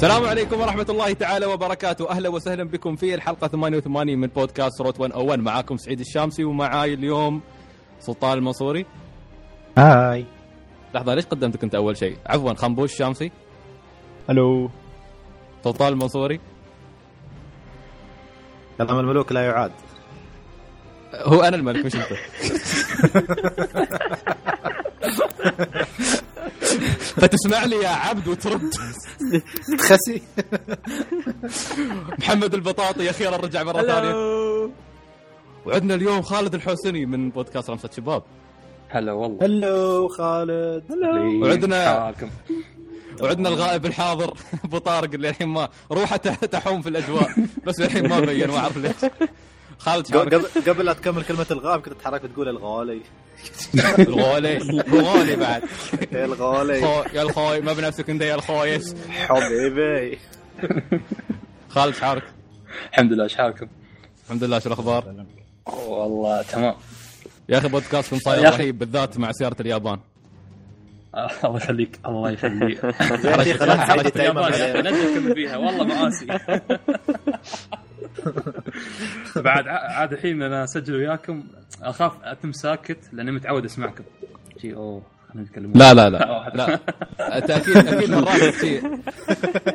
السلام عليكم ورحمة الله تعالى وبركاته، أهلا وسهلا بكم في الحلقة 88 من بودكاست روت 101 معاكم سعيد الشامسي ومعاي اليوم سلطان المنصوري. هاي. لحظة ليش قدمتك أنت أول شيء؟ عفوا خنبوش الشامسي، ألو. سلطان المنصوري، كلام الملوك لا يعاد. هو أنا الملك مش أنت. فتسمع لي يا عبد وترد. خسي محمد البطاطي أخيرا رجع مرة ثانية. وعندنا اليوم خالد الحوسني من بودكاست رمسة شباب. هلا والله. هلو خالد. وعندنا- حالكم وعندنا الغائب الحاضر أبو طارق اللي الحين ما روحه تحوم في الأجواء بس الحين ما بين ما أعرف ليش. خالد قبل قبل لا تكمل كلمة الغاب كنت تحرك بتقول الغالي. الغولي الغولي بعد. يا الغالي. يا الخوي ما بنفسك انت يا الخويس حبيبي. خالد شارك الحمد لله إيش حالكم؟ الحمد لله شو الأخبار؟ والله تمام. يا أخي بودكاستكم صاير. رهيب بالذات مع سيارة اليابان. الله يخليك الله يخليك. يا أخي خلاص حركة سعيد. يتيمم اليابان. لا تفكر فيها والله مآسي بعد عاد الحين أنا أسجل وياكم. أخاف أتم ساكت لأني متعود أسمعكم. شي أوه لا لا لا. لا. انت أكيد أكيد مرات شيء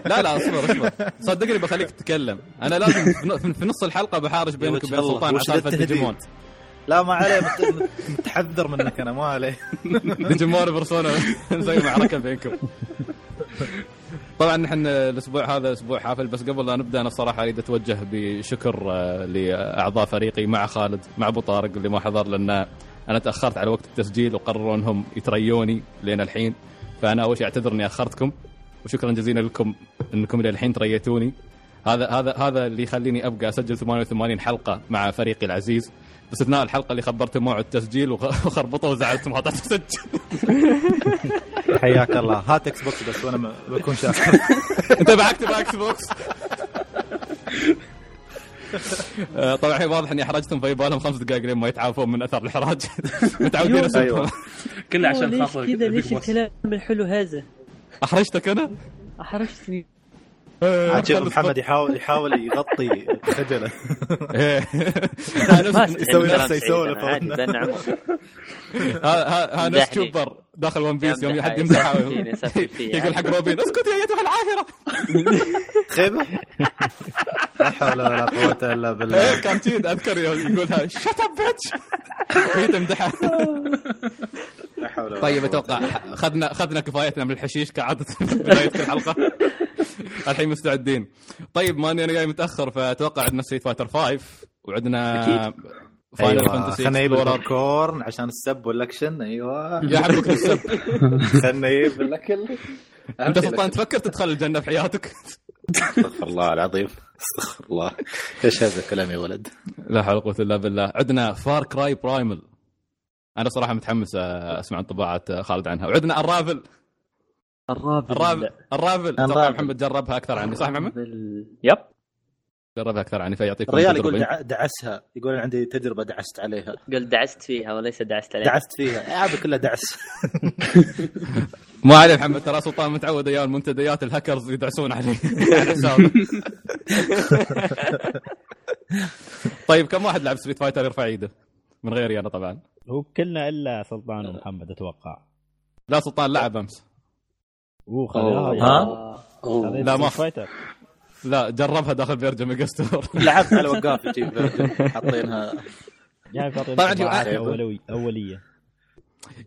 لا لا أصبر أصبر. صدقني بخليك تتكلم. أنا لازم في نص الحلقة بحارش بينك وبين سلطان على سالفه؟ ديجيمون لا ما عليه مت- متحذر منك أنا ما عليه. ديجيمون بيرسونا نسوي معركه بينكم. طبعا نحن الأسبوع هذا أسبوع حافل بس قبل لا نبدأ أنا الصراحه أريد أتوجه بشكر آه، لأعضاء فريقي مع خالد مع أبو طارق اللي ما حضر لأن أنا تأخرت على وقت التسجيل وقرروا انهم يتريوني لين الحين. فأنا أول شيء أعتذر إني أخرتكم وشكرا جزيلا لكم إنكم إلى الحين تريتوني. هذا هذا هذا اللي يخليني أبقى أسجل 88 حلقة مع فريقي العزيز. باستثناء الحلقة اللي خبرت موعد التسجيل وخ- وخربطه وزعلت ما طلعت اسجل حياك الله. هات إكس بوكس بس وأنا بكون شاكر. أنت معك تبع إكس بوكس طبعا الحين واضح إني أحرجتهم فيبالهم خمس دقائق لين ما يتعافون من أثر الإحراج. متعودين أيوة. اسبهم كله عشان ليش خاطر كذا؟ ليش. الكلام الحلو هذا؟ أحرجتك أنا؟ أحرجتني. عاد شوف محمد يحاول يحاول يغطي خجله إيه. يسوي نفسه يسولف ها ها ها نفس مدحني. شوبر داخل ون بيس يوم يمدح- حد يمدح يسفل يسفل فيه. يقول حق روبين اسكت يا أيتها العاهرة. خيبة؟ لا حول ولا قوة إلا إيه، بالله كان تيد أذكر يقولها. shut up bitch هي تمدحها لا حول ولا طيب. أتوقع اخذنا اخذنا كفايتنا من الحشيش كعادة بداية كل حلقة. الحين مستعدين. طيب ما اني أنا جاي متأخر فأتوقع عندنا ستريت فايتر 5 وعندنا فاينل أيوه. فانتسي خلنا نجيب البوبكورن عشان السب والأكشن. أيوه. يا حبك السب. خلنا نجيب الأكل. أنت سلطان تفكر تدخل الجنة في حياتك؟ استغفر الله العظيم. استغفر الله. إيش هذا الكلام يا ولد؟ لا حول ولا قوة إلا بالله. عندنا فار كراي برايمل أنا صراحة متحمس أسمع انطباعات خالد عنها. وعندنا الرافل. الرافل. الرافل. الرافل. محمد جربها أكثر عني صح محمد؟ yep. جربها أكثر عني فيعطيكم الرجال. يقول دع- دعسها يقول أنا عندي تجربة دعست عليها. قل دعست فيها وليس دعست عليها. دعست فيها. هذا كله دعس. ما عليه محمد ترى سلطان متعود أيام المنتديات الهاكرز يدعسون عليه. على حسابه. طيب كم واحد لعب ستريت فايتر يرفع ايده من غيري أنا طبعا. هو كلنا إلا سلطان ومحمد أتوقع. لا سلطان لعب أمس. أوه أوه، خذ ها؟ أوه. لا، ما- فايتر لا جربها داخل Virgin Megastore لعبت على وقاف يجيب حاطينها. يعني طبعاً شوف، أولوي أولية.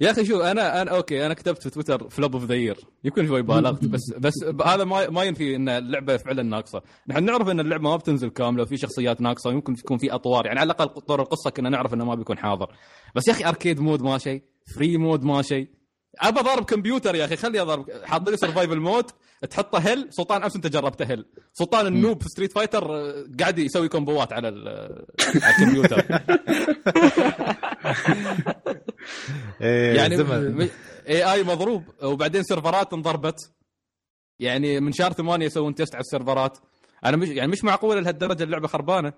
يا أخي شو أنا أنا okay أنا كتبت في تويتر flop of the year يمكن شوي بالغت بس بس هذا ما ما ينفي إن اللعبة فعلا ناقصة، نحن نعرف إن اللعبة ما بتنزل كاملة وفي شخصيات ناقصة ويمكن يكون في أطوار. يعني على الأقل طور القصة كنا نعرف إنه ما بيكون حاضر، بس يا أخي arcade mode ما شيء، free mode ما شيء، أبى ضارب كمبيوتر يا أخي خلي اضرب حاط لي survival mode تحطه hell سلطان أمس أنت جربته hell. سلطان ال noob في ستريت فايتر آه، قاعد يسوي combo ات على ال- على الكمبيوتر. إيه يعني. اي اي مضروب وبعدين server ات انضربت. يعني من شهر ثمانية يسوون test على ال server ات. أنا مش يعني مش معقوله لهالدرجة اللعبة خربانة.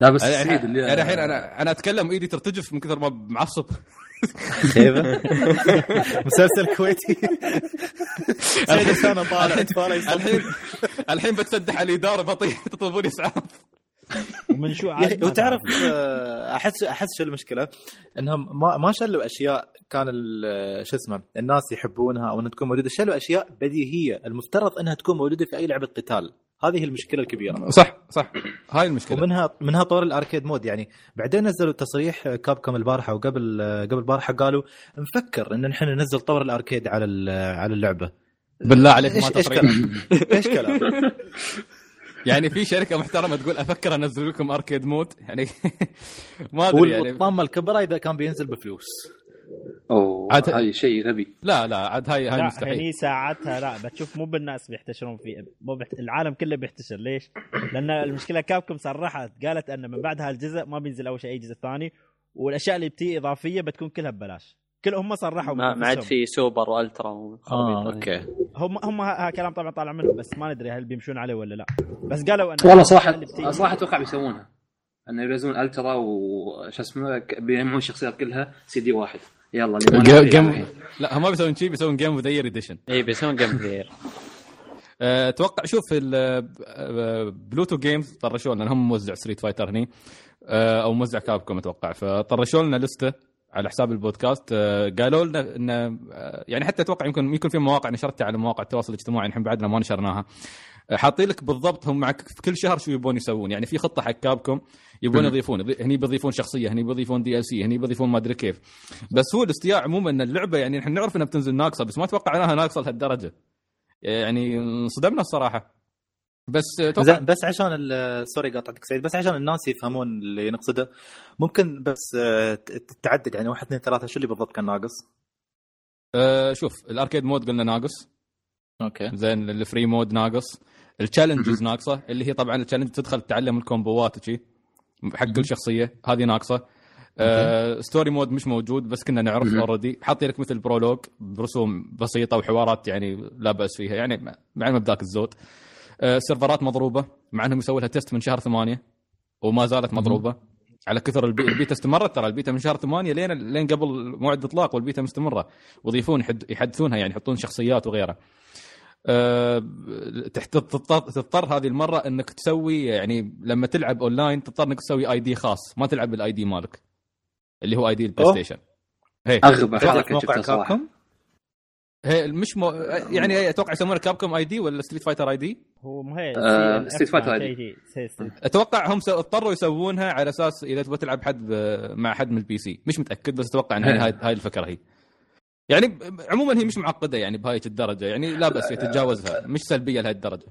لا بس يعني سعيد اللي يعني الحين أنا أنا أتكلم ايدي ترتجف من كثر ما معصب. خيبة. مسلسل كويتي. سعيد سنه طالع طالع الحين الحين بتسدح على الإدارة بطيء تطلبون إسعاف. ومن شو يا عاد أخي، ما وتعرف تعرف. آه، احس أحس شو المشكلة؟ إنهم ما ما شلوا أشياء كان ال- شو اسمه الناس يحبونها أو إنها تكون موجودة. شلوا أشياء بديهية المفترض إنها تكون موجودة في أي لعبة قتال. هذه هي المشكلة الكبيرة. صح صح. هاي المشكلة. ومنها منها طور ال arcade mode. يعني بعدين نزلوا تصريح Capcom البارحة وقبل قبل البارحة قالوا نفكر إن نحن ننزل طور ال arcade على ال- على اللعبة. بالله عليك ما إيش كلام؟ إيش كلام؟ يعني في شركة محترمة تقول أفكر أنزل لكم اركيد مود يعني ما أدري يعني. والطامه الكبرى إذا كان بينزل بفلوس. أوه عاد- هاي شيء غبي. لا لا عاد هاي هاي مستحيل. هني ساعتها لا بتشوف مو بالناس بيحتشرون فيه مو بيحت... العالم كله بيحتشر. ليش؟ لأن المشكلة كابكم صرحت قالت أن من بعد هالجزء ما بينزل أول شيء أي جزء ثاني والأشياء اللي بتيجي إضافية بتكون كلها ببلاش. كل هم صرحوا ما ما عاد. في super و ultra آه. okay. هم هم ها ها كلام طبعا طالع منهم بس ما ندري هل بيمشون عليه ولا لا. بس قالوا أن والله صراحة صراحة أتوقع بيسوونها. انه ينزلون ultra وش اسمه بيجمعون الشخصيات كلها سي دي واحد. يلا اللي جيم- يلعب. لا هم ما بيسوون شيء بيسوون game of the year edition اي بيسوون game غير أتوقع شوف ال- آه، Pluto Games طرشوا لنا هم موزع ستريت فايتر هني. آه، أو موزع كابكوم أتوقع. فطرشوا لنا list ة على حساب البودكاست. آه، قالوا لنا ان آه، يعني حتى أتوقع يمكن يكون في مواقع نشرتها على مواقع التواصل الاجتماعي الحين بعدنا ما نشرناها. حاطين لك بالضبط هم معك في كل شهر شو يبون يسوون. يعني في خطة حق Capcom يبون. يضيفون. يضي- هني بيضيفون شخصية هني بيضيفون DLC هني بيضيفون ما أدري كيف. بس هو الاستياء عموما إن اللعبة يعني إحنا نعرف إنها بتنزل ناقصة بس ما توقعناها ناقصة لهالدرجة. يعني انصدمنا الصراحة. بس زين بس عشان sorry قاطعتك سعيد بس عشان الناس يفهمون اللي نقصده ممكن بس آه، تعدد يعني واحد اثنين ثلاثة شو اللي بالضبط كان ناقص؟ آه شوف ال arcade mode قلنا ناقص. okay. زين ال free mode ناقص. ال challenges ناقصة اللي هي طبعا ال challenge تدخل تتعلم ال combo ات وشي حق كل شخصية هذه ناقصة. آه story mode مش موجود بس كنا نعرف already حاطين لك مثل prologue برسوم بسيطة وحوارات يعني لا بأس فيها يعني مع- مع ما بداك الزود. آه ال server ات مضروبة مع إنهم يسووا لها test من شهر ثمانية وما زالت مضروبة. على كثر ال be... ال beta استمرت ترى البيتا من شهر ثمانية لين لين قبل موعد الاطلاق والبيتا مستمرة. ويضيفون يحد... يحدثونها يعني يحطون شخصيات وغيره. تضطر... تضطر هذه المرة إنك تسوي يعني لما تلعب أونلاين تضطر إنك تسوي ID خاص ما تلعب بال ID مالك اللي هو ID ال Play. Station هي. أغبى حركه شفتها صراحة. Capcom؟ هي مش مو... يعني أتوقع يسمونه كابكوم ID ولا ستريت فايتر ID؟ هو ما هي آه، ID. شيء- شيء- شيء- أتوقع هم س- اضطروا يسوونها على أساس إذا تبغى تلعب حد ب- مع حد من ال PC. مش متأكد بس أتوقع إن هاي هاي هاي الفكرة هي. يعني عموما هي مش معقدة يعني بهاي الدرجة يعني لا بس تتجاوزها مش سلبية لهي الدرجة.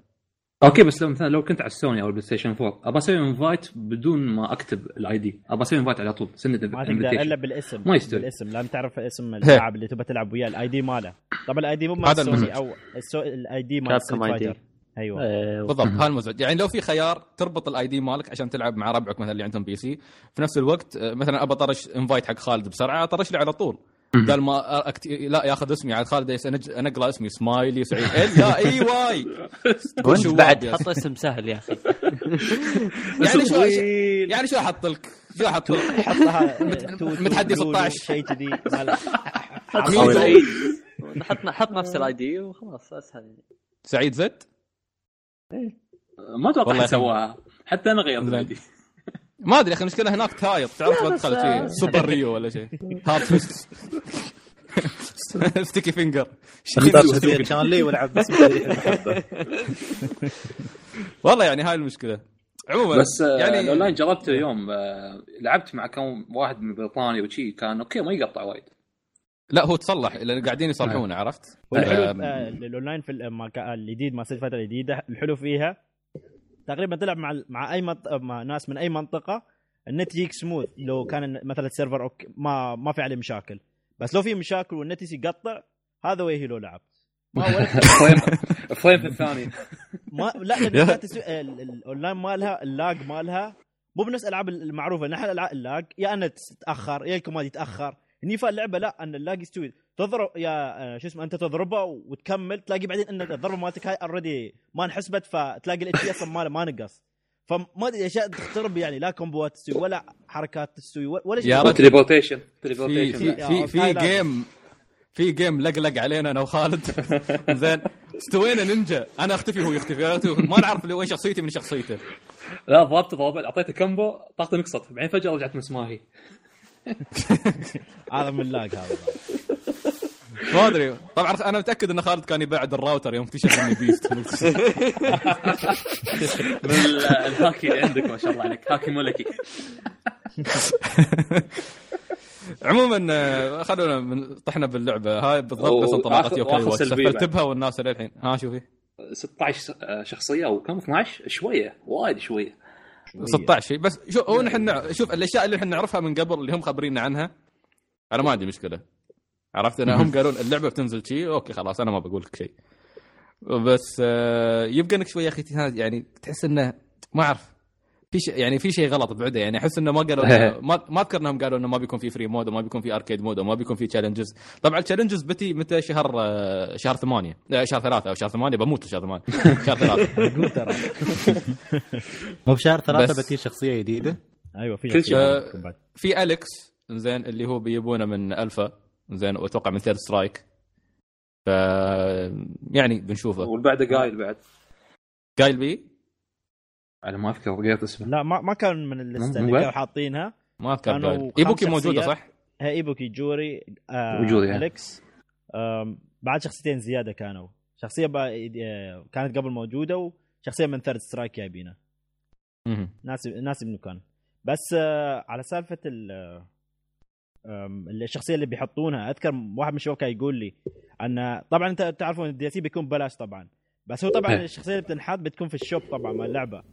أوكي بس لو مثلا لو كنت على السوني أو البلاي ستيشن 4 ابى أسوي invite بدون ما أكتب ال ID ابى أسوي invite على طول سند ما تقدر إلا بالاسم ما يستوي. بالاسم لازم تعرف اسم اللاعب اللي تبى تلعب وياه ال ID ماله. طبعا ال ID مو مال هذا سوني المزج. أو السو... ال ID مال ستريت أيوه. آه، بالضبط هذا المزعج يعني لو في خيار تربط ال ID مالك عشان تلعب مع ربعك مثلا اللي عندهم PC في نفس الوقت آه، مثلا ابى اطرش invite حق خالد بسرعة اطرش لي على طول. بدل ما أكت... لا ياخذ اسمي. عاد خالد انقله اسمي. سمايلي سعيد AEY. وانت بعد. حط اسم سهل يا أخي. يعني شو يعني شو أحط لك؟ شو أحط لك؟ حطها متحدي 16. شيء كذي حط حط نفس الاي دي وخلاص أسهل. يعني سعيد زد؟ ما أتوقع سواها. حتى أنا غيرت. الاي دي ما أدري يا أخي المشكلة هناك تاير تعرف تدخل شيء سوبر ريو ولا شيء هارد فيست. ستيكي فينجر اختار شخصيه شان لي والعب بس. والله يعني هاي المشكلة. عموما بس يعني يعني الاونلاين جربته يوم آه، لعبت مع كم واحد من بريطانيا وشي كان أوكي ما يقطع وايد. لا هو تصلح لأن قاعدين يصلحونه عرفت؟ والحلو آه، الاونلاين في ما الجديد ما ستريت فايتر الجديده الحلو فيها تقريبا تلعب مع مع أي مع ناس من أي منطقة النت يجيك سموث لو كان مثلا ال server أوكي ما ما في عليه مشاكل. بس لو في مشاكل والنت يقطع هذا وجهي لو لعبت. ما ولا frame في الثاني ما لا الاونلاين مالها ال lag مالها مو بنفس الألعاب المعروفة. نحن الالعاب ال lag يا انها تتأخر يا ال command يتأخر هني اللعبه لا أن ال lag يستوي تضرب يا آه، شو اسمه أنت تضربه وتكمل تلاقي بعدين أن الضربة مالتك هاي already ما انحسبت فتلاقي ال HP أصلا ماله ما نقص. فما أدري اشياء تخترب يعني لا combo ات تستوي ولا حركات تستوي ولا شيء. يا رجل. teleportation في في في, في. game في جيم لقلق علينا أنا وخالد. زين. استوينا نينجا. أنا أختفي وهو يختفي. أنا ما نعرف وين شخصيتي من شخصيته. لا ضربت ضربت أعطيته كمبو طاقته نقصت. بعدين فجأة رجعت نفس ما هي. هذا من لاق هذا. ما أدري. طبعا أنا متأكد إن خالد كان يبعد الراوتر يوم اكتشف اني بيست الهاكي اللي عندك ما شاء الله عليك. هاكي ملكي عموما آه، خلونا من- طحنا باللعبة. هاي بالضبط نفس انطلاقة وآخر واتش. سفلتبها والناس للحين ها شوفي. 16 شخصية أو كم؟ 12 شوية. وايد شوية. 16 شيء بس شوف هو نحن شوف الأشياء اللي إحنا نعرفها من قبل اللي هم خبرينا عنها أنا ما عندي مشكلة. عرفت؟ أنا هم قالوا اللعبة بتنزل شيء أوكي خلاص أنا ما بقول لك شيء بس آه، يبقى انك شوية يا أخي يعني تحس إنه ما أعرف. في شيء يعني في شيء غلط بعده. يعني أحس إنه ما قالوا ما ما أذكر إنهم قالوا إنه ما بيكون في free mode وما بيكون في arcade mode وما بيكون في challenges طبعا ال challenges بتي متى شهر آه، شهر ثمانية. لا شهر ثلاثة. أو شهر ثمانية بموت شهر ثمانية. شهر ثلاثة. مو بشهر ثلاثة بس- بتصير شخصية جديدة؟ أيوه في. في أليكس زين اللي هو بيجيبونه من ألفا زين وأتوقع من ثيرد سترايك ف يعني بنشوفه. واللي بعده قايل بعد. قايل بعد؟ على ما أذكر غيرت اسمه لا ما ما كان من ال list ة اللي؟ كانوا حاطينها ما أذكر كانوا إيبوكي موجودة. صح؟ هي إيبوكي جوري آه وجوري،. أليكس آم، بعد شخصيتين زيادة كانوا شخصية بقى آه، كانت قبل موجودة وشخصية من ثيرد سترايك جايبينها مهم. ناسي ناسي منو كان بس آه على سالفة الشخصية اللي بيحطونها أذكر واحد من الشباب كان يقول لي ان طبعا أنت تعرفون ال DLC بيكون ببلاش طبعا بس هو طبعا إيه. الشخصية اللي بتنحط بتكون في ال shop طبعا مال اللعبة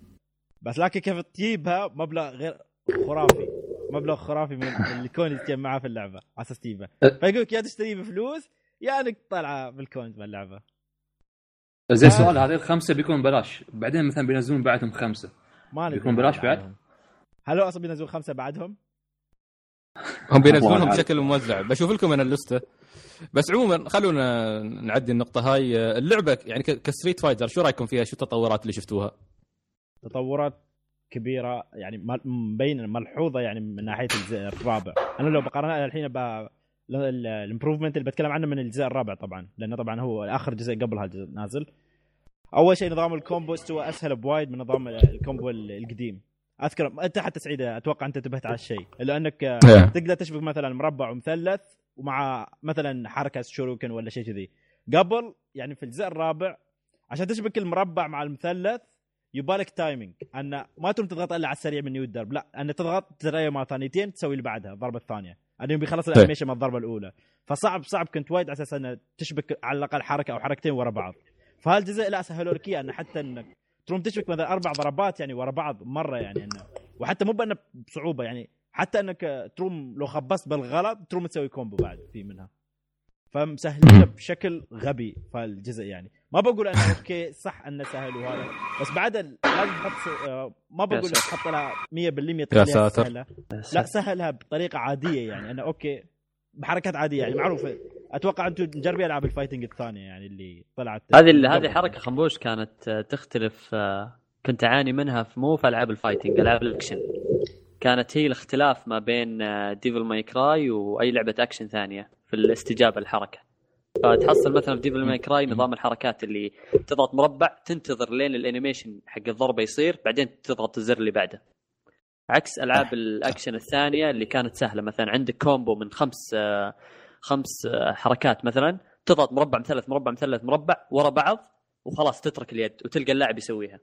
بس لكن كيف تجيبها مبلغ غير خرافي. مبلغ خرافي من ال coin اللي تجمعها في اللعبة على أساس تجيبها. فيقول لك يا تشتري بفلوس يا إنك تطلعها بال coins مال اللعبة. زين آه. السؤال هذه الخمسة بيكون بلاش بعدين مثلا بينزلون بعدهم خمسة. ما ندري بيكون بلاش بعد؟ هل هو أصلا بينزلون خمسة بعدهم؟ هم بينزلونهم بشكل موزع. بشوف لكم أنا ال list ة. بس عموما خلونا نعدي النقطة هاي. اللعبة يعني ك- كستريت فايتر شو رأيكم فيها؟ شو التطورات اللي شفتوها؟ تطورات كبيرة يعني مبينه ملحوظة يعني من ناحية الجزء الرابع. أنا لو بقارنها الحين ال improvement اللي بتكلم عنه من الجزء الرابع طبعا لأنه طبعا هو آخر جزء قبل هالجزء نازل. أول شيء نظام ال combo استوى أسهل بوايد من نظام ال combo القديم. أذكر أنت حتى سعيد أتوقع أنت انتبهت على الشيء. لأنك تقدر تشبك مثلا مربع ومثلث ومع مثلا حركة شوريوكن ولا شيء كذي. قبل يعني في الجزء الرابع عشان تشبك المربع مع المثلث يبالك timing أن ما تقوم تضغط إلا على السريع من نيو الدرب. لا أن تضغط زرية مره ثانيتين تسوي اللي بعدها الضربة الثانية. انه بيخلص ال animation من الضربة الأولى. فصعب صعب كنت وايد على أساس انه تشبك على الأقل حركة أو حركتين ورا بعض. فهالجزء لا سهلوا لك إياه؟ انه حتى أنك تروم تشبك مثلا أربع ضربات يعني ورا بعض مرة يعني أنه وحتى مو بأنه بصعوبة يعني حتى أنك تروم لو خبصت بالغلط تروم تسوي combo بعد في منها. فمسهلينه بشكل غبي فالجزء يعني. ما بقول أنه okay صح انه سهل وهذا بس بعد لازم تحط آه، ما بقول لك تحط لها 100% تخليها ساتر. سهلة. لا سهلها بطريقة عادية يعني أنه okay بحركات عادية يعني معروفة. أتوقع أنتم مجربين ألعاب ال fighting الثانية يعني اللي طلعت هذه هذه. حركة خنبوش كانت آه، تختلف آه، كنت أعاني منها في مو في ألعاب ال fighting ألعاب الأكشن. كانت هي الاختلاف ما بين Devil May Cry وأي لعبة أكشن ثانية في الاستجابة الحركه فتحصل مثلا في Devil May Cry نظام الحركات اللي تضغط مربع تنتظر لين ال animation حق الضربه يصير بعدين تضغط الزر اللي بعده. عكس ألعاب الأكشن الثانية اللي كانت سهلة مثلا عندك combo من خمس خمس حركات مثلا تضغط مربع مثلث مربع مثلث مربع ورا بعض وخلاص تترك اليد وتلقى اللاعب يسويها.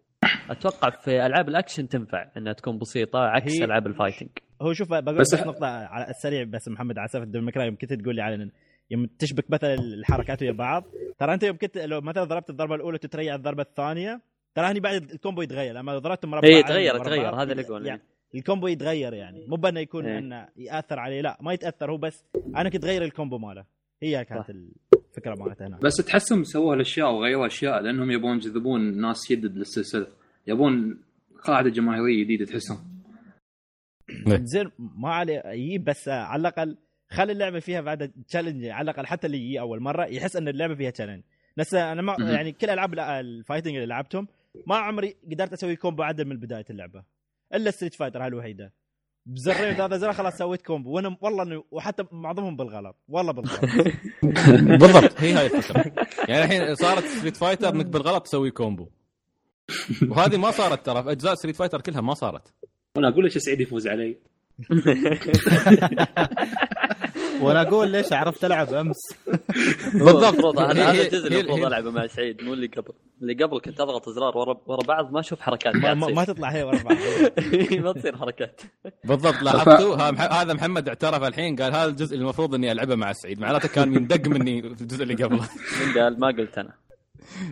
أتوقع في ألعاب الأكشن تنفع إنها تكون بسيطة عكس هي- ألعاب ال fighting. هو شوف بقول بس بس, نقطة على السريع بس محمد على سالفة Devil May Cry يوم كنت تقول لي على يوم تشبك مثلا الحركات ويا بعض. ترى أنت يوم كنت لو مثلا ضربت الضربة الأولى تتريع الضربة الثانية ترى هني بعد ال combo يتغير. لما ضربت مربع اي تغير تغير هذا اللي أقول يعني ال combo يتغير يعني. مو بأنه يكون إيه. إنه يأثر عليه لا ما يتأثر هو بس. أنا كنت غير ال combo ماله. هي كانت. الفكرة مالتها هنا بس تحسهم سووا الاشياء وغيروا أشياء لأنهم يبون يجذبون ناس جدد للسلسله يبون قاعدة جماهيرية جديدة تحسهم. زين ما عليه يجيب بس على الأقل خلي اللعبة فيها بعد challenge على الأقل حتى اللي يجي أول مرة يحس إن اللعبة فيها challenge نفس أنا ما. يعني كل ألعاب ال- ال fighting اللي لعبتهم ما عمري قدرت أسوي combo عدل من بداية اللعبة. إلا Street Fighter هاي الوحيده بزرين ثلاثة زر خلاص سويت combo وأنا والله إنه وحتى معظمهم بالغلط. والله بالغلط. بالضبط. هي هاي الفكرة. يعني الحين صارت Street Fighter إنك بالغلط تسوي combo وهذه ما صارت ترى. في أجزاء Street Fighter كلها ما صارت. وأنا أقول ليش سعيد يفوز علي. وأنا أقول ليش عرفت ألعب أمس. بالضبط. هذا الجزء اللي المفروض العبه مع سعيد مو اللي قبل. اللي قبل كنت أضغط ازرار ورا ورا بعض ما أشوف حركات. ما, ما. تطلع هي ورا بعض. ما تصير حركات. بالضبط لاحظتوا؟ هذا محمد اعترف الحين قال هذا الجزء اللي المفروض إني ألعبه مع سعيد. معناته كان يندق مني في الجزء اللي قبله. من قال ما قلت أنا.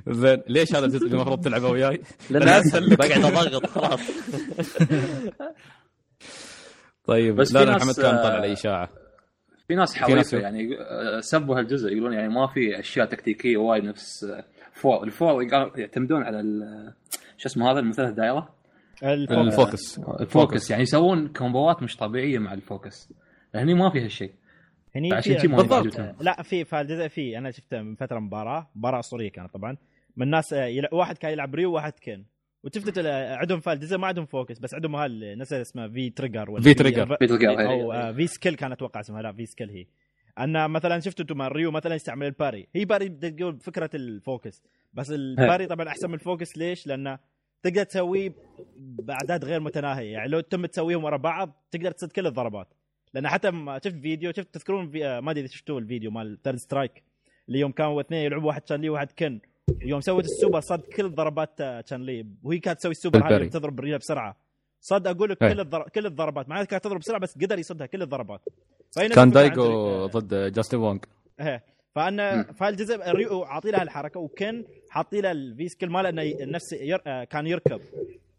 زين ليش هذا الجزء اللي المفروض تلعبه وياي؟ لأن اسهل بقعد أضغط خلاص. طيب بس لا في لا ناس، محمد كان آه، طلع لي اشاعه في ناس ناس- يعني آه، سبوا هالجزء يقولون يعني ما في أشياء تكتيكية وايد نفس آه، فور الفور يعتمدون على ال- شو اسمه هذا المثلث الدائره الفوكس. الفوكس. الفوكس. يعني يسوون كومبوات مش طبيعية مع الفوكس. هني ما في هالشيء. هني عشان في ما بالضبط. لا في في الجزء في أنا شفته من فترة مباراة. مباراة أسطورية كانت طبعا. من الناس آه، يلع... واحد كان يلعب ريو وواحد كين وتفتت عندهم الجزء ما عندهم فوكس بس عندهم هال نسى اسمها في تريجر ولا في تريجر. في تلقى أو في سكيل كان أتوقع اسمها لا في سكيل هي. ان مثلا شفتوا أنتم ريو مثلا يستعمل الباري. هي باري تقول فكرة الفوكس. بس ال parry طبعا أحسن من ال focus. ليش؟ لأنه تقدر تسويه بأعداد غير متناهية. يعني لو تم تسويهم ورا بعض تقدر تصد كل الضربات. لأن حتى ما شفت فيديو شفت تذكرون في آه، ما أدري إذا شفتوا الفيديو مال Third Strike اللي يوم كانوا اثنين يلعبوا واحد شان لي وواحد كين. يوم سوت السوبر صد كل ضربات آه، شان لي وهي كانت تسوي السوبر هذه. تضرب رجلها بسرعة. صد أقول لك أي. كل الضر... كل الضربات. معناته كانت تضرب بسرعة بس قدر يصدها كل الضربات. كان دايجو ضد جاستن وونغ إيه. فأنا فالجزء ريو عاطي لها الحركة وكن حاطي لها الفي سكيل ماله إنه نفس ير... آه، كان يركب.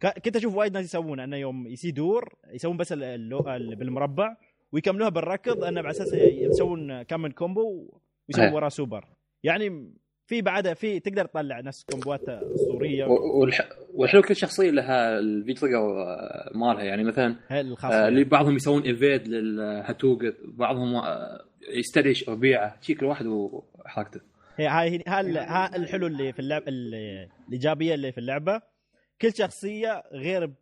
ك- كنت أشوف وايد ناس يسوونه إنه يوم يسيدور يسوون بس ال- اللو... ال- بالمربع ويكملوها بالركض إنه على أساس يسوون كم كومبو ويسوون إيه. وراه سوبر. يعني في بعدها في تقدر تطلع نفس كومبوات اسطوريه والح... والحلو كل شخصية لها الفي تريجر آه، مالها. يعني مثلا آه، اللي بعضهم يسوون إيفيد للهاتوغ بعضهم آه، يستدعي ربيعة. كل واحد وحركته. هي هاي هاي ها الحلو اللي في اللعب اللي- الإيجابية اللي في اللعبة. كل شخصية غير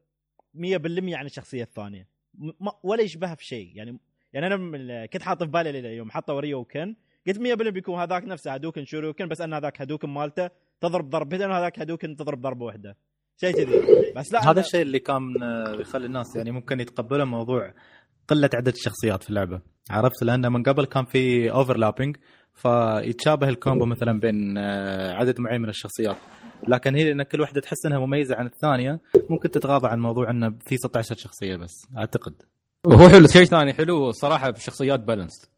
100% عن الشخصية الثانية. م- ولا يشبهها في شيء. يعني يعني أنا كنت حاط في بالي يوم حطوا ريو وكن. قلت 100% بيكون هذاك نفسه هدوكن شوروكن بس أن هذاك هدوكن مالته تضرب ضربتين وهذاك هدوكن تضرب ضربة واحدة. شيء كذي. بس لا هذا الشيء اللي كان آه، يخلي الناس يعني ممكن يتقبلون موضوع قلة عدد الشخصيات في اللعبة. عرفت؟ لأن من قبل كان في overlapping فيتشابه ال combo مثلا بين آه، عدد معين من الشخصيات. لكن هي لأن كل واحدة تحس إنها مميزة عن الثانية ممكن تتغاضى عن موضوع إنه في 16 شخصية بس أعتقد. وهو حلو شيء ثاني حلو صراحة بشخصيات balance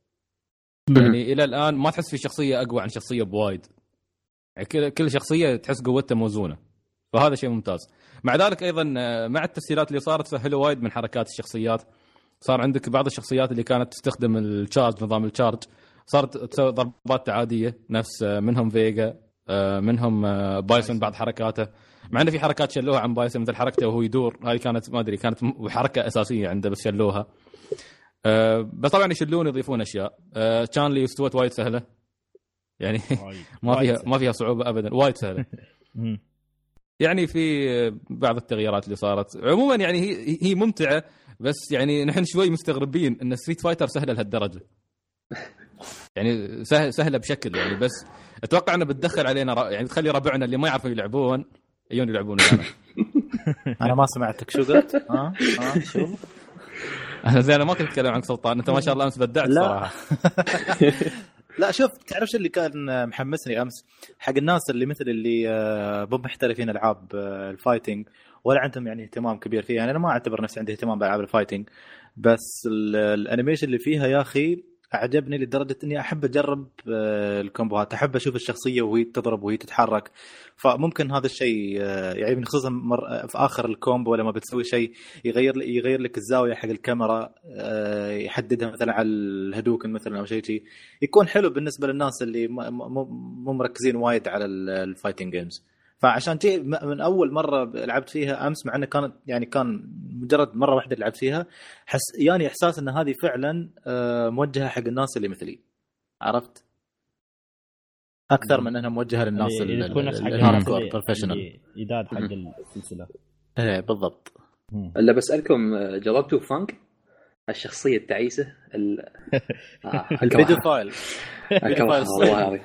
يعني إلى الآن ما تحس في شخصية أقوى عن شخصية بوايد. يعني كل شخصية تحس قوتها موزونة. فهذا شيء ممتاز. مع ذلك أيضا آه، مع التسهيلات اللي صارت سهلوا وايد من حركات الشخصيات. صار عندك بعض الشخصيات اللي كانت تستخدم ال charge نظام ال charge صارت تسوي ضربات عاديه نفس آه، منهم فيجا آه، منهم بايسون بعض حركاته. مع إنه في حركات شلوها عن بايسون مثل حركته وهو يدور. هذه كانت ما أدري كانت حركة أساسية عنده بس شلوها. آه، بس طبعا يشلون يضيفون أشياء آه، تشان لي استوت وايد سهلة يعني. ما فيها. ما فيها صعوبة ابدا وايد سهلة. يعني في بعض التغييرات اللي صارت عموما يعني هي هي ممتعة بس يعني نحن شوي مستغربين إن Street Fighter سهلة لهالدرجة يعني سهل سهلة بشكل يعني بس أتوقع إنه بتدخل علينا ر- يعني تخلي ربعنا اللي ما يعرفوا يلعبون يجون يلعبون ويانا أنا ما سمعتك شو قلت؟ ها ها شو؟ أنا زين ما كنت أتكلم عن سلطان أنت ما شاء الله أمس بدعت لا. صراحة. لا شوف تعرف شو اللي كان محمسني أمس؟ حق الناس اللي مثل اللي آه، مو محترفين ألعاب آه، ال fighting ولا عندهم يعني اهتمام كبير فيها. يعني أنا ما أعتبر نفسي عندي اهتمام بألعاب ال fighting بس ال- ال animation اللي فيها يا أخي أعجبني لدرجة إني أحب أجرب آه، الكومبوهات أحب أشوف الشخصية وهي تضرب وهي تتحرك. فممكن هذا الشيء آه، يعني خصوصا مر... في آخر ال combo لما بتسوي شيء يغير يغير لك الزاوية حق الكاميرا آه، يحددها مثلا على الهدوكن مثلا أو شيء يكون حلو بالنسبة للناس اللي مو مركزين وايد على ال- الـ fighting games فعشان تي من أول مرة لعبت فيها أمس مع إنه كانت يعني كان مجرد مرة واحدة لعبت فيها حس يعني إحساس إن هذه فعلا آه، موجهة حق الناس اللي مثلي. عرفت؟ أكثر من إنها موجهة للناس اللي, اللي تكون نفس حق professional يداد حق السلسلة. إيه بالضبط. الا بسألكم آه، جربتوا فانك؟ الشخصية التعيسة؟ ال... آه، الفيديو. فايل. أكرهها فايل والله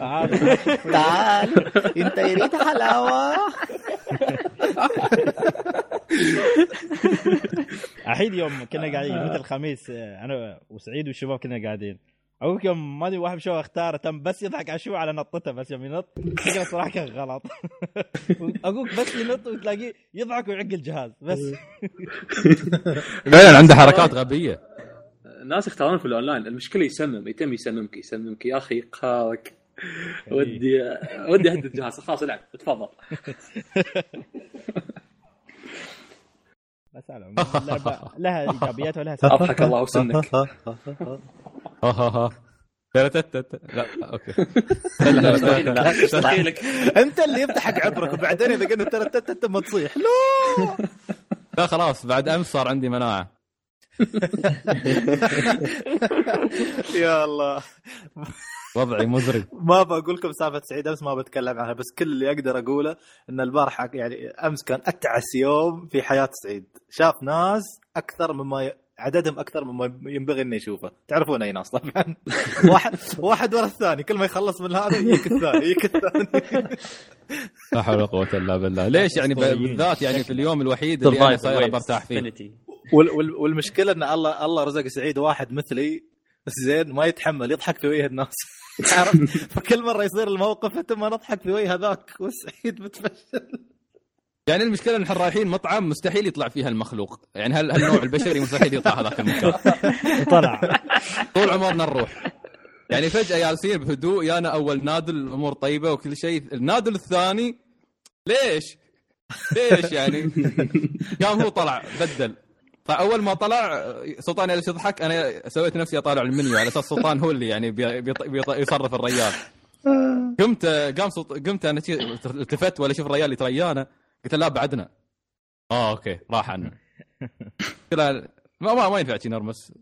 هذا تعال انت يريد حلاوه الحين يوم كنا قاعدين مثل الخميس؟ أنا وسعيد والشباب كنا قاعدين. أقول يوم ما أدري واحد شو اختاره تم بس يضحك على شو على نطته بس يوم ينط فكرة صراحة كان غلط. أقول بس ينط وتلاقيه يضحك ويعق الجهاز بس. فعلا عنده حركات غبية. الناس يختارون في الأونلاين المشكلة يسمم يتم يسممك يسممك يا أخي قهرك. ودي ودي اهدد الجهاز خلاص العب. تفضل بس على العموم اللعبه لها إيجابيات ولها سلبيات. أضحك الله وسنك ها ها ها ترتتت. لا أوكي لا،. دخيلك أنت اللي يفتحك عبرك وبعدين إذا قلنا ترى انت انت ما تصيح. لا. لا خلاص بعد أمس صار عندي مناعة. يا الله. وضعي مزري. ما بقول لكم سالفة سعيد أمس ما بتكلم عنها بس كل اللي أقدر أقوله إن البارحه يعني أمس كان أتعس يوم في حياة سعيد. شاف ناس أكثر مما ي... عددهم أكثر مما ينبغي إنه يشوفه. تعرفون اي ناس طبعا واحد واحد ورا الثاني كل ما يخلص من هذا يجيك الثاني يجيك الثاني. لا حول ولا قوة إلا بالله. ليش يعني ب- بالذات يعني في اليوم الوحيد اللي أنا صاير برتاح فيه؟ وال... وال... والمشكلة إن الله الله رزق سعيد واحد مثلي زين ما يتحمل يضحك في وجه الناس. عرفت؟ فكل مرة يصير الموقف انت ما نضحك في وجه هذاك وسعيد متفشل. يعني المشكلة إن إحنا رايحين مطعم مستحيل يطلع فيها المخلوق. يعني هال- هالنوع البشري مستحيل يطلع هذاك المكان؟ طلع. طول عمرنا نروح. يعني فجأة جالسين بهدوء يانا أول نادل الأمور طيبة وكل شيء. النادل الثاني ليش؟ ليش يعني؟ قام هو طلع بدل. فأول ما طلع سلطان جالس يضحك أنا سويت نفسي أطالع المنيو على أساس سلطان هو اللي يعني بي بي بي يصرف الريال. قمت قام سلط... قمت أنا التفت ولا أشوف الريال اللي تريانا قلت له لا بعدنا. آه أوكي راح عنه ما ما, ما ينفع شي نرمس.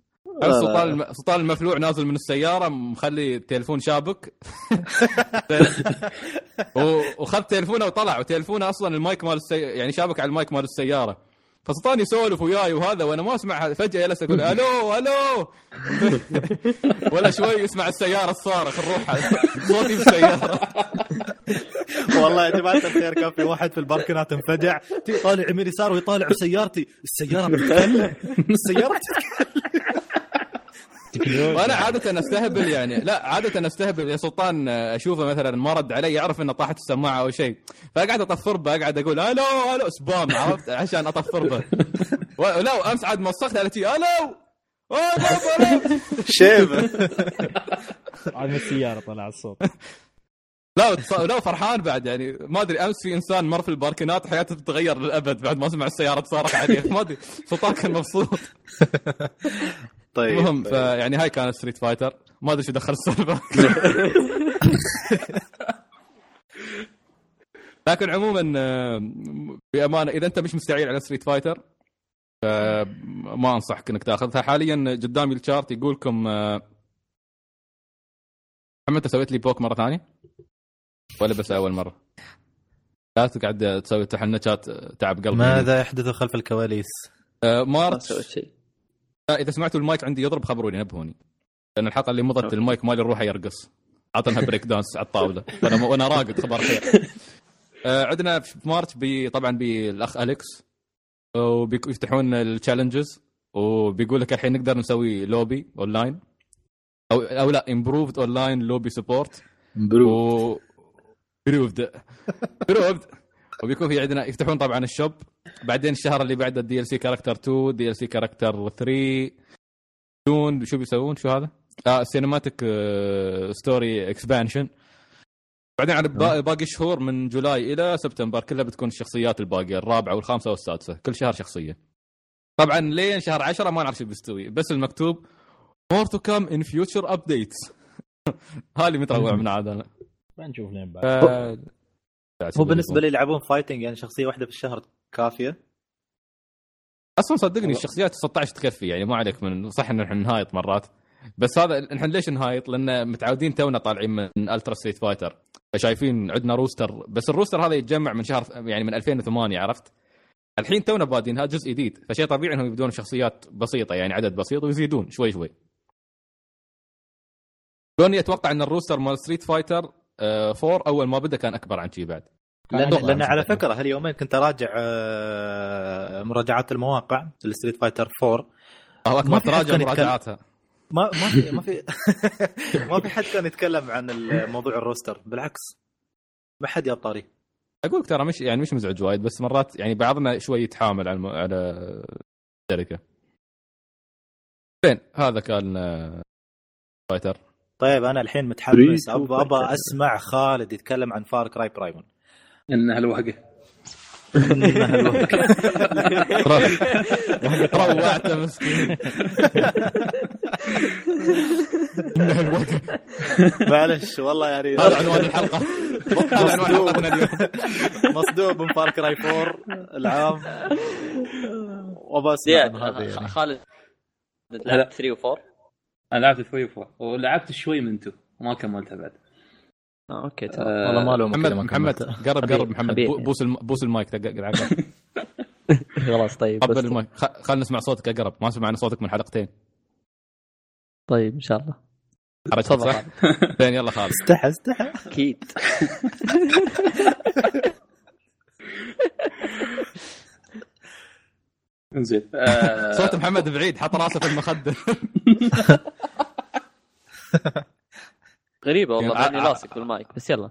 سلطان الم... سلطان المفلوع نازل من السيارة مخلي التليفون شابك. و... وخذ تليفونه وطلع وتليفونه أصلا المايك مال السي... يعني شابك على المايك مال السيارة. فسلطان يسولف وياي وهذا وأنا ما أسمع هذا. فجأة جلس أقول ألو ألو. ولا شوي يسمع السيارة تصارخ نروح صوتي بالسياره والله يا جماعة الخير كان في واحد في الباركنات انفجع. طالع يمين يسار ويطالع سيارتي السيارة بتتكلم. السيارة بتتكلم. وأنا عادة أستهبل يعني لا عادة أستهبل يا سلطان أشوفه مثلا ما رد علي يعرف إنه طاحت السماعة أو شيء. فاقعد أطفر به اقعد أقول ألو ألو سبام. عرفت؟ عشان أطفر به. ولو امس عاد مسخت على تي ألو! ألو ألو. شيبه عاد من السيارة طلع الصوت. لا لا فرحان بعد يعني. ما أدري أمس في إنسان مر في ال parkingات حياته تتغير للأبد بعد ما سمع السيارة تصارخ عليه. ما أدري سلطان كان مبسوط. طيب المهم فيعني هاي كانت ستريت فايتر ما أدري شو دخل السالفة. لكن عموما آه، بأمانة إذا أنت مش مستعير على ستريت فايتر ما أنصحك إنك تأخذها. حاليا قدامي ال chart يقول لكم آه، محمد أنت سويت لي بوك مرة ثانية؟ ولا بس أول مرة؟ لا تقعد تسوي تحنكات تعب قلبي. ماذا يحدث خلف الكواليس؟ آه، ما مارتش إذا سمعتوا المايك عندي يضرب خبروني نبهوني لأن الحلقة اللي مضت المايك مالي روحه يرقص. عطنها break dance على الطاولة. وأنا وأنا راقد خبر خير. آه، عندنا في March بي طبعا بالأخ أليكس. وبيفتحون ال challenges وبيقول لك الحين نقدر نسوي lobby online أو أو لا improved online lobby support و improved improved وبيكون في عندنا يفتحون طبعا ال shop بعدين الشهر اللي بعده ال DLC character 2 DLC character 3 دون شو بيسوون؟ شو هذا؟ آه cinematic story expansion بعدين على با- باقي الشهور من July إلى سبتمبر كلها بتكون الشخصيات الباقية الرابعة والخامسة والسادسة كل شهر شخصية. طبعا لين شهر 10 ما نعرف شو بيستوي بس المكتوب more to come in future updates. هذا اللي متروع من عاد أنا بنشوف لين بعد. آه، هو بالنسبة لي يلعبون fighting يعني شخصية واحدة في الشهر كافية أصلا صدقني الشخصيات 16 تكفي يعني ما عليك من صح ان إحنا نهايط مرات بس هذا إحنا ليش نهايط؟ لأن متعودين تونا طالعين من الترا ستريت فايتر فشايفين عندنا roster بس ال roster هذا يتجمع من شهر يعني من 2008 عرفت؟ الحين تونا بادين هذا جزء جديد فشيء طبيعي إنهم يبدون شخصيات بسيطة يعني عدد بسيط ويزيدون شوي شوي. لأني أتوقع إن ال roster مال ستريت فايتر 4 أول ما بدأ كان أكبر عن شي بعد. لأن, لأن على. فكرة هاليومين كنت أراجع آه، مراجعات المواقع الستريت فايتر 4 هو ما تراجع. مراجعاتها. ما ما في ما في ما في حد كان يتكلم عن موضوع ال roster بالعكس ما حد جاب طاري أقول لك ترى مش يعني مش مزعج وايد بس مرات يعني بعضنا شوي يتحامل على الم- على الشركة. فين هذا كان آه، فايتر طيب أنا الحين متحمس أبغى أبغى. أسمع خالد يتكلم عن فار كراي برايمون انها الوهقه روعته مسكين إنها الوهقة معلش والله يعني هذا عنوان الحلقة. هذا عنوان حلقتنا اليوم. مصدوم من فار كراي 4 العام. زياد يعني. خالد. لعبت 3 و4 أنا لعبت 3 و4 ولعبت شوي من 2 وما كملتها بعد. آه أوكي تمام. آه، والله ما لهم محمد محمد. قرب قرب محمد. بوس. بوس المايك دق- قرب خلاص طيب قبل المايك. خ- خلنا نسمع صوتك اقرب ما سمعنا صوتك من حلقتين. طيب إن شاء الله. حركت تفضل. صح؟ زين يلا خالد استحى استحى. أكيد. زين آه، صوت محمد بعيد حط راسه في المخدة. غريبة والله يعني ماني ع- لاصق بالمايك بس يلا.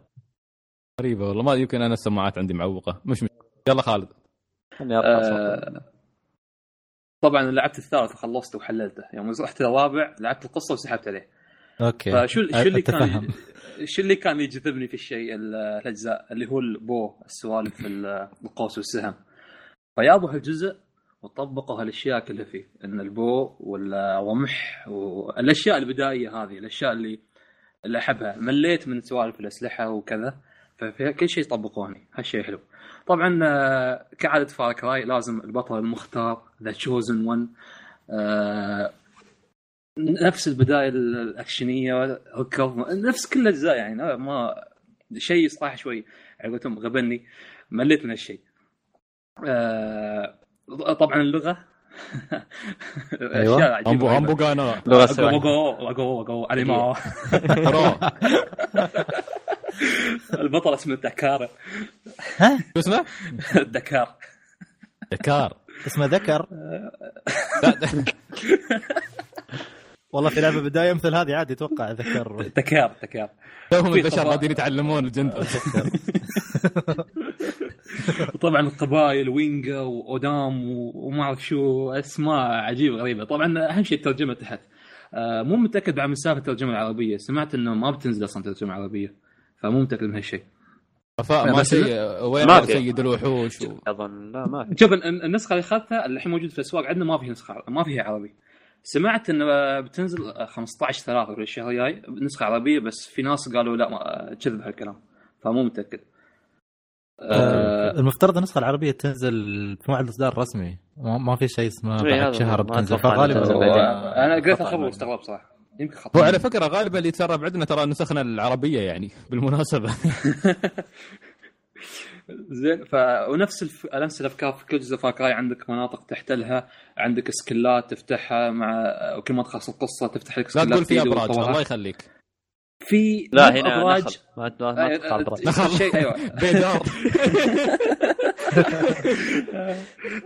غريبة والله ما يمكن أنا السماعات عندي معوقة. مش مش يلا خالد. آه، طبعا لعبت الثالث وخلصته وحللته. يوم رحت الرابع لعبت القصة وسحبت عليه. أوكي. فشو شو اللي كان. شو اللي كان يجذبني في الشيء ال- الأجزاء؟ اللي هو ال bow السوالف ال- القوس والسهم. فيابوا هالجزء وطبقوا هالأشياء كلها فيه. إن ال bow والرمح والاشياء البدائية هذه الأشياء اللي اللي أحبها. مليت من سوالف الأسلحة وكذا. ففي كل شيء طبقوني هالشيء حلو. طبعا آه، كعادة Far Cry لازم البطل المختار the chosen one نفس البداية الأكشنية هوكر نفس كل الأجزاء يعني. لا، ما شيء صراحة شوي. على قولتهم غبني. مليت من هالشيء. آه، طبعا اللغة. أيوة. أشياء عجيبة امبو غريبة. امبو قانا لغه البطل اسمه دكار شو اسمه؟ دكار دكار اسمه ذكر والله في لعبه بدايه مثل هذه عادي أتوقع ذكر دكار دكار توهم البشر قاعدين يتعلمون الجندر طبعا القبائل وينجا وأودام وما أعرف شو أسماء عجيبة غريبة. طبعا أهم شيء الترجمة تحت. آه، مو متأكد بعد من سالفة الترجمة العربية. سمعت إنه ما بتنزل أصلا ترجمة عربية فمو متأكد من هالشيء. بس شيء وين ما في. سيد الوحوش و... أظن لا ما في. شوف الن- النسخة اللي أخذتها اللي الحين موجودة في الأسواق عندنا ما في نسخة ما فيها عربي. سمعت انه بتنزل 15 3 في الشهر الجاي نسخة عربية بس في ناس قالوا لا ما- كذب هالكلام فمو متأكد. آه، المفترض النسخة العربية تنزل في موعد الاصدار الرسمي ما ما في شيء اسمه إيه، بعد هذا شهر بتنزل فغالبا. أنا قريت خطأ الخبر. واستغربت صراحة يمكن هو خطا على فكرة غالبا اللي يتسرب عندنا ترى نسخنا العربية يعني بالمناسبة زين ف ونفس الف... نفس الأفكار في كل جزء فاكراي عندك مناطق تحتلها عندك سكلات تفتحها مع وكل ما تخلص القصة تفتح لك لا سكلات تقول في إبراج. الله يخليك في لا هنا أبراج. نخل. ما ما ما آه، برا. آه، شيء أيوه. بيدار.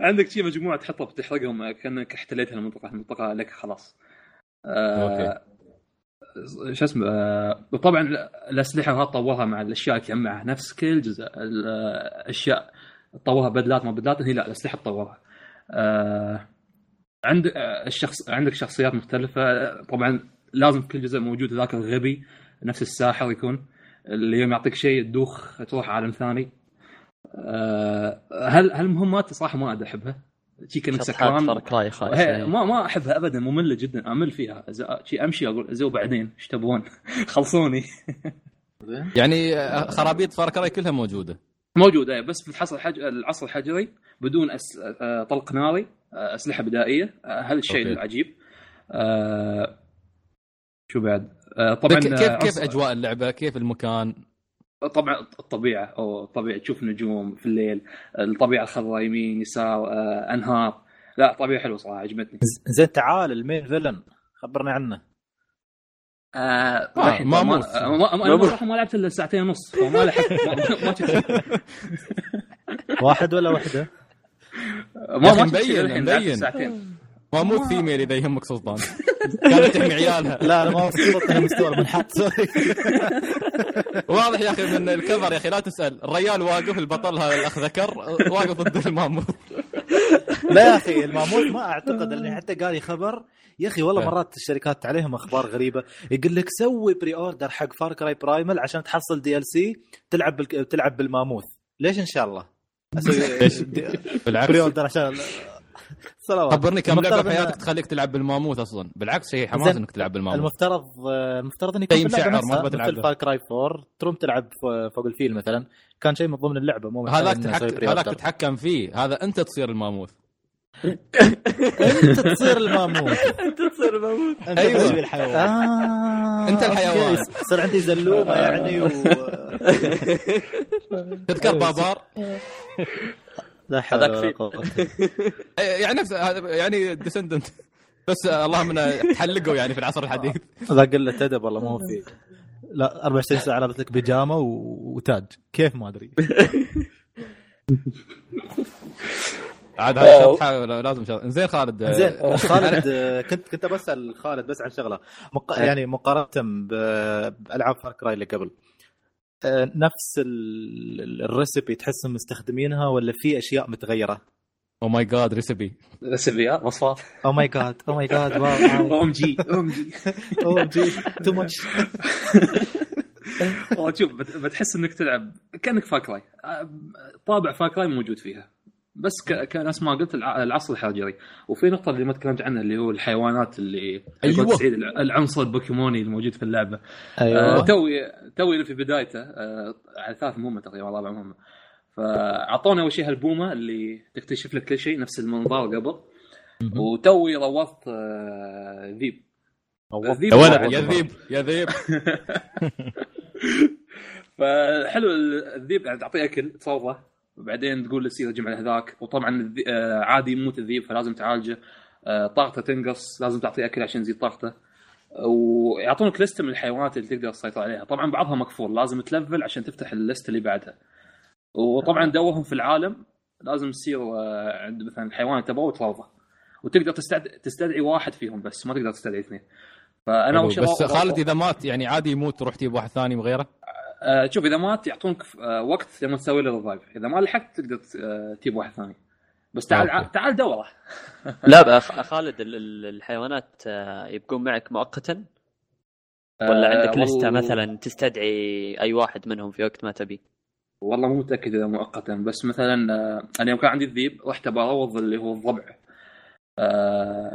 عندك شيء مجموعة تحطها بتحرقهم كأنك احتليت المنطقة المنطقة لك خلاص. آه شو اسمه آه وطبعا الأسلحة هذه طورها مع الأشياء اللي تجمعها نفس كل جزء الاشياء طورها بدلات ما بدلات هي لا الأسلحة تطورها. آه عند آه، الشخص عندك شخصيات مختلفة. آه، طبعا لازم في كل جزء موجود ذاك الغبي نفس الساحر يكون اللي يوم يعطيك شيء تدوخ تروح عالم ثاني. آه، هل هالمهمات صراحة ما ادري أحبها. شي كأنك شطحات سكران. هي ما ما أحبها ابدا مملة جدا. أمل فيها. شي أمشي أقول زو بعدين إيش تبون؟ خلصوني. يعني آه، خرابيط فار كلها موجودة. موجودة بس في الحصر الحج... العصر الحجري بدون أس... آه، طلق ناري أسلحة بدائية. هذا الشيء. العجيب. آه، شو بعد؟ آه، طبعا كيف كيف أجواء اللعبة؟ كيف المكان؟ طبعا الطبيعه أو الطبيعه تشوف نجوم في الليل الطبيعة الخضراء يمين يسار آه، أنهار. لا طبيعة حلوة صراحة عجبتني. زين تعال ال main villain خبرني عنه. آه آه، ماموث. ما- ما- ما- أنا صراحة ما لعبت إلا ساعتين ونص فما لحقت. ما- ما- ما شفت. واحد ولا وحدة؟ ما ما شفت مبين- مبين. ساعتين. ما مو female إذا يهمك سلطان. كانت تحمي عيالها. لا أنا ما وصلت أنا مستوى المنحط sorry. واضح يا أخي من الكفر يا أخي لا تسأل. الريال واقف البطل هذا الأخ ذكر واقف ضد الماموث لا يا أخي الماموث ما أعتقد لاني حتى قال لي خبر. يا أخي والله. مرات الشركات عليهم أخبار غريبة. يقول لك سوي pre order حق Far Cry Primal عشان تحصل DLC تلعب بالك... تلعب بالماموث. ليش إن شاء الله؟ أسوي ليش؟ pre بالعكس. order عشان صلوات خبرني كم لعبة في حياتك تخليك تلعب بالماموث أصلا. بالعكس شيء حماس إنك تلعب بالماموث. المفترض آه، المفترض إنك في اللعبه مشعر، ما تبغى مثل. Far Cry 4 تروم تلعب فوق الفيل مثلا. كان شيء من ضمن اللعبة مو هذاك هذاك. تتحكم فيه. هذا أنت تصير الماموث. أنت تصير الماموث. أنت تصير موجود أنت. تسوي الحيوان. آه. أنت okay. الحيوان. يصير عندي زلومة يعني و... تذكر. بابار؟ هذاك ولا فيه. قوة. إيه، يعني نفس هذا يعني descendant بس اللهم إنه تحلقوا يعني في العصر الحديث. ذا قلة أدب والله ما هو فيه لا 24 ساعة لابس لك بيجامة و... وتاج. كيف؟ ما أدري. عاد هذا حاول- لازم شرط. زين خالد. زين خالد كنت كنت بسال خالد بس عن شغلة. مق... يعني مقارنة. بألعاب Far Cry اللي قبل. آه، نفس ال- ال recipe تحسهم مستخدمينها ولا في أشياء متغيرة؟ أو ماي جاد ريسبي سبيات مصفات أو ماي جاد أو ماي جاد واو ام جي ام جي أو جي تو ماتش والله شوف بت- بتحس إنك تلعب كأنك فاكراي طابع فاكراي موجود فيها. بس ك- كناس ما قلت الع- العصر الحجري وفي نقطة اللي ما تكلمت عنها اللي هو الحيوانات اللي أيوة. سعيد الع- العنصر البوكيموني الموجود في اللعبة. آه، أيوه توي توي في بدايته آه، على ثلاث مهمة تقريبا رابع مهمة. فأعطونا أول شيء هالبومة اللي تكتشف لك كل شيء نفس المنظار قبل. وتوي روضت آه، ذيب. الذيب يا ولد. يا ذيب يا ذيب. فحلو الذيب يعني تعطيه أكل تصوره. وبعدين تقول هجم على هذاك وطبعا آه، عادي يموت الذيب فلازم تعالجه. آه، طاقته تنقص لازم تعطيه أكل عشان يزيد طاقته. ويعطونك لستة من الحيوانات اللي تقدر تسيطر عليها. طبعا بعضها مكفول لازم تلفل عشان تفتح اللستة اللي بعدها. وطبعا دورهم في العالم لازم تصير آه، عند مثلا الحيوان تبغاه وتروضه وتقدر تستدعي تستدعي واحد فيهم بس ما تقدر تستدعي اثنين. فأنا بس خالد إذا مات يعني عادي يموت تروح تجيب واحد ثاني من غيره؟ آه، شوف إذا مات يعطونك آه، وقت لما تسوي له revive إذا ما لحقت تقدر آه، تجيب واحد ثاني. بس تعال أوكي. تعال دوره. لا بقى خالد ال- ال- الحيوانات يبقون معك مؤقتا؟ ولا آه، عندك لستة والله- مثلا تستدعي أي واحد منهم في وقت ما تبي؟ والله مو متأكد إذا مؤقتا. بس مثلا أنا يوم كان عندي الذيب رحت بروض اللي هو الضبع.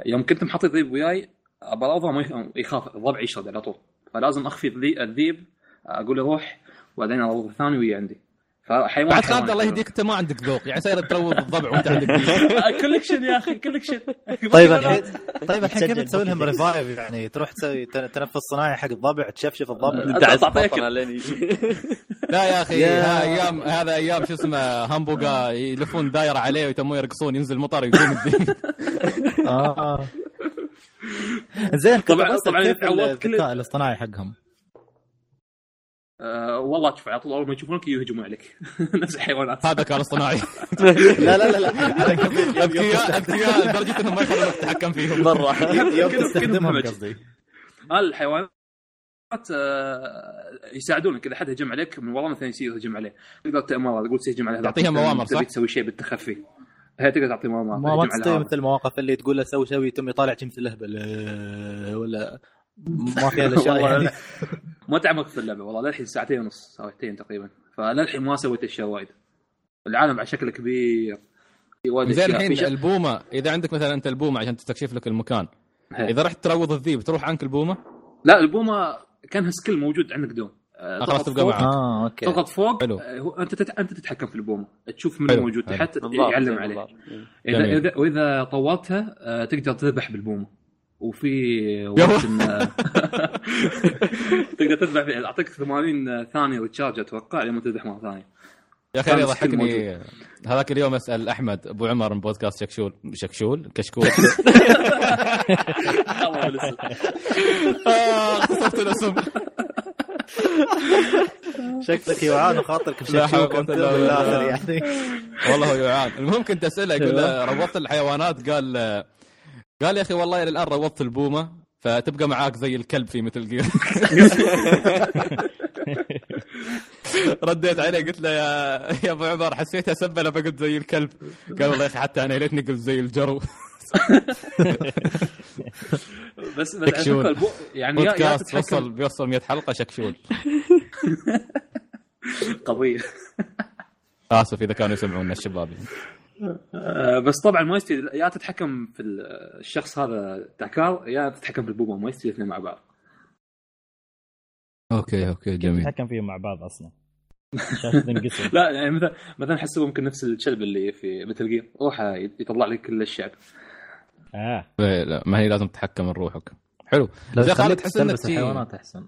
يوم كنت محط الذيب وياي بروضه ما يخ- يخاف الضبع يشرد على طول. فلازم أخفي الذي- الذيب أقول له روح وبعدين اروض الثاني ويا عندي. فحيوان بعد خالد الله. يهديك أنت ما عندك ذوق. يعني صاير تروض الضبع وأنت عندك ذيب. آه، collection يا أخي collection طيب الحين طيب الحين كيف تسوي لهم ريفايف يعني تروح تسوي تن- تنفس صناعي حق الضبع تشفشف الضبع. أكل. لين يجي لا يا أخي ها أيام هذا أيام شو اسمه همبوغا يلفون دايرة عليه ويتمون يرقصون ينزل مطر يقوم الذيب آه. زين طبعاً- طبعاً كيف تعودت كل- الذكاء الاصطناعي حقهم؟ آه، والله شوف على طول أول ما يشوفونك يهجمون عليك. نفس الحيوانات. هذا كان اصطناعي لا لا لا لا اذكياء اذكياء لدرجة انهم ما يخلونك تتحكم فيهم. مرة. يوم تستخدمهم. قصدي. آه، الحيوانات آه، يساعدونك. إذا حد هجم عليك من ورا مثلا يصير يهجم عليه. تقدر تأمر تقول سيهجم على هذا تعطيها موامر، صح؟ تسوي شيء بالتخفي. هي تقدر تعطي موامر ما تستوي. مثل المواقف اللي تقول له سوي سوي تم يطالع مثل الهبل آه، ولا ما الاشياء لا. ما تعمقت في اللعبة والله للحين ساعتين ونص ساعتين تقريبا فللحين ما سويت أشياء وايد العالم على شكل كبير في وايد زين. في الحين شيء- البومة إذا عندك مثلا أنت البومة عشان تستكشف لك المكان هي. إذا رحت تروض الذيب تروح عنك البومة لا البومة كانها skill موجود عندك دوم خلاص تبقى فوق- معك. آه okay تضغط فوق حلو. آه، هو- أنت تت... أنت تتحكم في البومة تشوف من حلو، موجود. تحت يعلم عليه. إذا. اذا وإذا طورتها آه، تقدر تذبح بالبومة وفي وقت إن- تقدر تذبح فيه. أعطيك 80 ثانية ريتشارج أتوقع لما تذبح مره ثانية. يا أخي يضحكني هذاك اليوم أسأل أحمد أبو عمر من بودكاست شكشول شكشول كشكول. آه، خسرت الاسم. شكلك يوعان وخاطرك بشكشوك انت بالآخر. يعني. والله هو يعان. المهم كنت أسأله يقول له روضت الحيوانات؟ قال قال يا أخي والله إلى الآن روضت البومة فتبقى معاك زي الكلب في مثل جير رديت عليه قلت له يا يا أبو عمر حسيت اسبله فقلت زي الكلب. قال والله يا أخي حتى أنا ليتني قلت زي الجرو. بس شكشول. البو... يعني بودكاست وصل بيوصل 100 حلقة شكشول. قضيه آسف إذا كانوا يسمعونا الشباب. بس طبعا ما يستوي يا تتحكم في الشخص هذا تاكار يا تتحكم في البومة ما يستوي الاثنين مع بعض. okay okay جميل. نتحكم فيهم مع بعض أصلا؟ لا يعني مثلا مثلا حسبه ممكن نفس الكلب اللي في Metal Gear روح يطلع لك كل الشعب. آه. إيه، لا ما هي لازم تتحكم من روحك حلو. لو خليك تحس إنك الحيوانات أحسن.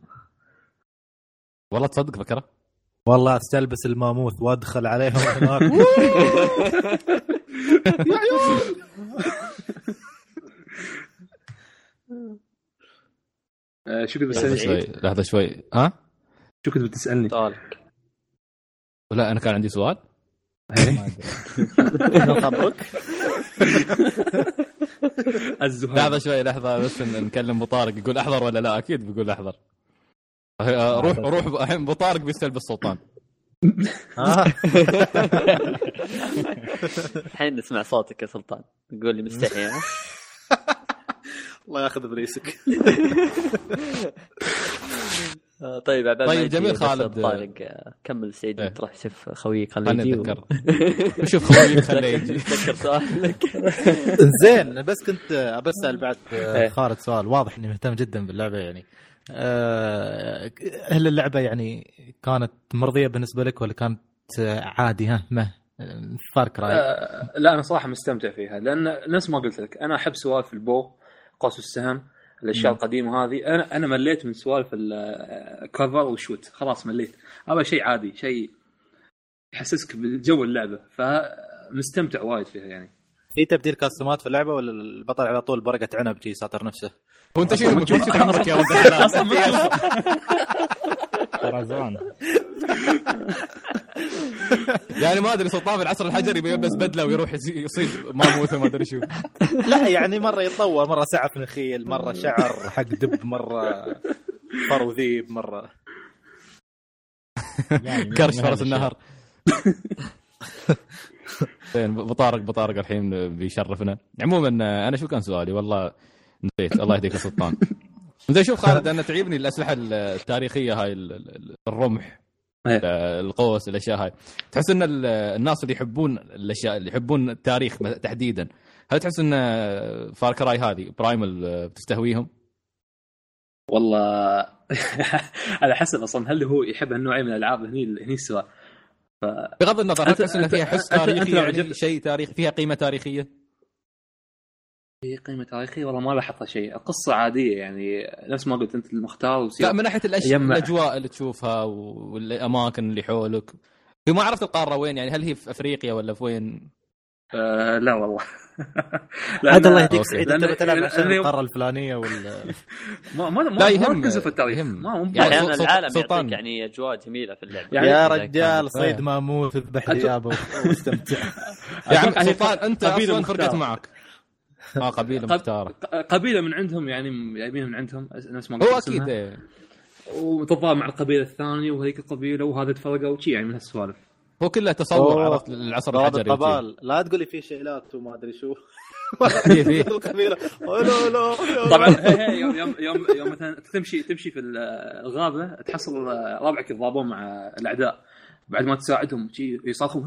والله تصدق فكرة. والله استلبس الماموث وادخل عليهم هناك. آه، شو كنت بتسألني؟ شوي لحظة شوي. ها؟ شو كنت بتسألني؟ سؤالك لا أنا كان عندي سؤال. خبرك الزهايمر. لحظة شوي لحظة بس نكلم ابو طارق يقول أحضر ولا لا. أكيد بيقول أحضر. روح روح الحين ابو طارق بيستلبس سلطان آه. الحين نسمع صوتك يا سلطان تقول لي مستحي؟ الله ياخذ بريسك آه، طيب عبال طيب، جميل خالد. طارق آه، كمل سعيد إيه. انت روح شوف خويك خليه يجي أتذكر شوف خويك خليه يجي تذكر سؤالك زين بس كنت بسال بعد آه، إيه. خالد سؤال واضح إني مهتم جدا باللعبة يعني آه، هل اللعبة يعني كانت مرضية بالنسبة لك ولا كانت آه، عادي؟ ها ما Far Cry. آه، لا أنا صراحة مستمتع فيها لأن نفس ما قلت لك أنا أحب سوالف ال bow قوس السهم الأشياء القديمة هذه. أنا أنا مليت من سوالف ال cover وال shoot خلاص مليت. هذا شيء عادي شيء يحسسك بجو اللعبة فمستمتع وايد فيها يعني. في تبديل costume ات في اللعبة ولا البطل على طول بورقة عنب جي ساتر نفسه؟ هو انت شنو وش عمرك يا ولد الحلال؟ طرزان يعني ما أدري سلطان في العصر الحجري بيلبس بدله ويروح يصي- يصيد ماموثه ما أدري شو. لا يعني مرة يتطور مرة سعف نخيل مرة شعر حق دب مرة فرو ذيب مرة. يعني كرش فرس. النهر. زين بطارق بطارق الحين بيشرفنا. عموما أنا شو كان سؤالي؟ والله نسيت الله يهديك يا سلطان زين شوف خالد أنا تعجبني الأسلحة التاريخية هاي ال- ال- الرمح إيه. القوس الأشياء هاي تحس إن ال- الناس اللي يحبون الأشياء اللي يحبون التاريخ تحديدا هل تحس إن Far Cry هذه Primal بتستهويهم؟ والله على حسب أصلا هل هو يحب هالنوعيه من الألعاب هني هني السؤال بغض النظر هل تحس إن فيها حس تاريخي يعني شيء تاريخي فيها قيمة تاريخية؟ في قيمة تاريخيه والله ما لاحظت شيء قصه عادية يعني نفس ما قلت انت المختار وسير لا من ناحية الاشياء. الأجواء اللي تشوفها والأماكن اللي حولك في ما عرفت القارة وين يعني هل هي في أفريقيا ولا في وين؟ آه لا والله عاد الله يهديك. سعيد أنت بتلعب عشان القارة الفلانية ولا ما ما ما لا يهم- ما ركزوا في التاريخ يهم. ما هم يعني يعني أنا العالم سلطان. يعطيك يعني أجواء جميلة في اللعبة يعني يا رجال صيد ماموث اذبح ديابة واستمتع يا عم هي سلطان أنت أصلا. فرقت معك آه قبيلة قب- مختارة. قبيلة من عندهم يعني جايبين من عندهم نفس ما هو أكيد. إيه. وتتضارب مع القبيلة الثانية وهذيك القبيلة وهذا تفرقوا وشي يعني من هالسوالف. هو كله تصور. عرفت العصر ضرب الحجري لا تقول لي في شيلات وما أدري شو. في- في. القبيلة. لا لا طبعا يوم يوم يوم, يوم مثلا تمشي تمشي في الغابة تحصل ربعك يتضاربون مع الأعداء. بعد ما تساعدهم شي يصرخون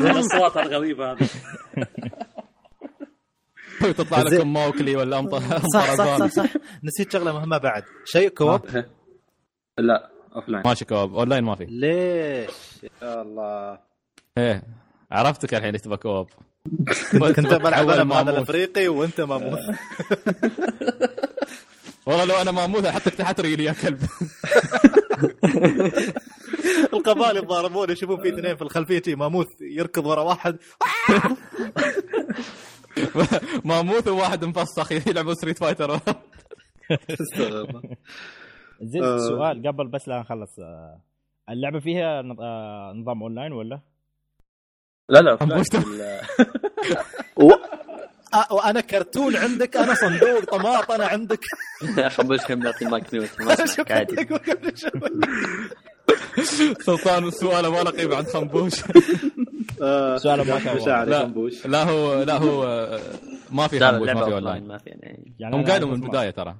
الاصوات الغريبة هذه. وتطلع زين. لكم Mowgli ولا امطر صح صح صح صح نسيت شغلة مهمة بعد. شيء co-op؟ لا offline ماشي co-op online ما في. ليش؟ يا الله. إيه. عرفتك الحين إيش تبغى co-op كنت بلعب أنا مع. الإفريقي وأنت ماموث. والله لو أنا ماموث أحطك تحت ريلي يا كلب. القبائل يتضاربون يشوفون في اثنين في الخلفية شي ماموث يركض ورا واحد. ماموث وواحد مفسخ يلعبوا Street Fighter. زين آه. سؤال قبل بس لا نخلص. آه، اللعبة فيها آه، نظام أونلاين ولا؟ لا لا وأنا كرتون عندك أنا صندوق طماط أنا عندك. خبوش كم يعطي ال mic mute عادي. سلطان سؤاله ما له قيمه عند خنبوش سؤال ما شاء الله. مشاعر لا. خنبوش لا هو لا هو آه، ما في لا خنبوش ما في اونلاين ما في يعني يعني هم قالوا من البداية ترى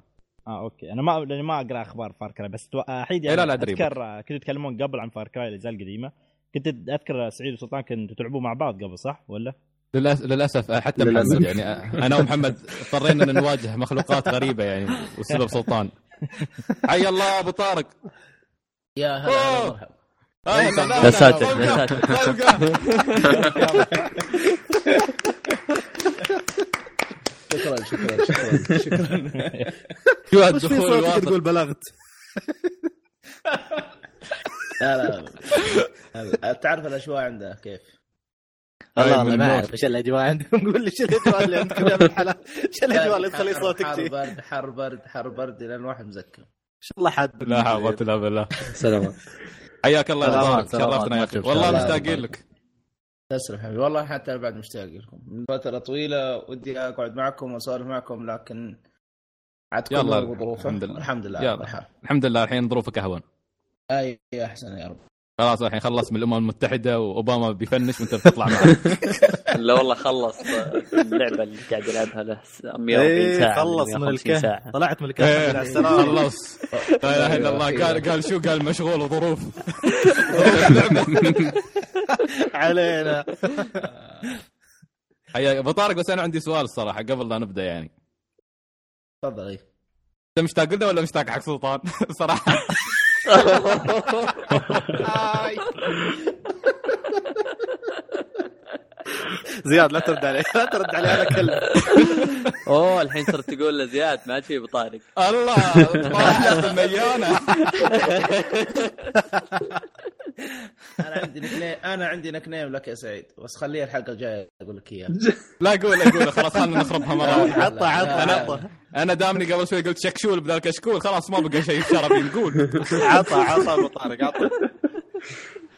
آه okay أنا ما لاني ما أقرأ أخبار Far Cry بس تو... أحيد إيه، يعني لا، لا،. اذكر آه، كنتوا تتكلمون قبل عن Far Cry الاجزاء القديمة كنت أذكر سعيد وسلطان كنتوا تلعبوا مع بعض قبل صح ولا؟ للأس- للأسف آه، حتى للأسف. محمد يعني آه، أنا ومحمد اضطرينا ان نواجه مخلوقات غريبة يعني والسبب سلطان حي الله أبو طارق يا هلا مرحبا. آه، لا، يا ساتر، يا ساتر. طيب. شكرا شكرا شكرا. شكرا شو صوتك الواضح تقول بلغت؟ لا لا هلا. تعرف الاجواء عنده كيف؟ والله ما. اعرف إيش الأجواء عندكم؟ قول لي إيش الأجواء اللي عندكم؟ يا ابن الحلال. إيش الأجواء اللي تخلي صوتك حر؟ برد حر برد حر برد لأن واحد مزكم شاء الله حد لا حول ولا قوه الا بالله سلام. حياك الله يا شرفتنا يا أخي. والله. مشتاقين لك. تسلم حبيبي. والله حتى أنا بعد مشتاق لكم. من فترة طويلة ودي أقعد معكم واسولف معكم لكن عاد كل ظروفه الحمد لله. الحمد لله. يلا. الحمد لله الحين ظروفك أهون. أي أحسن يا رب. خلاص الحين خلص من الأمم المتحدة وأوباما بيفنش وأنت بتطلع معه. لا والله خلص. اللعبة اللي قاعد يلعبها له 140 إيه ساعة خلص من 150 الكهف. ساعة. طلعت من الكهف إيه، على السلامه خلص. لا إله إلا الله. قال قال شو؟ قال مشغول وظروف. علينا. حياك. أبو طارق بس أنا عندي سؤال الصراحة قبل لا نبدأ يعني. تفضل اي أنت مشتاق لنا ولا مشتاق حق سلطان؟ صراحة. Ay. زياد لا ترد علي لا ترد علي أنا كلب أوه الحين صرت تقول لزياد ما عاد في ابو طارق الله طاحت الميانه أنا عندي نكنيم أنا عندي نكنيم لك يا سعيد بس خليها الحلقة الجاية أقول لك إياه. لا قول قول خلاص خلينا نخربها مرة واحدة. عطى عطى أنا دامني قبل شوي قلت شكشول بدل كشكول خلاص ما بقى شيء شرفي نقول. عطى عطى ابو طارق عطى.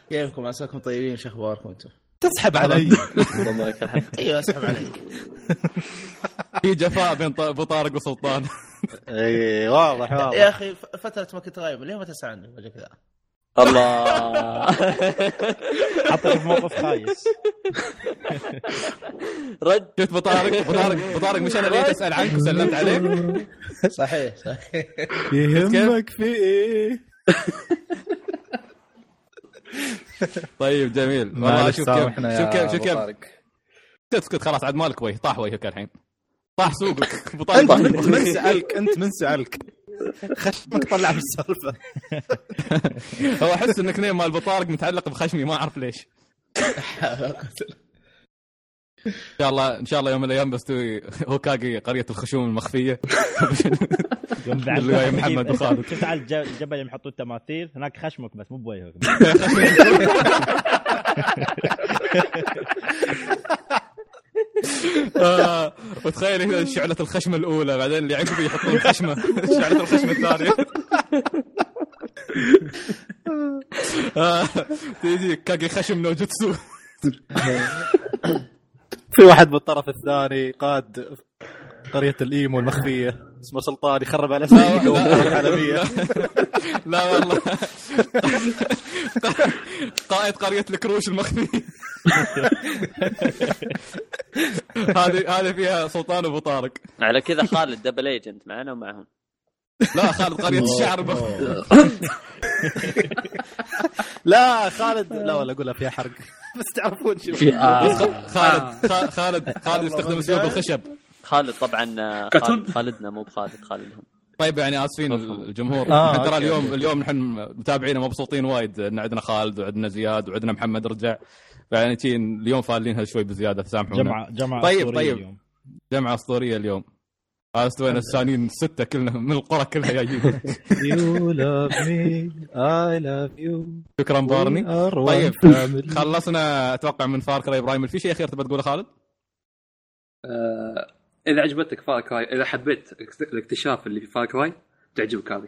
كيفكم؟ عساكم طيبين شو أخباركم أنتم؟ تسحب علي. والله لك الحمد. أيوه أسحب عليك في جفاء بين أبو طارق وسلطان. إي واضح. يا واضح أخي ف- فترة ما كنت غايب ليه ما تسال عني وجهك ذا؟ الله. حطك في موقف خايس. رد. شفت أبو طارق؟ أبو طارق أبو طارق مش أنا اللي اسال عنك وسلمت عليك. صحيح صحيح. يهمك في إيه؟ طيب جميل. والله شوف كيف شوف كيف شوف كيف. اسكت اسكت خلاص عاد مالك وجه طاح وجهك الحين. طاح سوقك. أنت من سألك أنت من سألك. خشمك طلع من السالفه هو أحس إنك نيم مال ابو طارق متعلق بخشمي ما أعرف ليش. إن شاء الله إن شاء الله يوم من الأيام بستوي هوكاجي قرية الخشوم المخفية. يوم بعد. اللي ويا محمد وخالد. شفت على الج- الجبل اللي يحطوا التماثيل هناك خشمك بس مو بوجهك. آه، وتخيل هنا شعلة الخشمة الأولى بعدين اللي عقبه يحطون خشمة. شعلة الخشمة الثانية. آه، تيجي كاجي خشم نوجوتسو في واحد بالطرف الثاني قاد قرية الإيمو المخفية اسمه سلطان يخرب على لا العالميه لا. والله. قائد قرية الكروش المخفية. هذه هذه فيها سلطان أبو طارق. على كذا خالد دبل ايجنت معنا ومعهم. لا خالد قرية الشعر. لا خالد لا ولا أقولها فيها حرق. بس تعرفون شو. خالد خا- خالد خالد يستخدم اسلوب الخشب خالد طبعا آه،. خالد خالدنا مو بخالد خالدهم. طيب يعني آسفين الجمهور. آه، ترى اليوم. اليوم نحن متابعين مبسوطين وايد. ان عندنا خالد وعندنا زياد وعندنا محمد رجع. فيعني اليوم فالينها شوي بزيادة سامحونا. جمعه جمعه طيب، طيب. اليوم. جمعه أسطورية اليوم. آه، استوينا الثانيين؟ ستة كلنا من القرى كلها جايين. You love me I love you. شكرا بارني. طيب. خلصنا أتوقع من Far Cry Primal في شيء أخير تبغى تقوله خالد؟ آه، إذا عجبتك Far Cry إذا حبيت الاكتشاف اللي في Far Cry تعجبك هذه.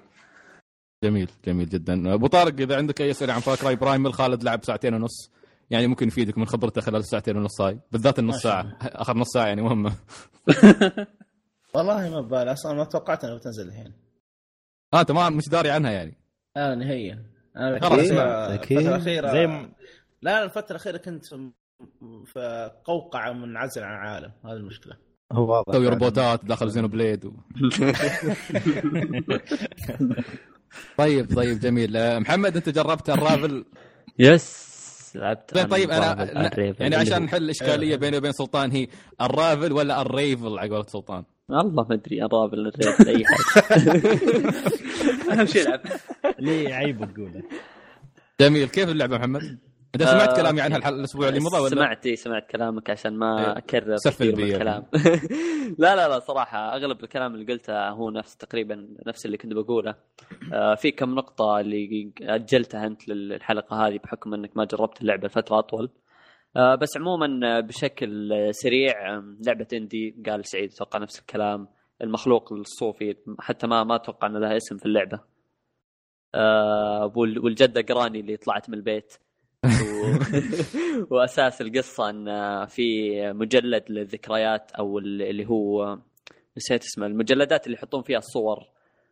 جميل جميل جدا. أبو طارق إذا عندك أي أسئلة عن Far Cry Primal خالد لعب ساعتين ونص. يعني ممكن يفيدك من خبرته خلال الساعتين ونص هاي. بالذات النص ساعة. آخر نص ساعة يعني مهمة. والله ما ببالي. أصلا ما توقعت إنها بتنزل الحين. آه تمام مش داري عنها يعني. أنا نهائيا. أنا خلاص،. الفترة الاخيره زي م- لا الفترة الأخيرة كنت في قوقعة منعزل عن العالم. هذه المشكلة. هو واضح. تسوي. روبوتات داخل زينو بليد و... طيب طيب جميل. آه، محمد أنت جربت Unravel؟ yes. لعبت طيب, طيب أنا الريفل يعني عشان نحل إشكالية بيني وبين سلطان هي Unravel ولا الريفل على قولة سلطان؟ والله ما أدري Unravel الريفل أي حاجة. أهم شيء العب. ليه عيب تقوله؟ جميل. كيف اللعبة محمد؟ انت سمعت آه، كلامي عنها الأسبوع اللي مضى ولا؟ سمعت إيه، سمعت كلامك عشان ما إيه. أكرر كثير من بي الكلام. لا لا لا صراحة أغلب الكلام اللي قلته هو نفس تقريبا نفس اللي كنت بقوله. آه، في كم نقطة اللي أجلتها أنت للحلقة هذه بحكم إنك ما جربت اللعبة فتره أطول. بس عموما آه، بشكل آه، سريع آه، لعبة اندي قال سعيد أتوقع نفس الكلام. المخلوق الصوفي حتى ما ما أتوقع إن لها اسم في اللعبة. آه، وال- والجده قراني اللي طلعت من البيت. وأساس القصة إن في مجلد للذكريات أو اللي هو نسيت اسمه المجلدات اللي يحطون فيها الصور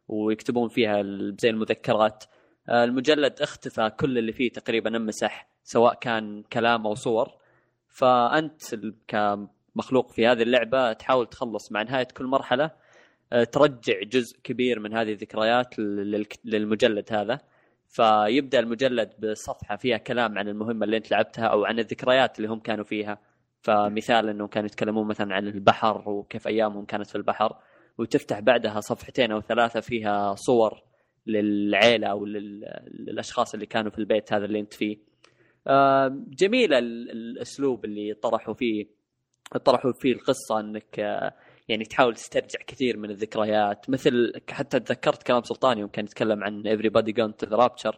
ويكتبون فيها زي المذكرات. آه، المجلد اختفى كل اللي فيه تقريبا انمسح سواء كان كلام أو صور. فأنت كمخلوق في هذه اللعبة تحاول تخلص مع نهاية كل مرحلة آه، ترجع جزء كبير من هذه الذكريات لل- للمجلد هذا. فيبدأ المجلد بصفحة فيها كلام عن المهمة اللي أنت لعبتها أو عن الذكريات اللي هم كانوا فيها. فمثال إنهم كانوا يتكلمون مثلا عن البحر وكيف أيامهم كانت في البحر وتفتح بعدها صفحتين أو ثلاثة فيها صور للعيلة أو لل- للأشخاص اللي كانوا في البيت هذا اللي أنت فيه. آه، جميله ال- الأسلوب اللي طرحوا فيه طرحوا فيه القصة إنك آه، يعني تحاول تسترجع كثير من الذكريات. مثل حتى تذكرت كلام سلطان يوم كان يتكلم عن everybody gone to the rapture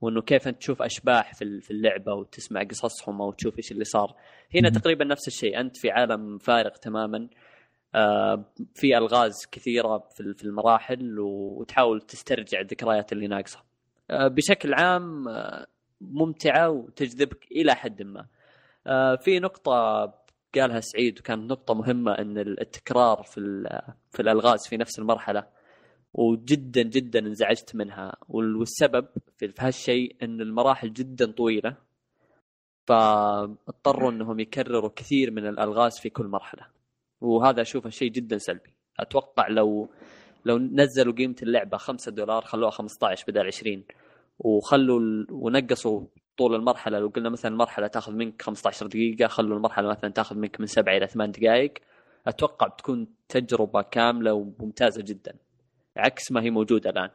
وإنه كيف أنت تشوف أشباح في ال- في اللعبة وتسمع قصصهم أو تشوف إيش اللي صار. هنا تقريبا نفس الشيء. أنت في عالم فارغ تماما آه، في ألغاز كثيرة في ال- في المراحل وتحاول تسترجع الذكريات اللي ناقصة. بشكل عام ممتعة وتجذبك إلى حد ما. آه، في نقطة قالها سعيد وكانت نقطة مهمة إن التكرار في في الألغاز في نفس المرحلة وجدا جدا انزعجت منها. وال- والسبب في في هالشيء إن المراحل جدا طويلة فاضطروا إنهم يكرروا كثير من الألغاز في كل مرحلة. وهذا أشوفه شيء جدا سلبي. أتوقع لو لو نزلوا قيمة اللعبة 5 دولار خلوها 15 بدل 20 وخلوا ال... ونقصوا طول المرحلة. لو قلنا مثلا المرحله تاخذ منك 15 دقيقة خلوا المرحلة مثلا تاخذ منك من 7 إلى 8 دقائق. أتوقع بتكون تجربة كاملة وممتازة جدا عكس ما هي موجودة الآن.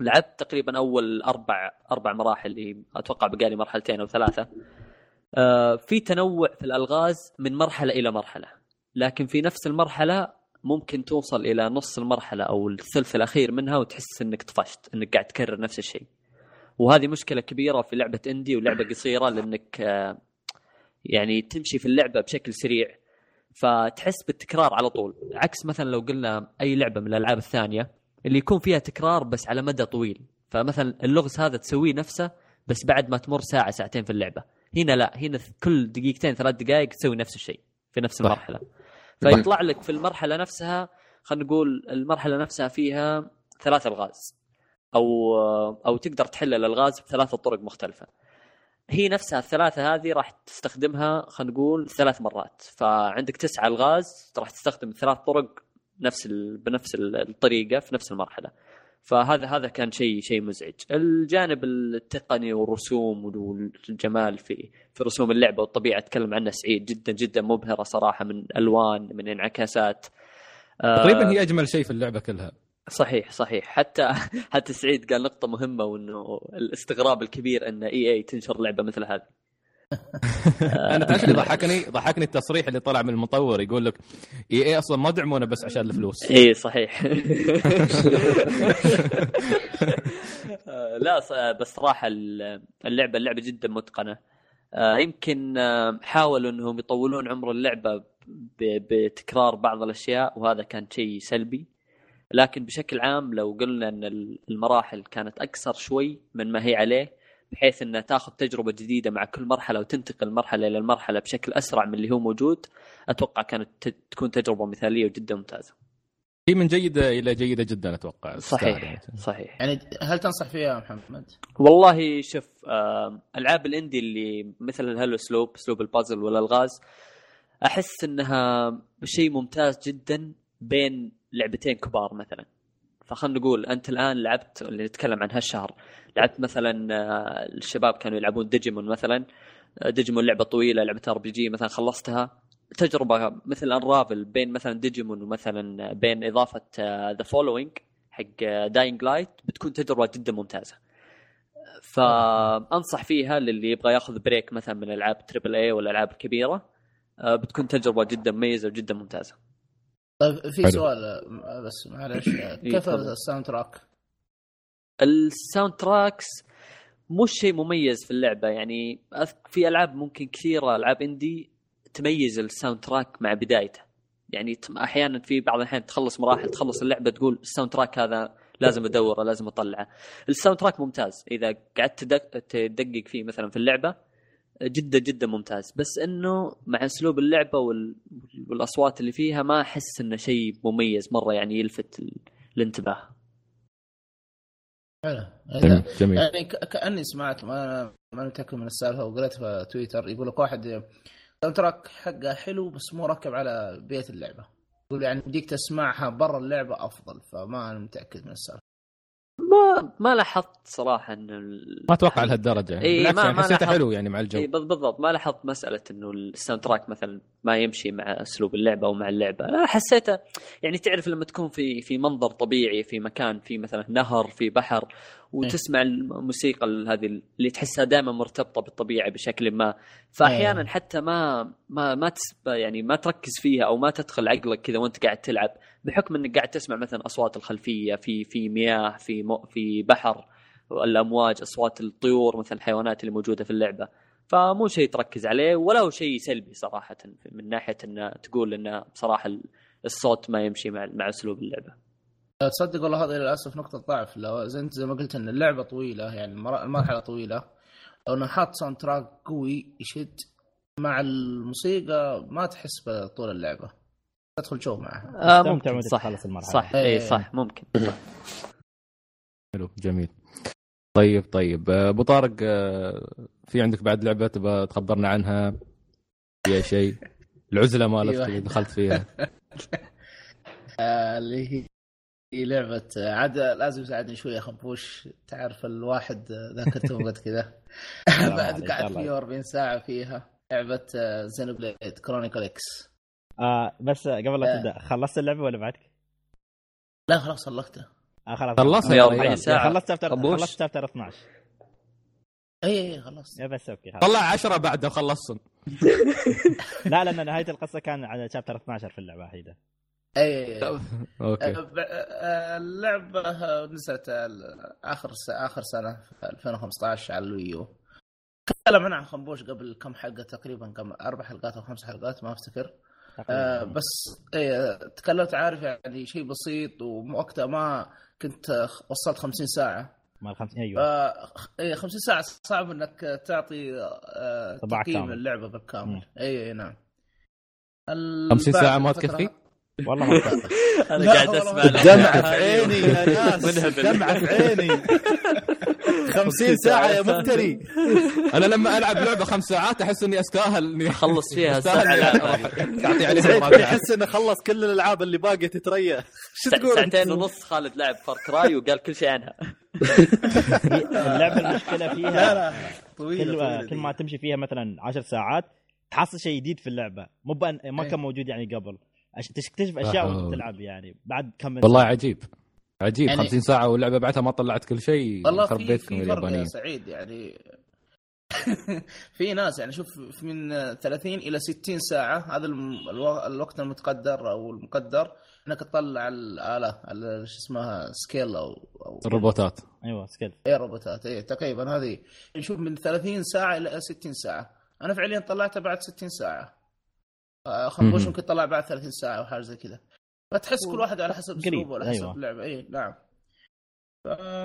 لعبت تقريبا أول أربع أربع مراحل اللي أتوقع بقالي مرحلتين أو ثلاثة. آه في تنوع في الألغاز من مرحلة إلى مرحلة لكن في نفس المرحلة ممكن توصل إلى نص المرحلة أو الثلث الأخير منها وتحس إنك طفشت إنك قاعد تكرر نفس الشيء. وهذه مشكلة كبيرة في لعبة إندي ولعبة قصيرة لأنك آه يعني تمشي في اللعبة بشكل سريع فتحس بالتكرار على طول. عكس مثلا لو قلنا أي لعبة من الألعاب الثانية اللي يكون فيها تكرار بس على مدى طويل. فمثلا اللغز هذا تسويه نفسه بس بعد ما تمر ساعة ساعتين في اللعبة. هنا لا هنا كل دقيقتين ثلاث دقائق تسوي نفس الشيء في نفس صح. المرحلة. فيطلع لك في المرحلة نفسها خلينا نقول المرحلة نفسها فيها ثلاث الغاز. أو أو تقدر تحل الألغاز بثلاث طرق مختلفة. هي نفسها الثلاثة هذه راح تستخدمها خلينا نقول ثلاث مرات. فعندك تسعة ألغاز راح تستخدم ثلاث طرق نفس. بنفس الطريقة في نفس المرحلة. فهذا هذا كان شيء شيء مزعج. الجانب التقني والرسوم والجمال في في رسوم اللعبة والطبيعة أتكلم عنها سعيد جدا جدا مبهرة صراحة من ألوان من انعكاسات. آه، تقريبا هي أجمل شيء في اللعبة كلها. صحيح صحيح. حتى حتى سعيد قال نقطة مهمة وإنه الاستغراب الكبير أن إي إي تنشر لعبة مثل هذه. أنا تعرف اللي ضحكني؟ ضحكني التصريح اللي طلع من المطور يقول لك إي إي أصلا ما دعمونا بس عشان الفلوس. إي صحيح. آه، لا ص- بس صراحة ال- اللعبة اللعبة جدا متقنة. آه، يمكن آه، حاولوا إنهم يطولون عمر اللعبة ب- بتكرار بعض الأشياء وهذا كان شيء سلبي. لكن بشكل عام لو قلنا إن المراحل كانت اقصر شوي من ما هي عليه بحيث انها تاخذ تجربة جديدة مع كل مرحلة وتنتقل مرحلة إلى المرحلة بشكل أسرع من اللي هو موجود أتوقع كانت ت- تكون تجربة مثالية وجدا ممتازة. هي من جيدة إلى جيدة جدا أتوقع صحيح صحيح. يعني هل تنصح فيها يا محمد؟ والله شوف آم، ألعاب الإندي اللي مثل هالاسلوب اسلوب البازل والالغاز أحس إنها شيء ممتاز جدا بين لعبتين كبار مثلا فخلنا نقول أنت الآن لعبت اللي نتكلم عن هالشهر لعبت مثلا آه، الشباب كانوا يلعبون ديجيمون مثلا. آه، ديجيمون لعبة طويلة لعبة RPG مثلا خلصتها. تجربة مثل Unravel بين مثلا ديجيمون ومثلا بين إضافة The Following حق Dying Light بتكون تجربة جدا ممتازة. فانصح فيها للي يبغى ياخذ break مثلا من العاب triple A والألعاب الكبيرة. آه، بتكون تجربة جدا مميزة وجدا ممتازة. طيب في حلو. سؤال آه، بس معلش آه، كيف تفضل. ال soundtrack؟ ال soundtracks مش شيء مميز في اللعبة يعني في ألعاب ممكن كثيرة ألعاب indie تميز ال soundtrack مع بدايته يعني أحيانا في بعض الأحيان تخلص مراحل تخلص اللعبة تقول ال soundtrack هذا لازم أدوره لازم أطلعه ال soundtrack ممتاز إذا قعدت تدق- تدقق فيه مثلا في اللعبة جدا جدا ممتاز. بس إنه مع أسلوب اللعبة وال... والأصوات اللي فيها ما أحس إنه شيء مميز مرة يعني يلفت ال- الانتباه. حلو. جميل جميل. يعني كأني سمعت ما ما متاكد من السالفة وقريت في تويتر. يقول لك واحد ال soundtrack حقه حلو بس مو راكب على بيئة اللعبة. يقول يعني بديك تسمعها برا اللعبة أفضل فما أنا متأكد من السالفة. ما ما لاحظت صراحة إنه ال... ما أتوقع لهالدرجة. إيه، بالعكس ما- يعني ما حسيته. حلو يعني مع الجو. إيه بال- بالضبط. ما لاحظت مسألة إنه ال soundtrack مثلا ما يمشي مع أسلوب اللعبة أو مع اللعبة. لا حسيته يعني تعرف لما تكون في في منظر طبيعي في مكان في مثلا نهر في بحر وتسمع الموسيقى ال- هذه اللي تحسها دائما مرتبطة بالطبيعة بشكل ما. فاحيانا إيه. حتى ما ما ما يعني ما تركز فيها أو ما تدخل عقلك كذا وأنت قاعد تلعب بحكم إنك قاعد تسمع مثلا أصوات الخلفية في في مياه في مو في بحر الأمواج أصوات الطيور مثل الحيوانات اللي موجودة في اللعبة. فمو شيء تركز عليه ولا هو شيء سلبي صراحة من ناحية انه تقول انه بصراحه الصوت ما يمشي مع مع أسلوب اللعبة. تصدق والله هذه للأسف نقطة ضعف. لو زي أنت زي ما قلت إن اللعبة طويلة يعني المر- المرحله طويلة لو إنه حاط soundtrack قوي يشد مع الموسيقى ما تحس بطول اللعبة. تدخل جو معها. آه ممكن. صح تخلص المرحلة. صح. إيه. اي صح ممكن. حلو جميل. طيب طيب. آه، أبو طارق آه، في عندك بعد لعبة تبغى تخبرنا عنها؟ في شيء؟ العزلة مالتك أيوة. اللي دخلت فيها. آه، اللي هي هي لعبة عاد لازم يساعدني شوية خنفوش تعرف الواحد ذاكرته وقت كذا؟ بعد قعدت الله 44 ساعة فيها. لعبة Xenoblade Chronicle X آه بس قبل لا آه. تبدأ خلصت اللعبة ولا بعدك؟ لا خلاص صلحتها. آه خلاص. خلصها يا يا 40 رجال ساعة. خلصت chapter. خلصت chapter 12 إي إي خلاص. يا بس okay خلاص. طلع عشرة بعده وخلصهم لا لأن نهاية القصة كان على chapter 12 في اللعبة الوحيده اي اي اي okay آه، آه، اللعبة آه، نزلت آخر س- آخر سنة في 2015 على ال Wii U تكلم عنها خنبوش قبل كم حلقة تقريبا كم أربع حلقات أو خمس حلقات ما أفتكر آه تقريباً. بس إيه تكلمت عارف يعني شيء بسيط ووقتها ما كنت وصلت 50 ساعة مال 50 أيوه آه إيه 50 ساعة صعب إنك تعطي آه تقييم كامل. اللعبة بالكامل. اي اي نعم 50 بعد ساعة ما فترة- تكفي؟ والله ما. أنا قاعد أسمع ما- دمعة في عيني يا ناس منهبل. دمعة في عيني 50 ساعة يا مفتري أنا لما ألعب لعبة خمس ساعات أحس إني أستاهل إني أخلص فيها تعطي عليها. يحس انه خلص كل الألعاب اللي باقية تتريا شو تقول ساعتين؟ ونص خالد لعب فار كراي وقال كل شيء عنها اللعبة المشكلة فيها لا لا طويلة كل. ما تمشي فيها مثلا 10 ساعات تحصل شيء جديد في اللعبة مو بأن ما إيه. كان موجود يعني قبل عشان تكتشف أشياء. وأنت تلعب يعني بعد كم من والله. عجيب. عجيب. يعني- 50 ساعة واللعبه بعدها ما طلعت كل شيء. والله يخرب في بيتكم يا اليابانيين سعيد يعني في ناس يعني شوف من 30 إلى 60 ساعة هذا الوقت المتقدر أو المقدر إنك تطلع الآلة ال- شو اسمها Skell أو أو الروبوتات. أيوه Skell. اي روبوتات. اي تقريبا هذه. نشوف من 30 ساعة إلى 60 ساعة. أنا فعليا طلعتها بعد 60 ساعة. خنبوش مهم. ممكن طلع بعد 30 ساعة أو حاجة زي كذا فتحس كل واحد على حسب أسلوبه وعلى حسب أيوة. اللعبة اي نعم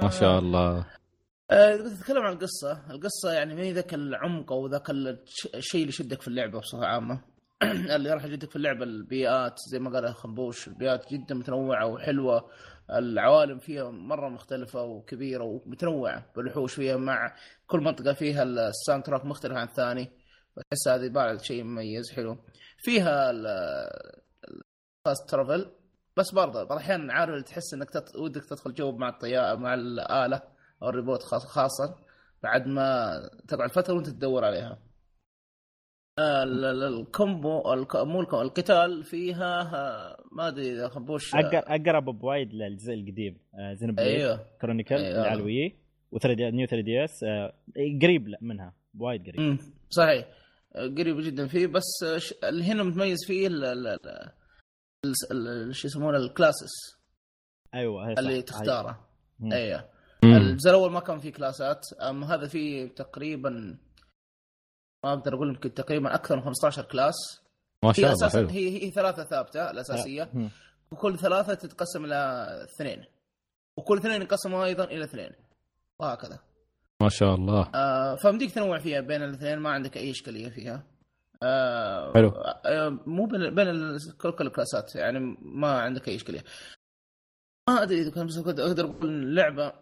ما شاء الله آه، تتكلم عن القصة، القصة يعني ما هي ذاك العمق أو ذاك الش- الشيء اللي يشدك في اللعبة بصفة عامة. اللي راح يشدك في اللعبة البيئات زي ما قال خنبوش، البيئات جدا متنوعة وحلوة، العوالم فيها مرة مختلفة وكبيرة ومتنوعة، بالوحوش فيها مع كل منطقة فيها ال soundtrack مختلف عن الثاني، فتحس هذه بعد شيء مميز حلو. فيها ال fast travel بس برضه بعض الأحيان عارف تحس إنك تت... ودك تدخل جو مع الطيارة مع الآلة أو الروبوت خاص خاصه بعد ما تقعد فترة وأنت تدور عليها. ال- ال- ال combo الك- مو ال combo القتال فيها آه، ما أدري إذا خنبوش أقر- أقرب بوايد للجزء القديم آه، زين أيوه. Chronicle. اللي على ال Wii New 3DS قريب منها بوايد قريب. صحيح. آه، قريب جدا فيه بس آه، ش- اللي هنا متميز فيه ال- ال- ال- ال- ال- شو يسمونه ال classes أيوه هي صح. اللي هاي. تختاره. أيوه. الجزء الأول ما كان فيه كلاسات أما هذا فيه تقريبا ما أقدر أقول يمكن تقريبا أكثر من 15 كلاس ما هي شاء الله حلو هي هي ثلاثة ثابتة الأساسية مم. وكل ثلاثة تتقسم إلى اثنين وكل اثنين ينقسموا أيضا إلى اثنين وهكذا ما شاء الله. آه فمديك تنوع فيها بين الاثنين ما عندك أي إشكالية فيها. آه حلو. آه مو بين بين كل كل الكلاسات يعني ما عندك أي إشكالية. ما أدري إذا أقدر- أقدر أقول اللعبه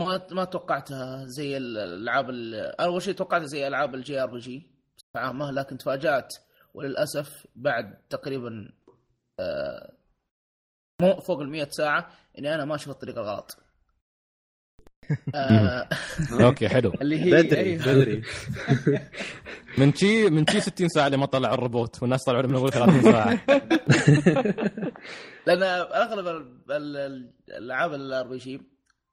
ما ما توقعتها زي الألعاب ال- أول شيء توقعتها زي ألعاب ال JRPG عامه لكن تفاجأت وللأسف بعد تقريبا آه، مو فوق ال 100 ساعة إني أنا ماشي في الطريق الغلط. okay حلو. اللي هي بدري أيوه. بدري. من شي من شي 60 ساعة اللي ما طلع الروبوت والناس طلعوا من اول 30 ساعة. لأن أغلب ال- ال- ال- الالعاب ال RPG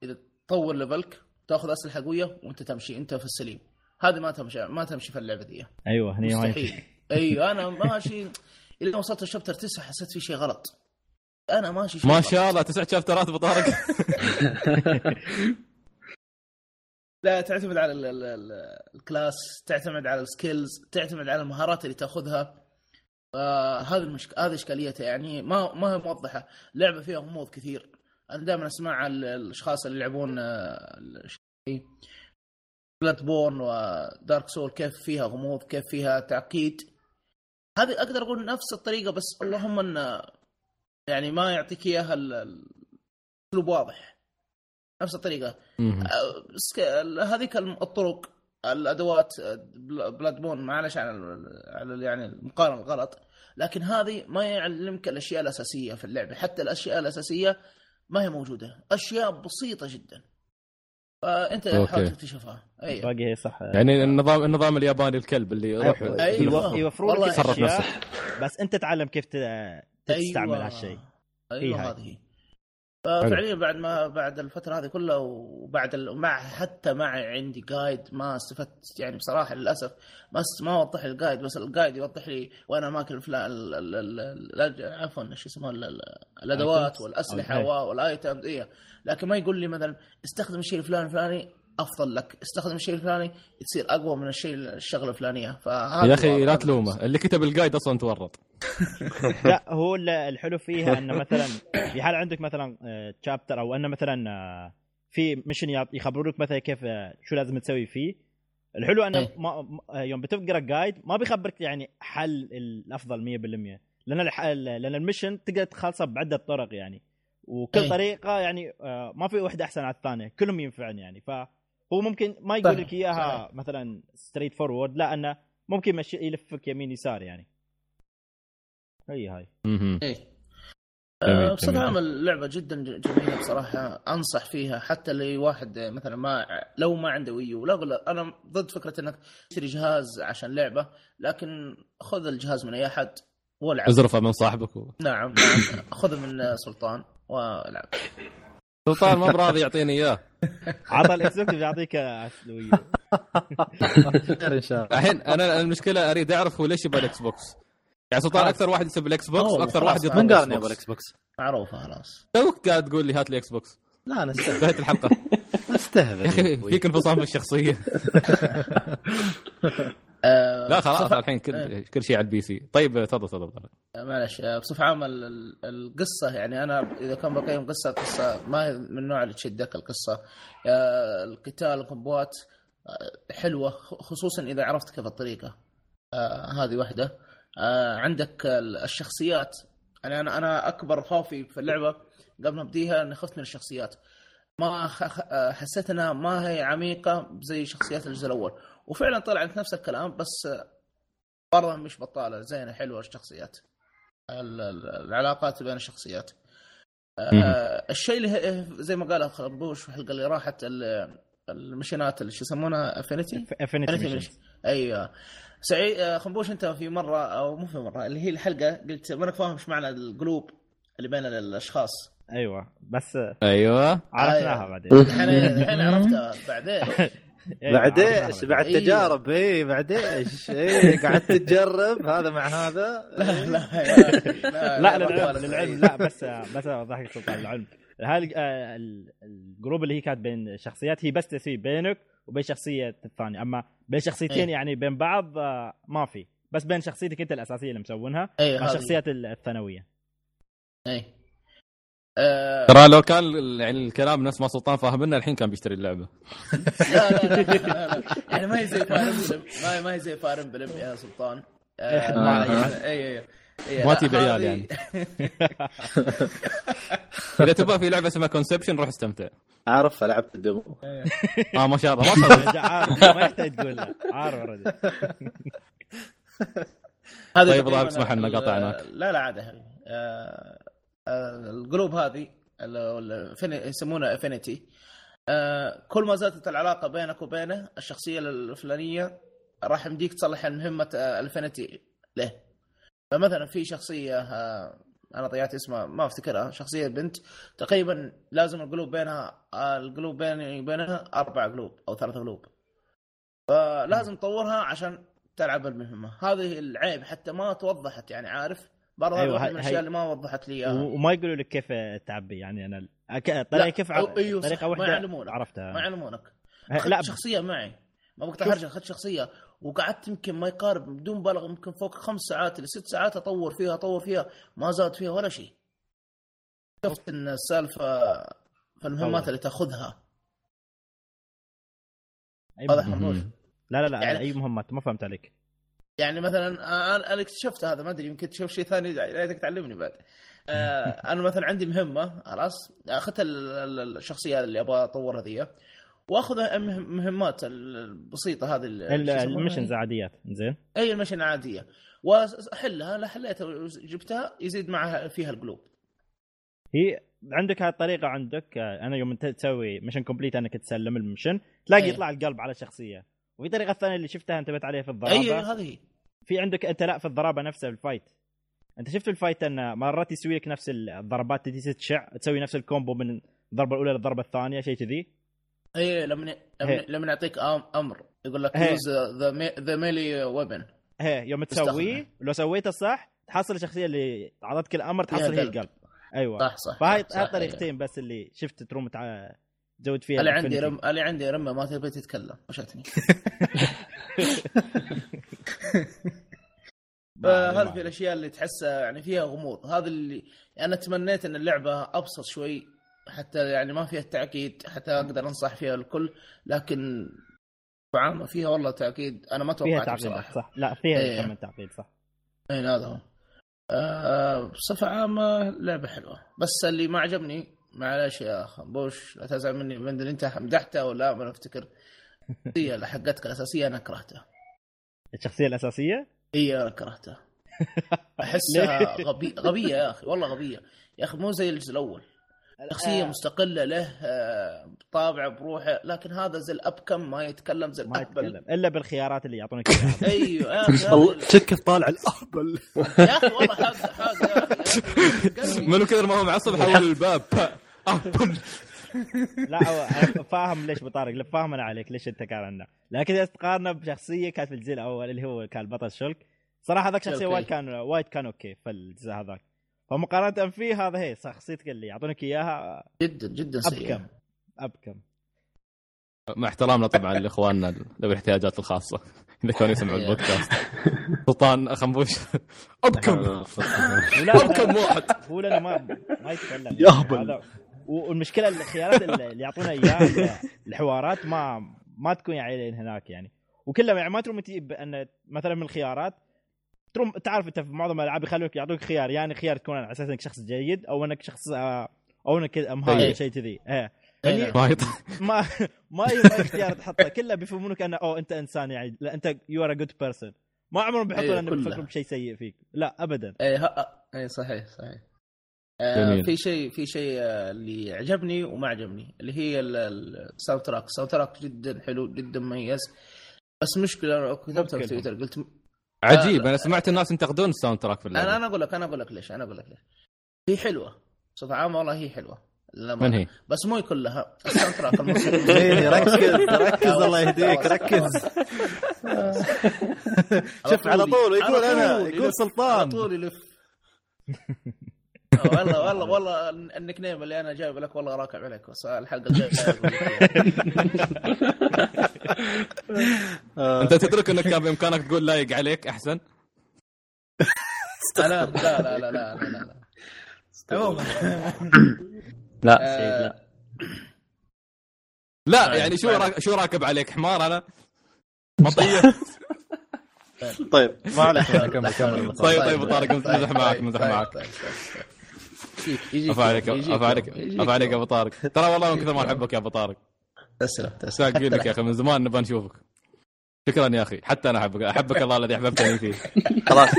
إذا تطور level ك تأخذ أسلحة قوية وأنت تمشي أنت في السليم. هذه ما تمشي ما تمشي في اللعبة دي. أيوه هني. مستحيل. أيوه أنا ماشي. إلى وصلت ال chapter 9 حسيت في شيء غلط. أنا ماشي ما. شاء الله تسع chapter ات ابو طارق لا تعتمد على ال- ال- ال- ال class تعتمد على ال skills تعتمد على المهارات اللي تاخذها. آه هذه المشك... هذه إشكاليتها يعني ما ما هي موضحة. لعبه فيها غموض كثير. أنا دائما أسمع ال- الأشخاص اللي يلعبون Bloodborne و Dark Soul كيف فيها غموض كيف فيها تعقيد. هذه أقدر أقول نفس الطريقة بس اللهم إن يعني ما يعطيك إياها ال- ال- الاسلوب واضح. نفس الطريقة. سك- هذيك الطرق الأدوات بلاد بون معلش على على يعني المقارنة الغلط لكن هذه ما يعلمك الأشياء الأساسية في اللعبه حتى الأشياء الأساسية ما هي موجودة. أشياء بسيطة جدا. فأنت. حاول تكتشفها. أيوه باقي هي صح. يعني النظام النظام الياباني الكلب اللي يروح أيوة. يوفروا لك تصرف نفسك. بس أنت تعلم كيف ت- تستعمل هالشيء. أيوه هاي. هذه. ففعليا بعد ما بعد الفترة هذه كلها وبعد مع حتى مع عندي جايد ما استفدت يعني بصراحة للأسف ما ما وضح لي ال guide بس ال guide يوضح لي وين اماكن عفوا شو ال- الأدوات. والأسلحة وال items إيه. لكن ما يقول لي مثلا استخدم الشيء الفلاني الفلاني أفضل لك. استخدم الشيء الفلاني تصير أقوى من الشيء الشغلة الفلانية. فهذا يا أخي لا تلومه. اللي كتب ال guide أصلا تورط. لا هو ال- الحلو فيها إنه مثلا في حال عندك مثلا chapter أو إنه مثلا آه، في mission يخبروا لك مثلا كيف آه، شو لازم تسوي فيه. الحلو إنه إيه. ما يوم بتقرا guide ما بيخبرك يعني حل الأفضل 100% لأن الح... لأن ال mission تقدر تخلصه بعدة طرق يعني. وكل إيه. طريقة يعني آه، ما في واحدة أحسن على الثانية. كلهم ينفعن يعني. فهو ممكن ما يقول صحيح، لك إياها. مثلا straightforward لا أنه ممكن يمشي يلفك يمين يسار يعني. هي هاي. إيه. بصفة. عامة اللعبة جدا جميلة بصراحة أنصح فيها حتى اللي واحد مثلا ما لو ما عنده Wii U. لا أقول أنا ضد فكرة إنك تشتري جهاز عشان لعبة لكن خذ الجهاز من أي أحد والعب. ازرفه من صاحبك و... نعم نعم. خذه من سلطان والعب. سلطان ما براضي يعطيني إياه. عطى ال X Box بيعطيك ال Wii خير إن شاء الله. الحين أنا المشكلة أريد أعرف هو ليش يبغى ال Xbox. يعني سلطان خلاص. أكثر واحد يسب ال Xbox خلاص. واحد يطلب من قال يبغى Box. ال X Box؟ معروفة خلاص. توك قاعد تقول لي هات لي Xbox لا أنا استهبل. انتهت الحلقة. أستهبل. يا أخي فيك انفصام الشخصية. آه، لا خلاص بصفة- الحين إيه. كل كل شيء على ال PC. طيب تفضل تفضل معلش آه، بصفة عامة ال- ال- القصة يعني أنا إذا كان بقيم قصة قصة ما هي من النوع اللي تشدك القصة. آه، القتال ال combo ات آه، حلوة خ- خصوصا إذا عرفت كيف الطريقة. آه، هذه واحدة. آه، عندك ال- الشخصيات. يعني أنا أنا أكبر خوفي في اللعبة قبل ما أبديها إني خفت من الشخصيات. ما آه، حسيت إنها ما هي عميقة زي شخصيات الجزء الأول. وفعلا طلعت نفس الكلام بس برضه مش بطالة زينه حلوة الشخصيات. ال- ال- العلاقات بين الشخصيات. آه الشيء اللي زي ما قال خربوش في الحلقة اللي راحت ال- المشينات اللي شو يسمونها؟ affinity affinity أيوه. سعيد آه، خنبوش أنت في مرة أو مو في مرة اللي هي الحلقة قلت مانك فاهم إيش معنى القلوب اللي بين الأشخاص. أيوه. بس أيوه. عرفناها أيوة. بعدين الحين عرفتها بعدين. بعد عرفناها إيش بعدين. بعد إيه. تجارب اي بعد إيش اي قعدت تجرب هذا مع هذا لا لا لا للعلم. للعلم لا بس بس اوضحك سلطان العلم هاي آه، ال- ال group اللي هي كانت بين شخصيات هي بس تسوي بينك وبين شخصية الثانية أما بين شخصيتين إيه. يعني بين بعض آه، ما في بس بين شخصيتك أنت الأساسية اللي مسوينها مع هذه. الشخصيات الثانوية اي ترى لو كان ال- يعني الكلام نفس ما سلطان فاهمنا الحين كان بيشتري اللعبة. لا لا لا, لا, لا, لا. يعني ما هي زي Fire Emblem ما, ما هي زي Fire Emblem يا سلطان. آه، ما- اي اي اي إي، ما لا، تجيب عيال يعني. إذا تبغى في لعبة اسمها Conception روح استمتع. عارف لعبت ال demo آه ما شاء الله. ما عارف ما يحتاج تقول عارف already طيب، الله يسمح لنا قاطعناك. لا لا عاد آه، آه، القلوب هذه ال- ال- فين- يسمونها affinity كل ما زادت العلاقة بينك وبينه الشخصية الفلانية راح يمديك تصلح مهمه الافينيتي له. فمثلا في شخصية آه، أنا ضيعت اسمها ما أفتكرها شخصية بنت تقريبا لازم القلوب بينها آه، القلوب بيني وبينها أربع قلوب أو ثلاث قلوب فلازم تطورها عشان تلعب المهمة. هذه العيب حتى ما توضحت يعني عارف؟ برضه أيوة، من الأشياء اللي ما وضحت لي إياها. وما يقولوا لك كيف تعبي يعني أنا أك- طريقة كيف أو- أيوه طريقة ما واحدة يعلمونك. عرفتها. ما يعلمونك. لا شخصية معي. ما بقطع حرجه اخذت شخصية. وقعدت يمكن ما يقارب بدون مبالغه يمكن فوق خمس ساعات إلى ست ساعات أطور فيها أطور فيها. ما زاد فيها ولا شيء. شفت إن السالفة في المهمات. اللي تأخذها. واضح. منوش لا لا لا يعني- أي مهمات؟ ما فهمت عليك. يعني مثلا أنا اكتشفت هذا ما أدري يمكن تشوف شيء ثاني يريدك تعلمني بعد. آه، أنا مثلا عندي مهمة خلاص أخذت ال- ال- الشخصية اللي أبغى أطورها ذي. وأخذ المهم- مهمات البسيطة هذه؟ ال missions عاديات زين. أي ال mission عاديه وأحلها لا حليتها جبتها يزيد معها فيها القلوب. هي عندك هاي الطريقة عندك آه، أنا يوم أنت تسوي mission complete انك تسلم ال mission تلاقي أي. يطلع القلب على الشخصيه وفي طريقة ثانية اللي شفتها انتبهت عليها في الضربه أي هذه في عندك أنت لا في الضربه نفسها ال fight أنت شفت ال fight أن مرات يسوي لك نفس الضربات تجي تشع تسوي نفس ال combo من الضربة الأولى للضربة الثانية شيء كذي أي لما. لما- يعطيك أمر يقول لك. use the melee weapon هي يوم. تسويه لو سويته صح تحصل الشخصية اللي أعطتك الأمر تحصل هي قلب. القلب أيوه صح صح فهاي صح، طريقتين بس اللي شفت تروم تع... تزود فيها اللي عندي. رم اللي عندي رمة ما تبي تتكلم وشتني فهذه في الأشياء اللي تحسها يعني فيها غموض. هذا اللي أنا تمنيت إن اللعبة أبسط شوي حتى يعني ما فيها التعقيد حتى أقدر أنصح فيها الكل لكن عامة فيها والله تعقيد أنا ما فيها توقعت تعقيد بصراحه صح. لا فيها إيه. كم من تعقيد صح. اي هذا هو. آه، بصفة عامة لعبة حلوة. بس اللي ما عجبني معلش يا خنبوش لا تزعل مني من اللي انت مدحته ولا ما افتكر. اللي حقتك الأساسية أنا كرهتها. الشخصية الأساسية؟ هي أنا كرهتها. أحسها غبي... غبية يا أخي والله غبية. يا أخي مو زي الجزء الأول. شخصية مستقلة له آه، طابع بروحه لكن هذا زي الأبكم ما يتكلم زي ما يتكلم إلا بالخيارات اللي يعطونك إياها. أيوه يا أخي شكل طالع الأهبل. يا أخي والله حاجة حاجة يا أخي. منو كثر ما هو معصب حول الباب. ابل لا فاهم ليش بطارق فاهم أنا عليك ليش أنت قارنا لكن إذا تقارنه بشخصية كانت في الجزء الأول اللي هو كان بطل Shulk صراحة ذاك شخصية وايد. كان وايد كان okay في الجزء هذاك. فمقارنة فيه هذا هي شخصيتك اللي يعطونك إياها. جدا جدا سيء أبكم أبكم. مع احترامنا طبعا لإخواننا ذوي الاحتياجات الخاصة إذا كانوا يسمعوا إيه. البودكاست. سلطان خنبوش أبكم. أبكم واحد. هو لنا ما ما يتكلم. يهبل. والمشكلة الخيارات اللي يعطونا إياها الحوارات ما ما تكون يعني هناك يعني. وكلها يعني ما تروم تجيب ان مثلا من الخيارات تروم تعرف أنت في معظم الألعاب يخلوك يعطوك خيار يعني خيار تكون على أساس إنك شخص جيد أو إنك شخص آه، أو إنك مهاجر. شيء كذي. إيه. إيه، هني نعم. ما يط... ما ما يبغى اختيار تحطه. كله بيفهمونك أنه أوه أنت إنسان يعني. لا أنت you are a good person ما عمرهم بيحطون إيه، انه. بيفكروا بشيء سيء فيك. لا ابدا. اي ها اي صحيح صحيح. جميل. في شيء في شيء آه، اللي عجبني وما عجبني اللي هي ال- ال- ال soundtrack ال soundtrack جدا حلو جدا مميز. بس مشكلة أنا كتبتها في. تويتر قلت عجيب. أنا سمعت الناس ينتقدون ال soundtrack في أنا اللعبة. أنا أقول لك أنا أقول لك ليش أنا أقول لك ليش. هي حلوة. بصفه عامه والله هي حلوة. من هي؟ بس مو كلها. ال soundtrack الموسيقى زين ركز ركز الله يهديك ركز. شوف على طول يقول أنا يقول يلف، على سلطان طول يلف. والله والله والله النك نيم اللي أنا جايب لك والله راكب عليك الحلقة الجايه. انت تدرك انك كان بامكانك تقول لايق عليك احسن لا لا لا لا لا لا لا لا لا آه، طيب، يعني شو طيب. شو راكب عليك حمار أنا مطيه طيب ما عليك كمل كمل طيب طيب طارق مزح معك طيب، مزح طيب، معك يجيك يجيك افا عليك يوم، يجيك افا عليك يوم، يجيك. افا عليك يا. ابو طارق ترى والله من كثر ما نحبك يا ابو طارق تسلم تسلم. ساقين لك يا أخي من زمان نبغى نشوفك. شكرا يا أخي حتى أنا أحبك أحبك الله الذي أحببتني فيه. خلاص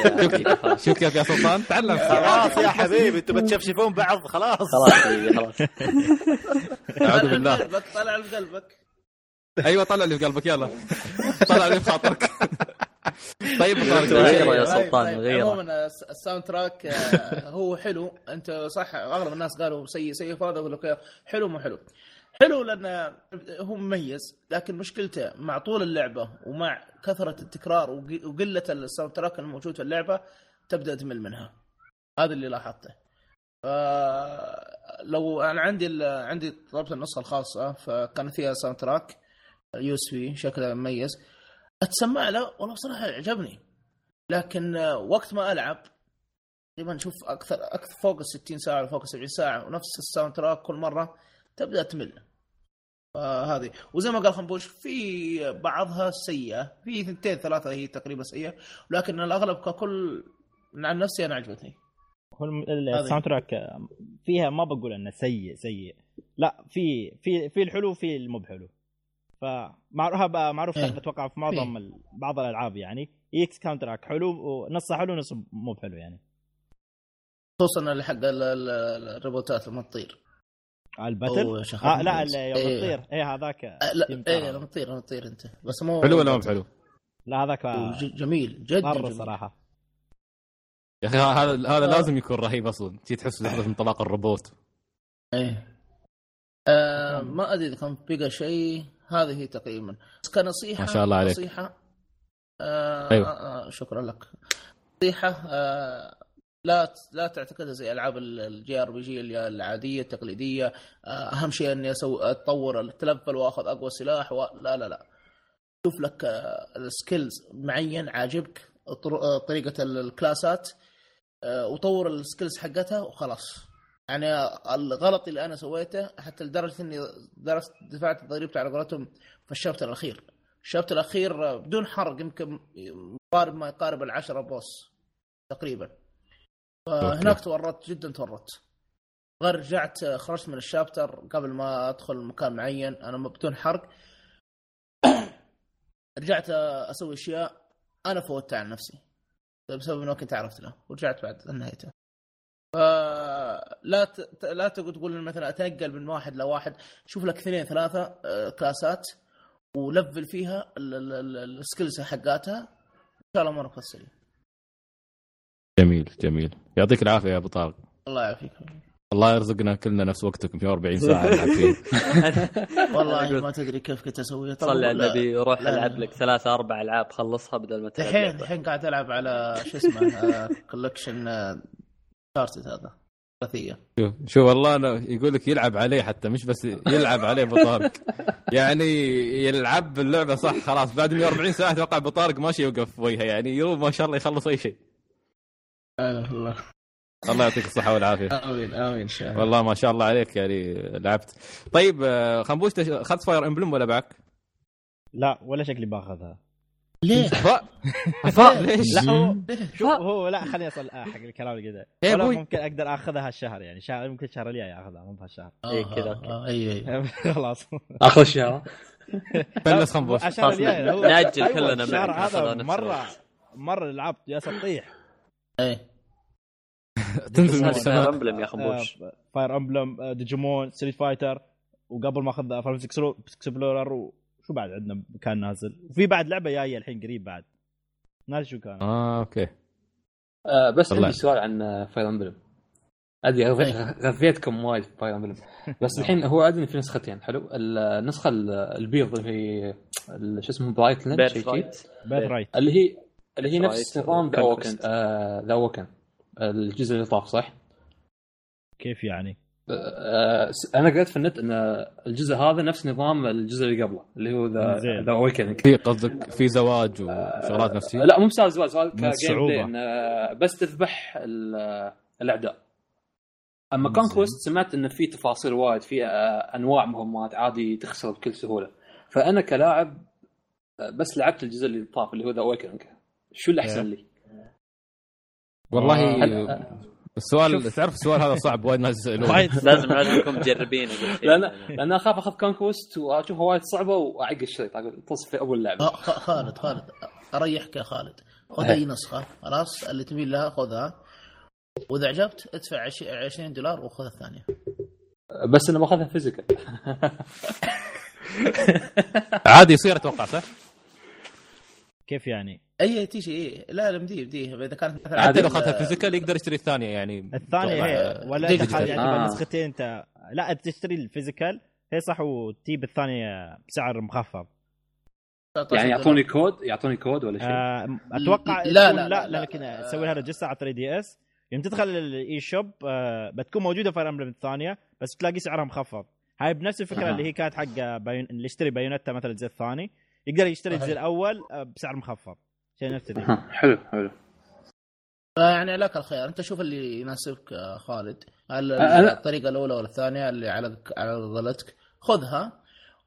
شوف كيف يا سلطان؟ تعلم. خلاص يا حبيبي أنتم بتشفشفون بعض؟ خلاص. خلاص حبيبي خلاص. أعوذ طلع بالله. طلع بقلبك أيوه طلع اللي في قلبك يلا. طلع اللي في خاطرك. طيب طارق غيره يا طيب، سلطان، طيب، غيره. عموما الس- ال soundtrack آه، هو حلو. أنت صح أغلب الناس قالوا سيء سيء فهذا أقول لك حلو مو حلو. حلو لأن هو مميز لكن مشكلته مع طول اللعبة ومع كثرة التكرار وق- وقلة ال soundtrack الموجود في اللعبة تبدأ تمل منها. هذا اللي لاحظته. ف لو أنا عندي ال- عندي طلبت النسخة الخاصة فكان فيها soundtrack USB شكله مميز. أتسمع له؟ والله بصراحه عجبني. لكن آه، وقت ما ألعب تقريبا نشوف أكثر أكثر فوق ال 60 ساعة ولا فوق ال 70 ساعة ونفس ال soundtrack كل مرة تبدأ تمل. فهذه. وزي ما قال خنبوش في بعضها سيئة. في ثنتين ثلاثة هي تقريبا سيئة. لكن الأغلب ككل عن نفسي أنا عجبتني. هو ال soundtrack فيها ما بقول إنه سيء سيء. لا في في في الحلو وفي المو بحلو فمعروف معروف إيه. أتوقع في معظم ال- بعض الألعاب يعني. نص soundtrack حلو ونصه حلو ونصه مو بحلو يعني. خصوصا اللي حق ال- ال- الروبوتات لما تطير. ال battle؟ أوه يا شيخ آه لا يوم إيه. تطير. اي هذاك آه،. إيه لما تطير لما تطير أنت. بس مو حلو ولا مو بحلو؟ لا هذاك ج- جميل. جدا مرة. صراحة. يا أخي هذا هذا لازم يكون رهيب أصلا. تجي تحس لحظه انطلاق الروبوت إيه. آه ما أدري إذا كان بقى شيء. هذه هي تقريبا كنصيحه ما شاء الله عليك. نصيحة آه أيوة. آه آه شكرا لك نصيحة آه لا لا تعتقدها زي ألعاب ال JRPG العادية التقليدية آه أهم شيء اني أسوي أتطور اتلفل وأخذ أقوى سلاح و... لا لا لا شوف لك آه ال skills معين عاجبك طر- طريقة ال- الكلاسات وطور ال skills حقتها وخلاص يعني الغلط اللي أنا سويته حتى لدرجة إني درست دفعت ضريبتي على قولتهم في ال chapter الأخير. ال chapter الأخير بدون حرق يمكن يقارب ما يقارب العشرة boss تقريبا. فهناك تورطت جدا تورطت. غير رجعت خرجت من ال chapter قبل ما أدخل مكان معين أنا بدون حرق. رجعت أسوي أشياء أنا فوتها عن نفسي. بسبب إنه كنت عرفت له ورجعت بعد نهايته. فلا ت... لا تقول مثلا اتنقل من واحد لواحد. شوف لك اثنين ثلاثة آه، كلاسات ولفل فيها ال- ال- ال- ال skills حقاتها. إن شاء الله امورك تصير جميل جميل. يعطيك العافية يا أبو طارق. الله يعافيك. الله يرزقنا كلنا نفس وقتكم في 40 ساعة. نلعب فيه والله ما تدري كيف كنت اسويها صلي على لا، النبي روح لا، ألعب لا. لك ثلاثة أربع ألعاب خلصها بدل ما تلعب الحين. الحين قاعد ألعب على شو اسمه collection Uncharted هذا. ثلاثيه شوف شوف والله أنا يقول لك يلعب عليه حتى مش بس يلعب عليه ابو طارق يعني يلعب باللعبة صح خلاص. بعد 140 ساعة أتوقع ابو طارق ماشي يوقف وجهه يعني يروح ما شاء الله يخلص أي شيء. الله. الله يعطيك الصحة والعافية. آمين آمين ان شاء الله. والله ما شاء الله عليك يعني لعبت. طيب آه، خنبوش اخذت Fire Emblem ولا معك؟ لا ولا شكلي باخذها. ليه؟ أفا أفا ليش؟ لا هو؟ شوف هو لا خليني أصل آه، حق الكلام اللي كذا أبوي. ممكن أقدر آخذها هالشهر يعني. شهر ممكن الشهر الجاي اخذها مو بهالشهر. إيه كذا، okay. آه، أي أي. خلاص. آخر الشهر. فلس خنبوش هو- نأجل أيوة، كلنا الشهر هذا مره. مرة لعبت يا تطيح اي تنزل من هذه Fire السماء Emblem يا خنبوش Fire Emblem Digimon Street Fighter وقبل ما أخذ Farm Explorer وشو بعد عندنا كان نازل؟ وفي بعد لعبة جاية الحين قريب بعد. ناسي شو كان؟ آه okay. آه بس. عندي سؤال عن Fire Emblem. أدري غث- غثيتكم وايد في Fire Emblem. بس الحين هو أدري في نسختين حلو؟ النسخة ال- البيض اللي هي شو اسمه Bright Land Birthright اللي هي اللي هي. نفس نظام the Awakening Conquest. the Awakening الجزء اللي طاف صح؟ كيف يعني؟ آه، أنا قريت في النت إن الجزء هذا نفس نظام الجزء اللي قبله اللي هو ذا زين. the Awakening في قصدك في زواج وشغلات نفسية لا مو بسالفه زواج سؤال ك gameplay آه، بس تذبح ال- الأعداء أما. Conquest سمعت إن في تفاصيل وايد في آه، أنواع مهمات عادي تخسر بكل سهولة فأنا كلاعب آه، بس لعبت الجزء اللي طاف اللي هو the Awakening شو اللي احسن لي؟ والله هل- السؤال تعرف السؤال هذا صعب وايد ناس يسألونه. وايد لازم لازم مجربين. قلت شيء. لأن لأن أخاف أخذ Conquest واشوفها وايد صعبة واعق الشريط أقول تصف في أول لعبة. خ- خالد خالد أريحك يا خالد. خذ أي نسخة. خلاص اللي تميل لها خذها. وإذا عجبت ادفع عش- 20 دولار وخذ الثانية. بس أنا باخذها physical. عادي يصير أتوقع صح؟ كيف يعني؟ اي تيجي اي لا لا مديه مديه إذا كانت مثلا حتى لو اخذها physical يقدر يشتري الثانية يعني الثانية هي ولا digital. دخل يعني آه. نسختين انت لا أنت تشتري ال physical هي صح وتجيب الثانية بسعر مخفض 19 يعني. يعطوني كود يعطوني كود ولا شيء آه، أتوقع لا، لا لا، لا, لا،. لكن تسوي لها register على 3DS يوم تدخل ال eShop آه، بتكون موجودة Fire Emblem الثانية بس تلاقي سعرها مخفض هاي بنفس الفكرة أها. اللي هي كانت حق Bayon... اللي يشتري Bayonetta مثلا الجزء الثاني يقدر يشتري الجزء الأول آه، بسعر مخفض عشان نبتدي حلو حلو. يعني لك الخيار أنت شوف اللي يناسبك آه، خالد. هل أنا- الطريقة الأولى ولا الثانية اللي على على قولتك خذها.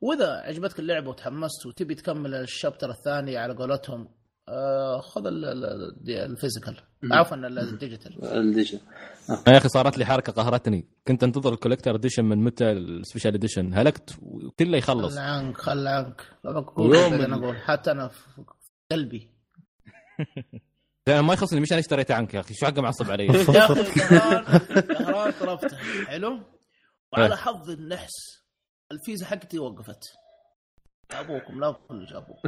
وإذا عجبتك اللعبه وتحمست وتبي تكمل ال chapter الثاني على قولتهم آه، خذ ال- ال- ال- ال physical. عفوا ال- ال digital. الديجن يا أخي صارت لي حركة قهرتني. كنت أنتظر ال collector edition من متى ال special edition هلكت وكله يخلص. خل عنك خل عنك ويوم أنا أقول حتى أنا في قلبي. يعني ما يخصني مش أنا اشتريته عنك يا أخي. شو حقه معصب علي؟ يا أخي طلبته. حلو؟ وعلى حظ النحس الفيزا حقتي وقفت. ابوكم لا كل جابوك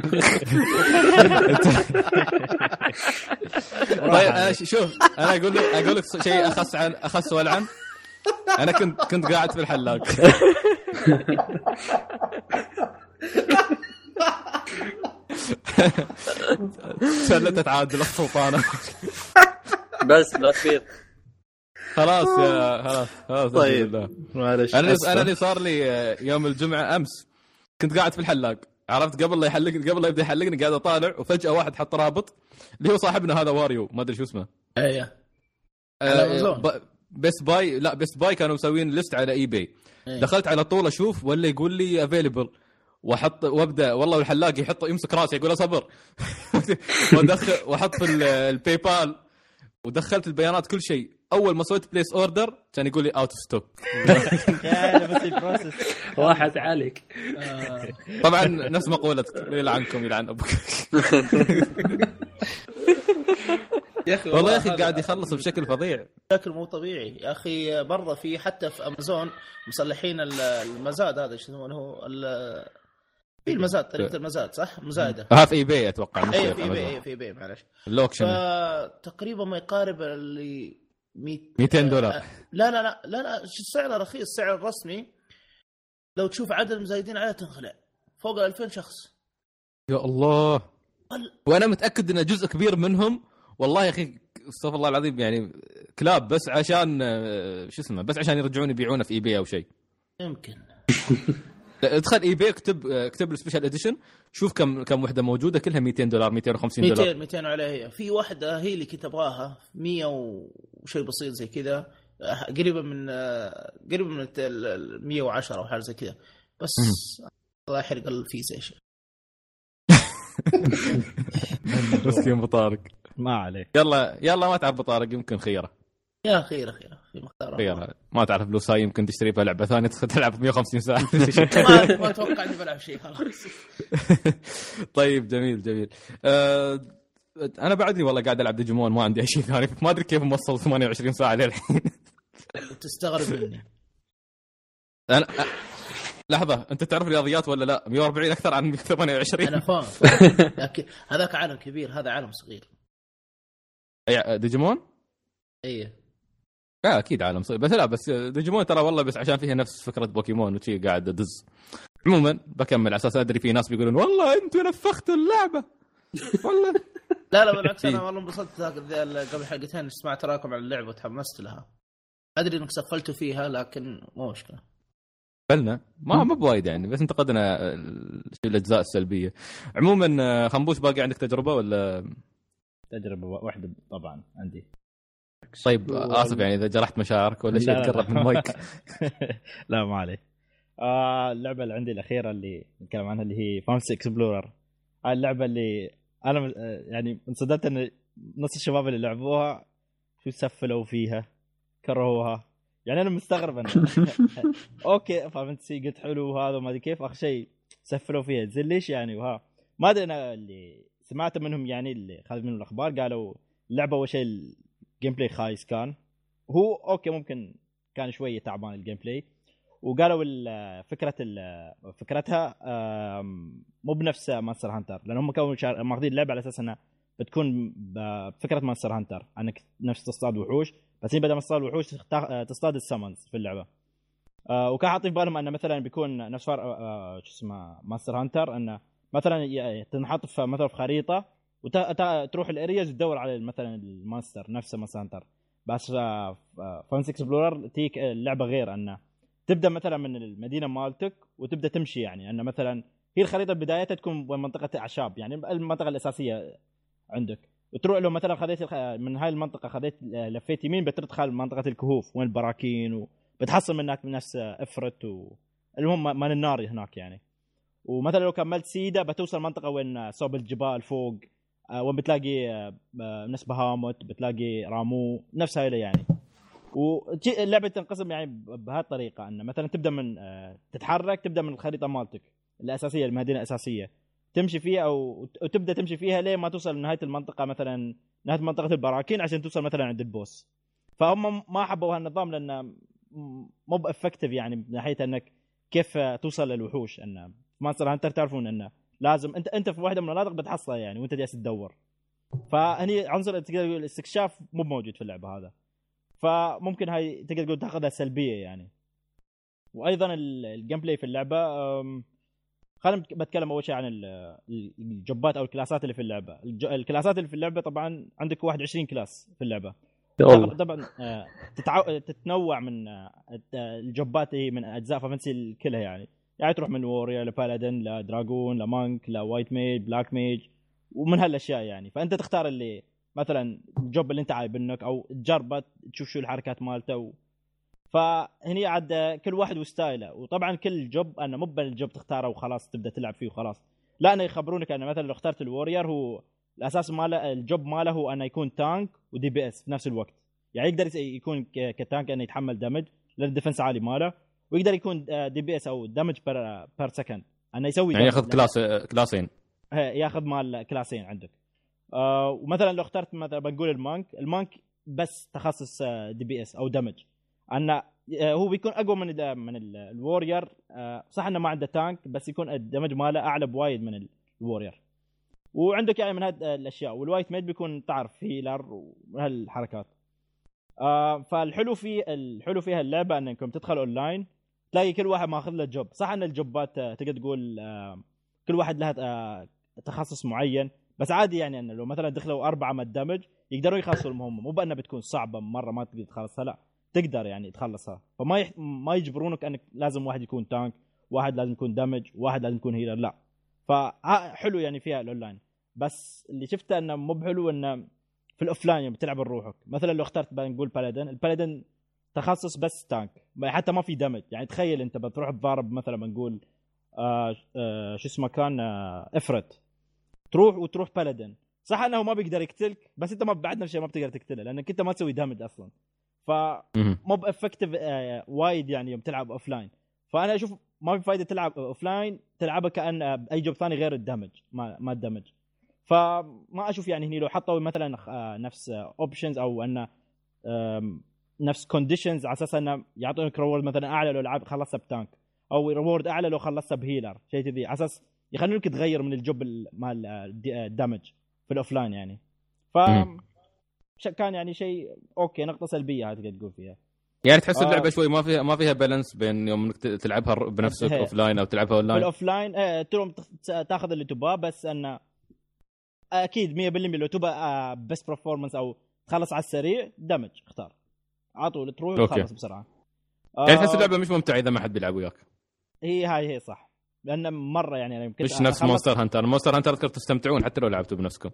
طيب أنا ش- شوف أنا أقول لك أقول لك شيء اخس عن اخس سؤال عن. أنا كنت كنت قاعد في الحلاق. سلتت عادل السلطانة. بس لا تفيض. خلاص يا خلاص خلاص طيب. معلش أنا أسفة. أنا اللي صار لي يوم الجمعة أمس كنت قاعد في الحلاق. عرفت؟ قبل لا يحلقني قبل لا يبدأ يحلقني قاعد أطالع وفجأة واحد حط رابط اللي هو صاحبنا هذا Wario ما أدري شو اسمه. إيه على آه، أمازون. ب- Best Buy لا Best Buy كانوا مسوين list على eBay إيه. دخلت على طول أشوف ولا يقول لي available واحط وأبدأ والله الحلاق يحط يمسك راسي يقول اصبر وادخل وأحط في ال- ال PayPal ودخلت البيانات كل شيء. أول ما سويت place order كان يقول لي out of stock راحت عليك. طبعا نفس مقولتك يلعنكم يلعن أبوك. يا أخي والله يا أخي قاعد يخلص بشكل فظيع. بشكل مو طبيعي. يا أخي برضه في حتى في امازون مصلحين ال- المزاد هذا شو يسمونه في المزاد طريقة المزاد صح؟ مزايدة. ها في اي أتوقع مش اي في. اي في بي معلش. اللوكشن فتقريبا ما يقارب اللي ميت- 200 دولار. آه، لا لا لا لا لا شو سعره رخيص السعر الرسمي. لو تشوف عدد المزايدين عليه تنخلع. فوق ال 2000 شخص. يا الله. وأنا متأكد ان جزء كبير منهم. والله يا أخي استغفر الله العظيم يعني كلاب بس عشان آه، شو اسمه بس عشان يرجعون يبيعونه في اي بي أو شيء. يمكن. لا، ادخل eBay اكتب اكتب ال special edition شوف كم كم وحدة موجودة كلها 200 دولار 250 دولار. 200 200 عليها هي. في واحدة هي اللي كنت ابغاها 100 وشيء بسيط زي كذا. قريبة من قريبة من الت- ال- ال 110 أو حاجة زي كذا. بس الله يحرق الفيزا يا شيخ مسكين ابو طارق ما عليك. يلا يلا ما ابو طارق يمكن خيرة. يا خير خير. مختار خيره ما تعرف فلوس هاي يمكن تشتري بها لعبة ثانية تلعب 150 ساعة. ما ما أتوقع إني بلعب شيء خلاص. طيب جميل جميل. أه أنا بعدني والله قاعد ألعب ديجيمون ما عندي أي شيء ثاني. ما أدري كيف موصل 28 ساعة للحين. تستغرب مني. أنا لحظة أنت تعرف رياضيات ولا لا؟ 140 أكثر عن 28 أنا فاهم. لكن هذاك عالم كبير هذا عالم صغير. ديجيمون؟ إيه. لا أكيد عالم صغير. بس لا بس ديجيمون ترى والله بس عشان فيها نفس فكرة بوكيمون وشي قاعد ادز عموما بكمل على أساس أدري في ناس بيقولون والله أنتم نفختوا اللعبة. والله. لا لا بالعكس أنا والله انبسطت قبل حلقتين سمعت رايكم على اللعبة وتحمست لها. أدري إنك سفلتوا فيها لكن مو مشكلة. قلنا ما ما بوايد يعني بس انتقدنا ال- الأجزاء السلبية. عموما آه، خنبوش باقي عندك تجربة ولا؟ تجربة واحدة طبعا عندي. طيب آسف يعني إذا جرحت مشاعرك ولا شيء. تقرب من المايك. لا ما عليه. آه اللعبة اللي عندي الأخيرة اللي نتكلم عنها اللي هي Fantasy Explorers هاي اللعبة اللي أنا آه، يعني انصدمت إن نص الشباب اللي لعبوها شو سفلوا فيها كرهوها. يعني أنا مستغرب أنا okay فهمت قلت حلو وهذا وما أدري كيف آخر شيء سفلوا فيها. زين ليش يعني؟ وها ما أدري أنا اللي سمعت منهم يعني اللي اخذت منهم الأخبار قالوا اللعبة أول شيء ال gameplay خايس كان. هو okay ممكن كان شوية تعبان ال gameplay وقالوا ال- فكرة فكرتها مو بنفس Monster Hunter لأن هم كانوا ماخذين اللعبه على أساس إنها بتكون بفكره Monster Hunter إنك نفس تصطاد وحوش. بس بدل ما تصطاد وحوش تصطاد ال summons في اللعبة. آه، وكان حاطين في بالهم إنه مثلا بيكون نفس. آه، شو اسمه Monster Hunter إنه مثلا تنحط في مثلا في خريطة وتروح ال areas وتدور على مثلا ال monster نفسه Monster Hunter بس Fantasy Explorers تيك اللعبه غير أنه تبدأ مثلا من المدينة مالتك وتبدأ تمشي يعني. أنه مثلا هي الخريطة بدايتها تكون منطقة أعشاب يعني المنطقة الأساسية عندك. وتروح لو مثلا خذيت من هاي المنطقة خذيت لفيت يمين بتدخل منطقة الكهوف وين البراكين وبتحصل من هناك ناس إفرت و... المهم مال النار هناك يعني. ومثلا لو كملت سيدا بتوصل منطقة وين صوب الجبال فوق. آه، وين بتلاقي آه، آه، ناس بهاموت بتلاقي رامو نفس هاي يعني. واللعبه تنقسم يعني ب- بهذه الطريقة إنه مثلا تبدأ من آه، تتحرك تبدأ من الخريطة مالتك الأساسية المدينة الأساسية. تمشي فيها أو وتبدا تمشي فيها لين ما توصل لنهايه المنطقة مثلا نهاية منطقة البراكين عشان توصل مثلا عند البوس. فهم ما حبوا هالنظام لأنه مو ب effective يعني من ناحية إنك كيف توصل للوحوش إنه Monster Hunter تعرفون إنه لازم انت انت في واحدة من المناطق بتحصلها يعني وانت جالس تدور. فهني عنصر تقدر تقول الاستكشاف مو موجود في اللعبة هذا. فممكن هاي تقدر تقول تاخذها سلبية يعني. وأيضا ال- ال gameplay في اللعبة خلينا بتكلم أول شيء عن ال- الجوبات أو الكلاسات اللي في اللعبة. الكلاسات اللي في اللعبة طبعا عندك 21 class في اللعبة. طبعا آه،. تتنوع من آه، الجوبات هي من أجزاء Fantasy كلها يعني. يعني تروح من ووريا لبالادن لدراجون لمانك لوايت ميج بلاك ميج ومن هالأشياء يعني. فأنت تختار اللي مثلا ال job اللي أنت عايبنك أو تجربة تشوف شو الحركات مالته و... فهني عاد كل واحد وستايله. وطبعا كل job أنا مو بال job تختاره وخلاص تبدأ تلعب فيه وخلاص. لا أنا يخبرونك أنه مثلا لو اخترت ال warrior هو الأساس ماله ال job ماله هو أنه يكون tank و DPS في نفس الوقت. يعني يقدر يكون ك tank أنه يتحمل damage لأن ال defense عالي ماله. ويقدر يكون DPS أو damage per per second أنه يسوي يعني. ياخذ class كلاسين. هي- ياخذ مال كلاسين عندك. آه ومثلا لو اخترت مثلا بنقول ال monk ال monk بس تخصص DPS أو damage انه آه، هو بيكون أقوى من ال من ال- ال warrior آه صح إنه ما عنده tank بس يكون ال damage ماله أعلى بوايد من ال warrior وعندك يعني من هذه الأشياء. وال white mage بيكون تعرف healer وهالحركات آه فالحلو في الحلو فيها اللعبه أنكم تدخل اونلاين تلاقي كل واحد ماخذ له job صح إن الجوبات آه، تقدر تقول آه كل واحد لها آه تخصص معين. بس عادي يعني إنه لو مثلا دخلوا أربعة من ال damage يقدروا يخلصوا المهمه مو بأنها بتكون صعبة مرة ما تقدر تخلصها لا. تقدر يعني تخلصها. فما يح... ما يجبرونك إنك لازم واحد يكون tank واحد لازم يكون damage واحد لازم يكون healer لا. فحلو يعني فيها الاونلاين بس اللي شفته إنه مو بحلو إنه في ال offline يوم تلعب بروحك مثلا لو اخترت نقول paladin ال paladin تخصص بس tank حتى ما في damage يعني تخيل انت بتروح تضارب مثلا بنقول آه آه شو اسمه كان آه Ifrit تروح وتروح paladin صح إنه ما بيقدر يقتلك بس أنت ما بعد نفس الشيء ما بتقدر تقتله لأنك أنت ما تسوي damage أصلا. فمو ب effective آه وايد يعني يوم تلعب offline فأنا أشوف ما في فائده تلعب offline تلعبها كأن أي job ثاني غير ال damage ما ما ال damage فما أشوف يعني هني لو حطوا مثلا آه، نفس options أو إنه نفس conditions على أساس إنه يعطونك reward مثلا أعلى لو لعب خلصتها ب tank. أو reward أعلى لو خلصتها ب healer. شيء كذي. على أساس يخلونك تغير من ال job مال ال damage في ال offline يعني. ف كان يعني شيء okay نقطة سلبية هذه تقول فيها. يعني تحس اللعبة آه. شوي ما فيها ما فيها balance بين يوم إنك تلعبها بنفسك offline أو تلعبها اون لاين بال off line إيه تروم تاخذ اللي تبغاه بس إنه أكيد 100% لو تبغى بس performance أو تخلص على السريع damage اختار. على طول تروح وتخلص بسرعة. يعني تحس اللعبة مش ممتعة إذا ما حد بيلعب وياك. هي هاي هي صح. لأن مرة يعني أنا يمكن مش نفس Monster Hunter Monster Hunter أذكر تستمتعون حتى لو لعبتوا بنفسكم.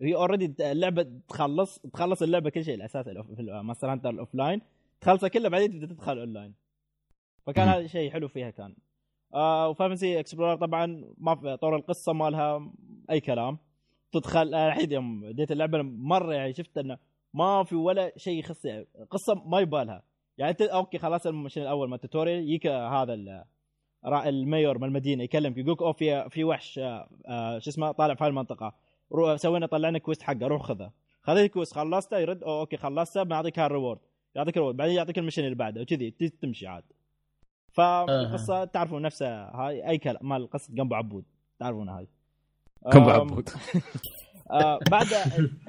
هي already اللعبة تخلص تخلص اللعبة كل شيء الاساسي في Monster Hunter ال offline تخلصها كلها بعدين تبدأ تدخل اون لاين فكان هذا شيء حلو فيها كان. آه و Fantasy Explorers طبعا ما في طور القصة ما لها أي كلام. تدخل الحين يوم بديت اللعبة مرة يعني شفت إنه ما في ولا شيء يخص يعني قصة ما يبالها. يعني انت okay خلاص ال mission الأول ما ال tutorial يجيك هذا ال mayor من المدينة يكلمك يقولك أوه في في وحش آه, آه، شو اسمه طالع في المنطقة. روح سوينا طلعنا quest حقه روح خذه. خذيت ال quest خلصته يرد أوه okay خلصته بنعطيك هال reward يعطيك ال reward بعدين يعطيك ال mission اللي بعده وكذي تمشي عاد. فالقصة تعرفون نفسها هاي أي كلام مال قصة قنبو عبود تعرفونها هاي. قنبو عبود. آه بعد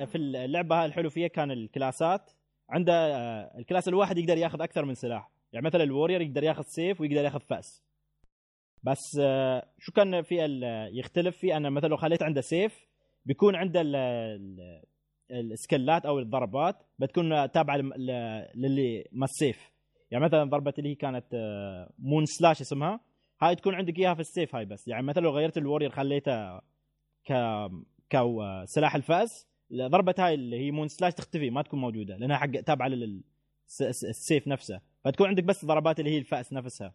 في اللعبة الحلو فيها كان الكلاسات. عنده آه ال class الواحد يقدر ياخذ أكثر من سلاح. يعني مثلا ال warrior يقدر ياخذ سيف ويقدر ياخذ فأس. بس آه شو كان في يختلف في انه مثلا لو خليت عنده سيف بيكون عنده السكلات أو الضربات بتكون تابعة للي ما السيف. يعني مثلا ضربة اللي هي كانت moon slash اسمها هاي تكون عندك إياها في السيف هاي بس. يعني مثلا لو غيرت ال warrior خليته ك كسلاح الفأس. ضربة هاي اللي هي moon slash تختفي ما تكون موجودة لأنها حق تابعة للسيف نفسه. فتكون عندك بس ضربات اللي هي الفأس نفسها.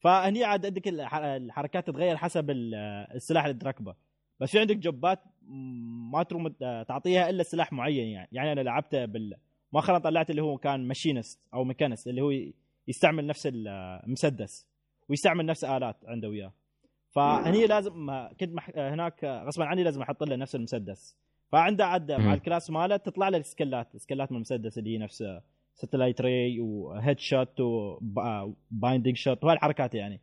فهني عاد عندك الحركات تتغير حسب السلاح اللي تركبه. بس في عندك جوبات ما تروم تعطيها إلا سلاح معين يعني. يعني أنا لعبته بال مؤخرا طلعت اللي هو كان machinist أو mechanist اللي هو يستعمل نفس المسدس ويستعمل نفس آلات عنده وياه. فهني لازم كنت مح... هناك غصبا عني لازم أحط له نفس المسدس. فعنده عاد مع ال class ماله تطلع له السكلات سكلات من المسدس اللي هي نفس satellite ray و head shot و binding shot وهالحركات يعني.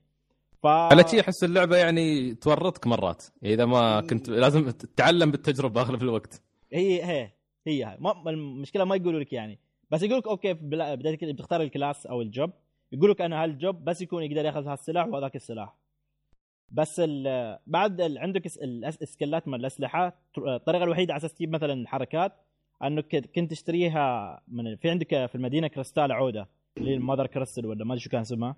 ف على أحس اللعبة يعني تورطك مرات. إذا ما كنت لازم تتعلم بالتجربة أغلب الوقت. هي هي هي ما المشكلة ما يقولوا لك يعني. بس يقول لك okay بدايتك بتختار ال class أو ال job. يقول لك أنا هال job بس يكون يقدر يأخذ هالسلاح وهذاك السلاح. بس بعد عندك السكلات من الأسلحة الطريقة الوحيدة على أساس تجيب مثلا حركات أنك كنت تشتريها من في عندك في المدينة كريستال عودة اللي ال mother crystal ولا ما أدري شو كان اسمها.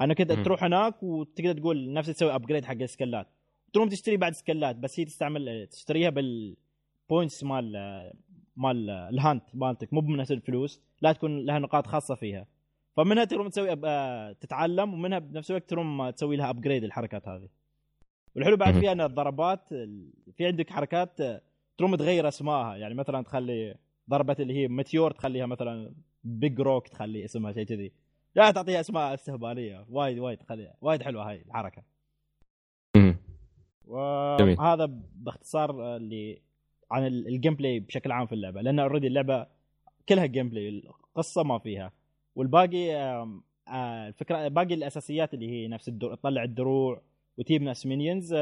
أنك تروح هناك وتقدر تقول نفس تسوي upgrade حق السكلات. تروح تشتري بعد سكلات بس هي تستعمل تشتريها بال points مال مال ال hunt مالتك مو بنفس الفلوس لا تكون لها نقاط خاصة فيها. فمنها تروم تسوي تتعلم ومنها بنفس الوقت تروم تسوي لها upgrade الحركات هذه. والحلو بعد فيها إن الضربات في عندك حركات تروم تغير اسمائها يعني مثلا تخلي ضربة اللي هي meteor تخليها مثلا big rock تخلي اسمها شيء كذي. لا تعطيها أسماء استهبالية وايد وايد تخليها. وايد حلوة هاي الحركة. وهذا باختصار اللي عن ال gameplay بشكل عام في اللعبة. لأن already اللعبة كلها gameplay القصة ما فيها. والباقي آه، الفكرة باقي الأساسيات اللي هي نفس الدر... تطلع الدروع وتجيب ناس minions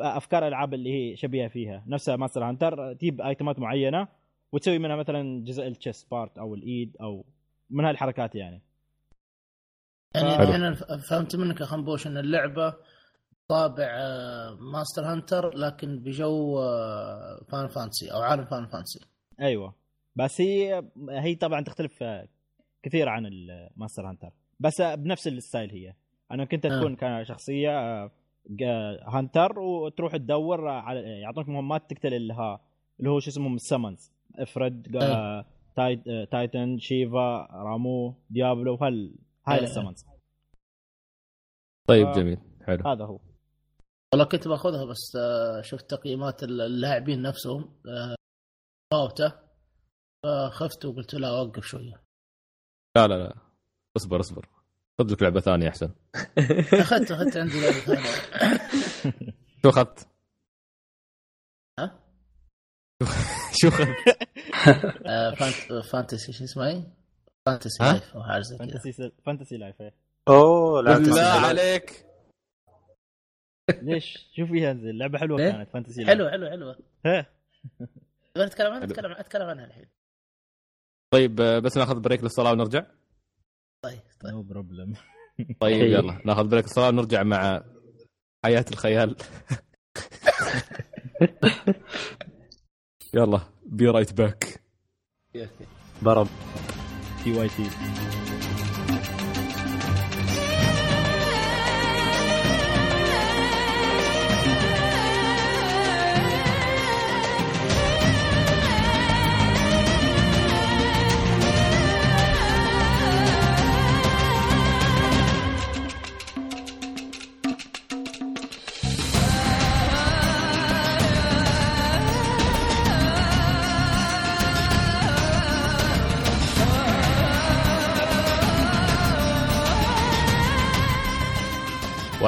أفكار ألعاب اللي هي شبيهة فيها. نفسها Monster Hunter تجيب آيتمات معينة وتسوي منها مثلا جزء ال chest part أو ال head أو من هالحركات يعني. يعني. الحين فهمت منك يا خنبوش إن اللعبة طابع آه، Monster Hunter لكن بجو آه، فان Fantasy أو عالم فان Fantasy أيوه. بس هي هي طبعا تختلف آه، كثير عن ال Monster Hunter بس آه، بنفس ال style هي. أنا كنت آه. تكون كشخصيه آه، جا- hunter وتروح تدور آه، على يعطونك مهمات تقتل اللي ها اللي هو شو اسمهم ال summons Ifrit آه، تايت آه، Titan Shiva Ramuh Diablo هال هاي آه. ال summons طيب آه. جميل. حلو. هذا هو. والله كنت باخذها بس آه، شفت تقييمات اللاعبين نفسهم آه، فاوته فخفت وقلت لا أوقف شوية. لا لا لا اصبر اصبر خذ لك لعبة ثانية أحسن أخذت أخذت عندي لعبة ثانية شو أخذت؟ ها؟ شو أخذت؟ آه، فانت... Fantasy شو اسمها إيه؟ Fantasy ها؟ Life أو حاجة زي كذا Fantasy Life إيه. أوه لعبت بالله عليك ليش شو فيها اللعبه حلوة إيه؟ كانت Fantasy Life حلو حلو حلو ها تبغى نتكلم عنها. اتكلم أتكلم عنها الحين طيب آه، بس ناخذ break للصلاة ونرجع؟ طيب طيب. no problem طيب إيه. يلا ناخذ break للصلاة ونرجع مع حياة الخيال. يلا بي رايت باك برب تي واي تي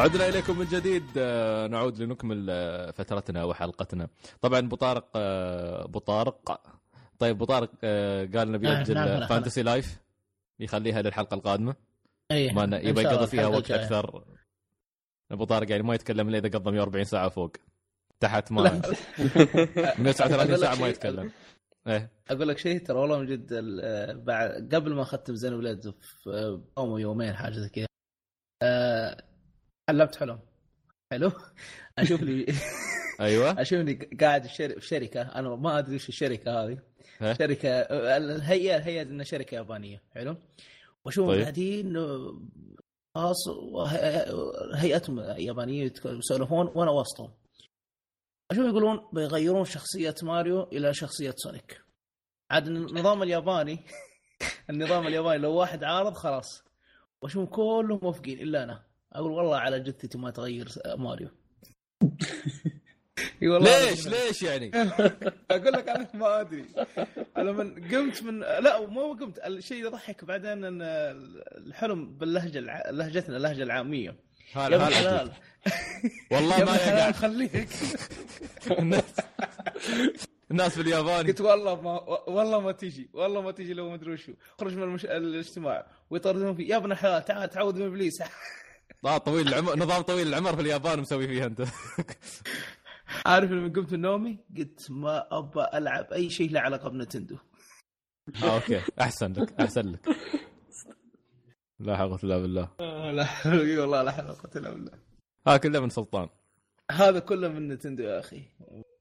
وعدنا إليكم من جديد. آه، نعود لنكمل آه، فترتنا وحلقتنا. طبعا ابو طارق آه، ابو طارق طيب ابو طارق آه، قال نبي آه، آه، هلا، Fantasy Life يخليها للحلقة القادمة. اي ما يبغى يقضي فيها وقت الجاية. أكثر. ابو طارق يعني ما يتكلم إلا إذا قضى 140 ساعة فوق. تحت ما 139 أقول لك ساعة ما يتكلم. إيه. أقول لك شيء ترى والله من جد بعد قبل ما أختم Xenoblade في يوم يومين حاجة زي كذا. آه، حلمت حلم حلو؟ أشوف لي أيوه. اشوفني قاعد في شر- في شركة. أنا ما أدري وش الشركة هذه؟ شركة الهيئة الهيئة إنها شركة يابانية. حلو؟ واشوفهم طيب. قاعدين خاص هيئتهم يابانية يسولفون وأنا وسطهم أشوف يقولون بيغيرون شخصية ماريو إلى شخصية سونيك. عاد النظام الياباني النظام الياباني لو واحد عارض خلاص. واشوفهم كلهم موافقين إلا أنا. أقول والله على جثتي ما تغير ماريو. والله ليش؟ ليش يعني؟ أقول لك أنا ما أدري. أنا من قمت من لا مو قمت الشيء اللي يضحك بعدين إن الحلم باللهجة الع... لهجتنا اللهجة العامية. يا هلا ابن هلا الحلال والله ما يقع. خليك. الناس الناس في اليابان قلت والله ما والله ما تجي والله ما تجي لو ما أدري وشو. خرج من المش... الاجتماع. ويطردون فيه. يا ابن الحلال تعال تعود من إبليس. طويل العمر نظام طويل العمر في اليابان مسوي فيها انت. عارف لما قمت من نومي؟ قلت ما ابى ألعب أي شيء له علاقة ب Nintendo. آه أوكي. أحسن لك أحسن لك. لا حول ولا بالله. لا إي والله لا حول ولا بالله. ها كله من سلطان. هذا كله من Nintendo يا أخي.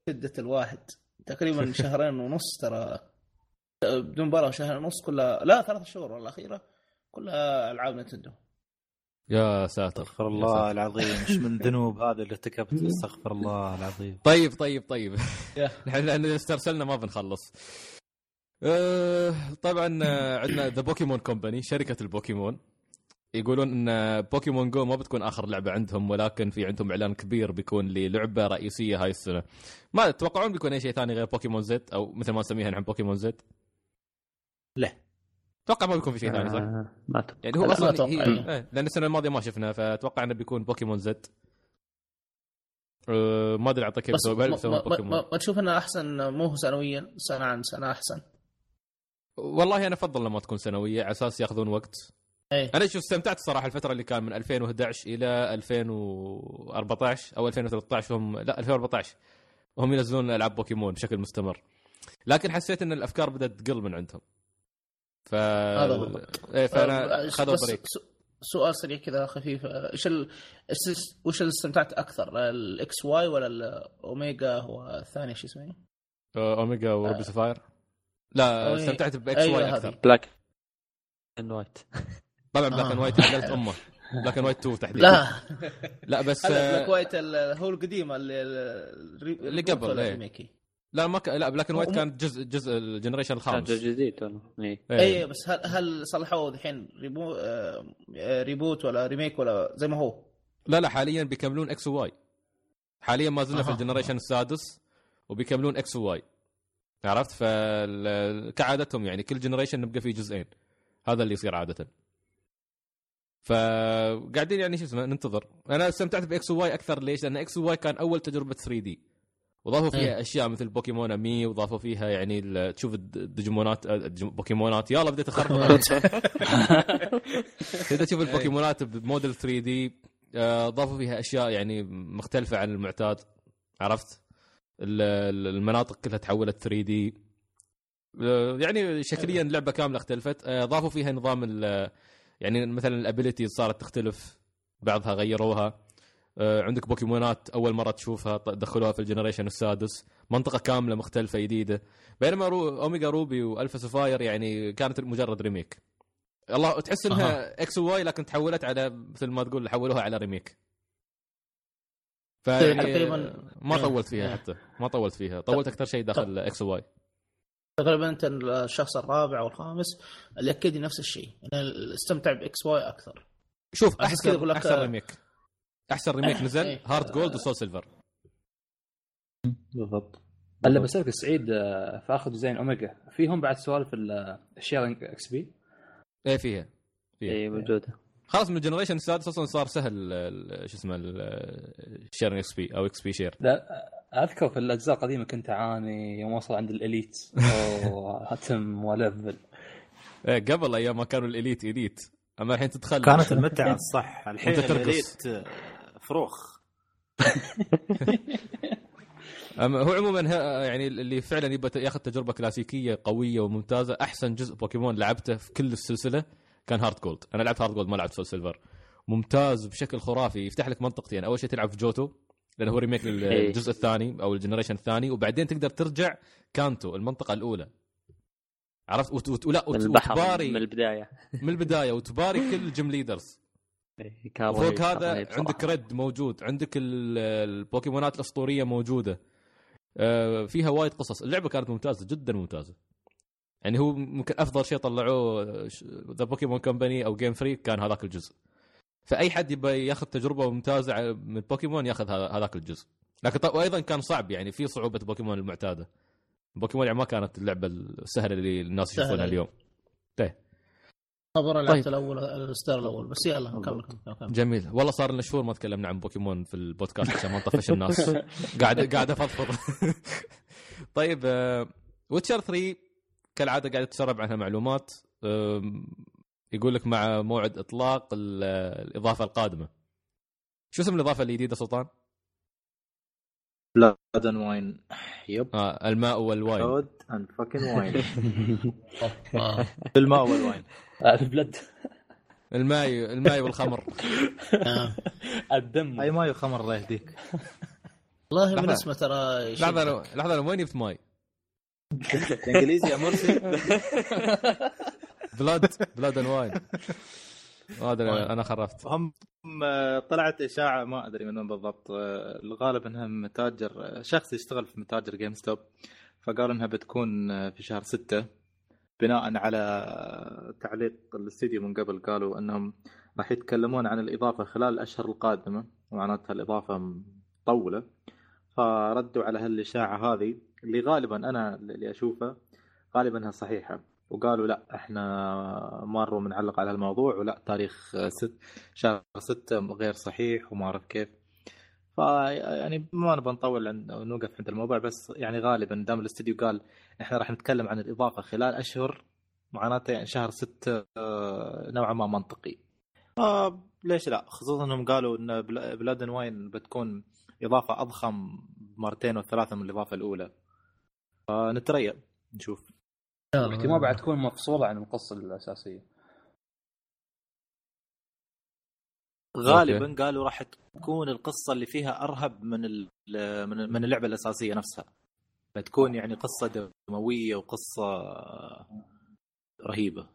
شدة الواحد. تقريبا شهرين ونص ترى. بدون مبالغة شهر ونص كلها لا ثلاث شهور والله الأخيرة. كلها ألعاب Nintendo. يا ساتر استغفر يا الله ساتر. العظيم. إيش من ذنوب هذا اللي ارتكبت استغفر الله العظيم. طيب طيب طيب. يا. نحن لأن استرسلنا ما بنخلص. أه طبعا آه، عندنا The Pokémon Company شركة البوكيمون. يقولون إن Pokémon GO ما بتكون آخر لعبة عندهم ولكن في عندهم إعلان كبير بيكون للعبة رئيسية هاي السنة. ما تتوقعون بيكون أي شيء ثاني غير Pokémon Z أو مثل ما نسميها نحن Pokémon Z لا. أتوقع ما بيكون في شيء ثاني صح؟ آه، ما أتوقع. يعني هو أصلا هي... إيه. لأن السنة الماضية ما شفنا فأتوقع إنه بيكون Pokémon Z. أه ما أدري اعطيك كيف بس ما, ما, بوكيمون. ما, ما تشوف إنه أحسن مو هو سنويا سنة عن سنة أحسن. والله أنا أفضل لما تكون سنوية على أساس يأخذون وقت. إيه. أنا شوف استمتعت الصراحه الفترة اللي كان من 2011 إلى 2014 أو 2013 هم لا 2014 هم ينزلون ألعاب بوكيمون بشكل مستمر. لكن حسيت إن الأفكار بدأت تقل من عندهم. ف هذا هو. إيه فأنا خذوا break سؤال سريع كذا خفيف. إيش ال... إيش- وش اللي استمتعت أكثر؟ ال X Y ولا الاوميجا والثاني شو اسمه؟ Omega و Ruby Sapphire لا أوي. استمتعت ب X أيوة Y. أكثر. Black and White طبعا Black. and White عدلت أمه. Black and White 2 تحديدا. لا. لا بس هذا آه، Black White ال- هو القديم اللي اللي قبل، لا ما ك... لا Black and White كان جزء جزء ال generation كان الخامس. جزء جديد والله اي إيه. اي بس هل هل صلحوه الحين rebo آه، آه، reboot ولا remake ولا زي ما هو؟ لا لا حاليا بيكملون X و Y حاليا ما زلنا في أها. ال generation السادس وبيكملون X و Y عرفت؟ فكعادتهم يعني كل generation نبقى فيه جزئين. هذا اللي يصير عاده. فقاعدين يعني شو اسمه ننتظر. أنا استمتعت ب X و Y أكثر. ليش؟ لأن X و Y كان أول تجربة 3D وضافوا فيها إيه. أشياء مثل Pokémon-Amie وضافوا فيها يعني تشوف الد- الديجيمونات آه، بوكيمونات. يلا بديت اخرب تقدر تشوف البوكيمونات بموديل 3 دي. آه، ضافوا فيها أشياء يعني مختلفة عن المعتاد. عرفت؟ ال- ال- المناطق كلها تحولت 3D. يعني شكليا اللعبه كاملة اختلفت. آه، ضافوا فيها نظام يعني مثلا ال ability صارت تختلف بعضها غيروها. آه، عندك بوكيمونات أول مرة تشوفها دخلوها في ال generation السادس. منطقة كاملة مختلفة جديدة. بينما Ru... Omega Ruby و Alpha Sapphire يعني كانت مجرد remake. الله تحس إنها X و Y لكن تحولت على مثل ما تقول حولوها على remake. فيعني تقريباً- ما إيه. طولت فيها حتى. ما طولت فيها. طولت أكثر شيء داخل X و Y تقريبا أنت الشخص الرابع والخامس اللي أكد نفس الشيء. أنا استمتع ب X Y أكثر. شوف عشان كذا لك- أحسن remake. أحسن remake نزل إيه. HeartGold و SoulSilver بالضبط. الا بسألك سعيد آه، في آخر جزئين أوميجا فيهم بعد سوالف ال sharing XP إيه فيها. فيها. اي موجودة. خلاص من ال generation السادس أصلا صار سهل ال- شو اسمه ال sharing X P أو XP share لا أذكر في الأجزاء القديمة كنت أعاني يوم وصل عند ال Elite. واتم و level إيه قبل أيام ما كانوا ال Elite Elite. أما الحين تدخل كانت المتعة الصح. الحين آه، فروخ. هو عموما يعني اللي فعلا يبغى ياخذ تجربة كلاسيكية قوية وممتازة أحسن جزء بوكيمون لعبته في كل السلسلة كان HeartGold. أنا لعبت HeartGold ما لعبت SoulSilver. ممتاز بشكل خرافي. يفتح لك منطقتين. أول شيء تلعب في Johto لأنه هو remake للجزء الثاني أو ال generation الثاني. وبعدين تقدر ترجع Kanto المنطقة الأولى. عرفت؟ وت... وت... ولا من وت... البحر وتباري من البداية. من البداية. وتباري كل ال gym leaders إيه، فوق هذا. عندك Red موجود عندك ال- البوكيمونات الأسطورية موجودة. آه، فيها وايد قصص. اللعبة كانت ممتازة جدا ممتازة. يعني هو ممكن أفضل شيء طلعوه The Pokémon Company أو Game Freak كان هذاك الجزء. فأي حد يبغى ياخذ تجربة ممتازة من بوكيمون ياخذ هذا- هذاك الجزء. لكن وأيضا كان صعب يعني في صعوبة بوكيمون المعتادة. بوكيمون يعني ما كانت اللعبة السهلة اللي الناس. يشوفونها اليوم. خبر طيب. لعبت الأول الستار الأول. بس يلا كمل كمل كمل. جميل. والله صار لنا شهور ما تكلمنا عن بوكيمون في البودكاست عشان ما نطفش الناس. قاعد قاعد أفضفض. طيب Witcher 3 كالعادة قاعد تسرب عنها معلومات يقول لك مع موعد إطلاق ال- الإضافة القادمة. شو اسم الإضافة الجديدة سلطان؟ Blood and Wine yep آه الماء وال wine. Blood and fucking Wine آه. بالماء والواين. البلد. الماء الماء والخمر. آه. الدم. أي ماي وخمر الله يهديك والله من. اسمه ترى لحظة لحظة وين جبت ماي؟ إنجليزي يا مرسي. Blood Blood and Wine هذا أنا خرفت. هم طلعت إشاعة ما أدري من وين بالضبط. الغالب انها متاجر شخص يشتغل في متاجر GameStop فقال إنها بتكون في شهر ستة بناء على تعليق الاستديو من قبل قالوا إنهم راح يتكلمون عن الإضافة خلال الأشهر القادمة معناتها الإضافة مطولة. فردوا على هالإشاعة هذه اللي غالبا أنا اللي أشوفه غالبا إنها صحيحة. وقالوا لا إحنا مره بنعلق على الموضوع ولا تاريخ آه، ست شهر ستة غير صحيح وما أعرف كيف. ف يعني ما نبغى نطول عن نوقف عند الموضوع بس يعني غالبا دام الاستديو قال إحنا راح نتكلم عن الإضافة خلال أشهر معناته يعني شهر ستة آه، نوعا ما منطقي. آه ليش لا؟ خصوصا إنهم قالوا إن بلا- Blood Wine بتكون إضافة أضخم مرتين وثلاثة من الإضافة الأولى. فنتريا نشوف. احتمال بعد تكون مفصولة عن القصة الأساسية. غالبا قالوا راح تكون القصة اللي فيها أرهب من ال- من من اللعبة الأساسية نفسها. فتكون يعني قصة دموية وقصة رهيبة.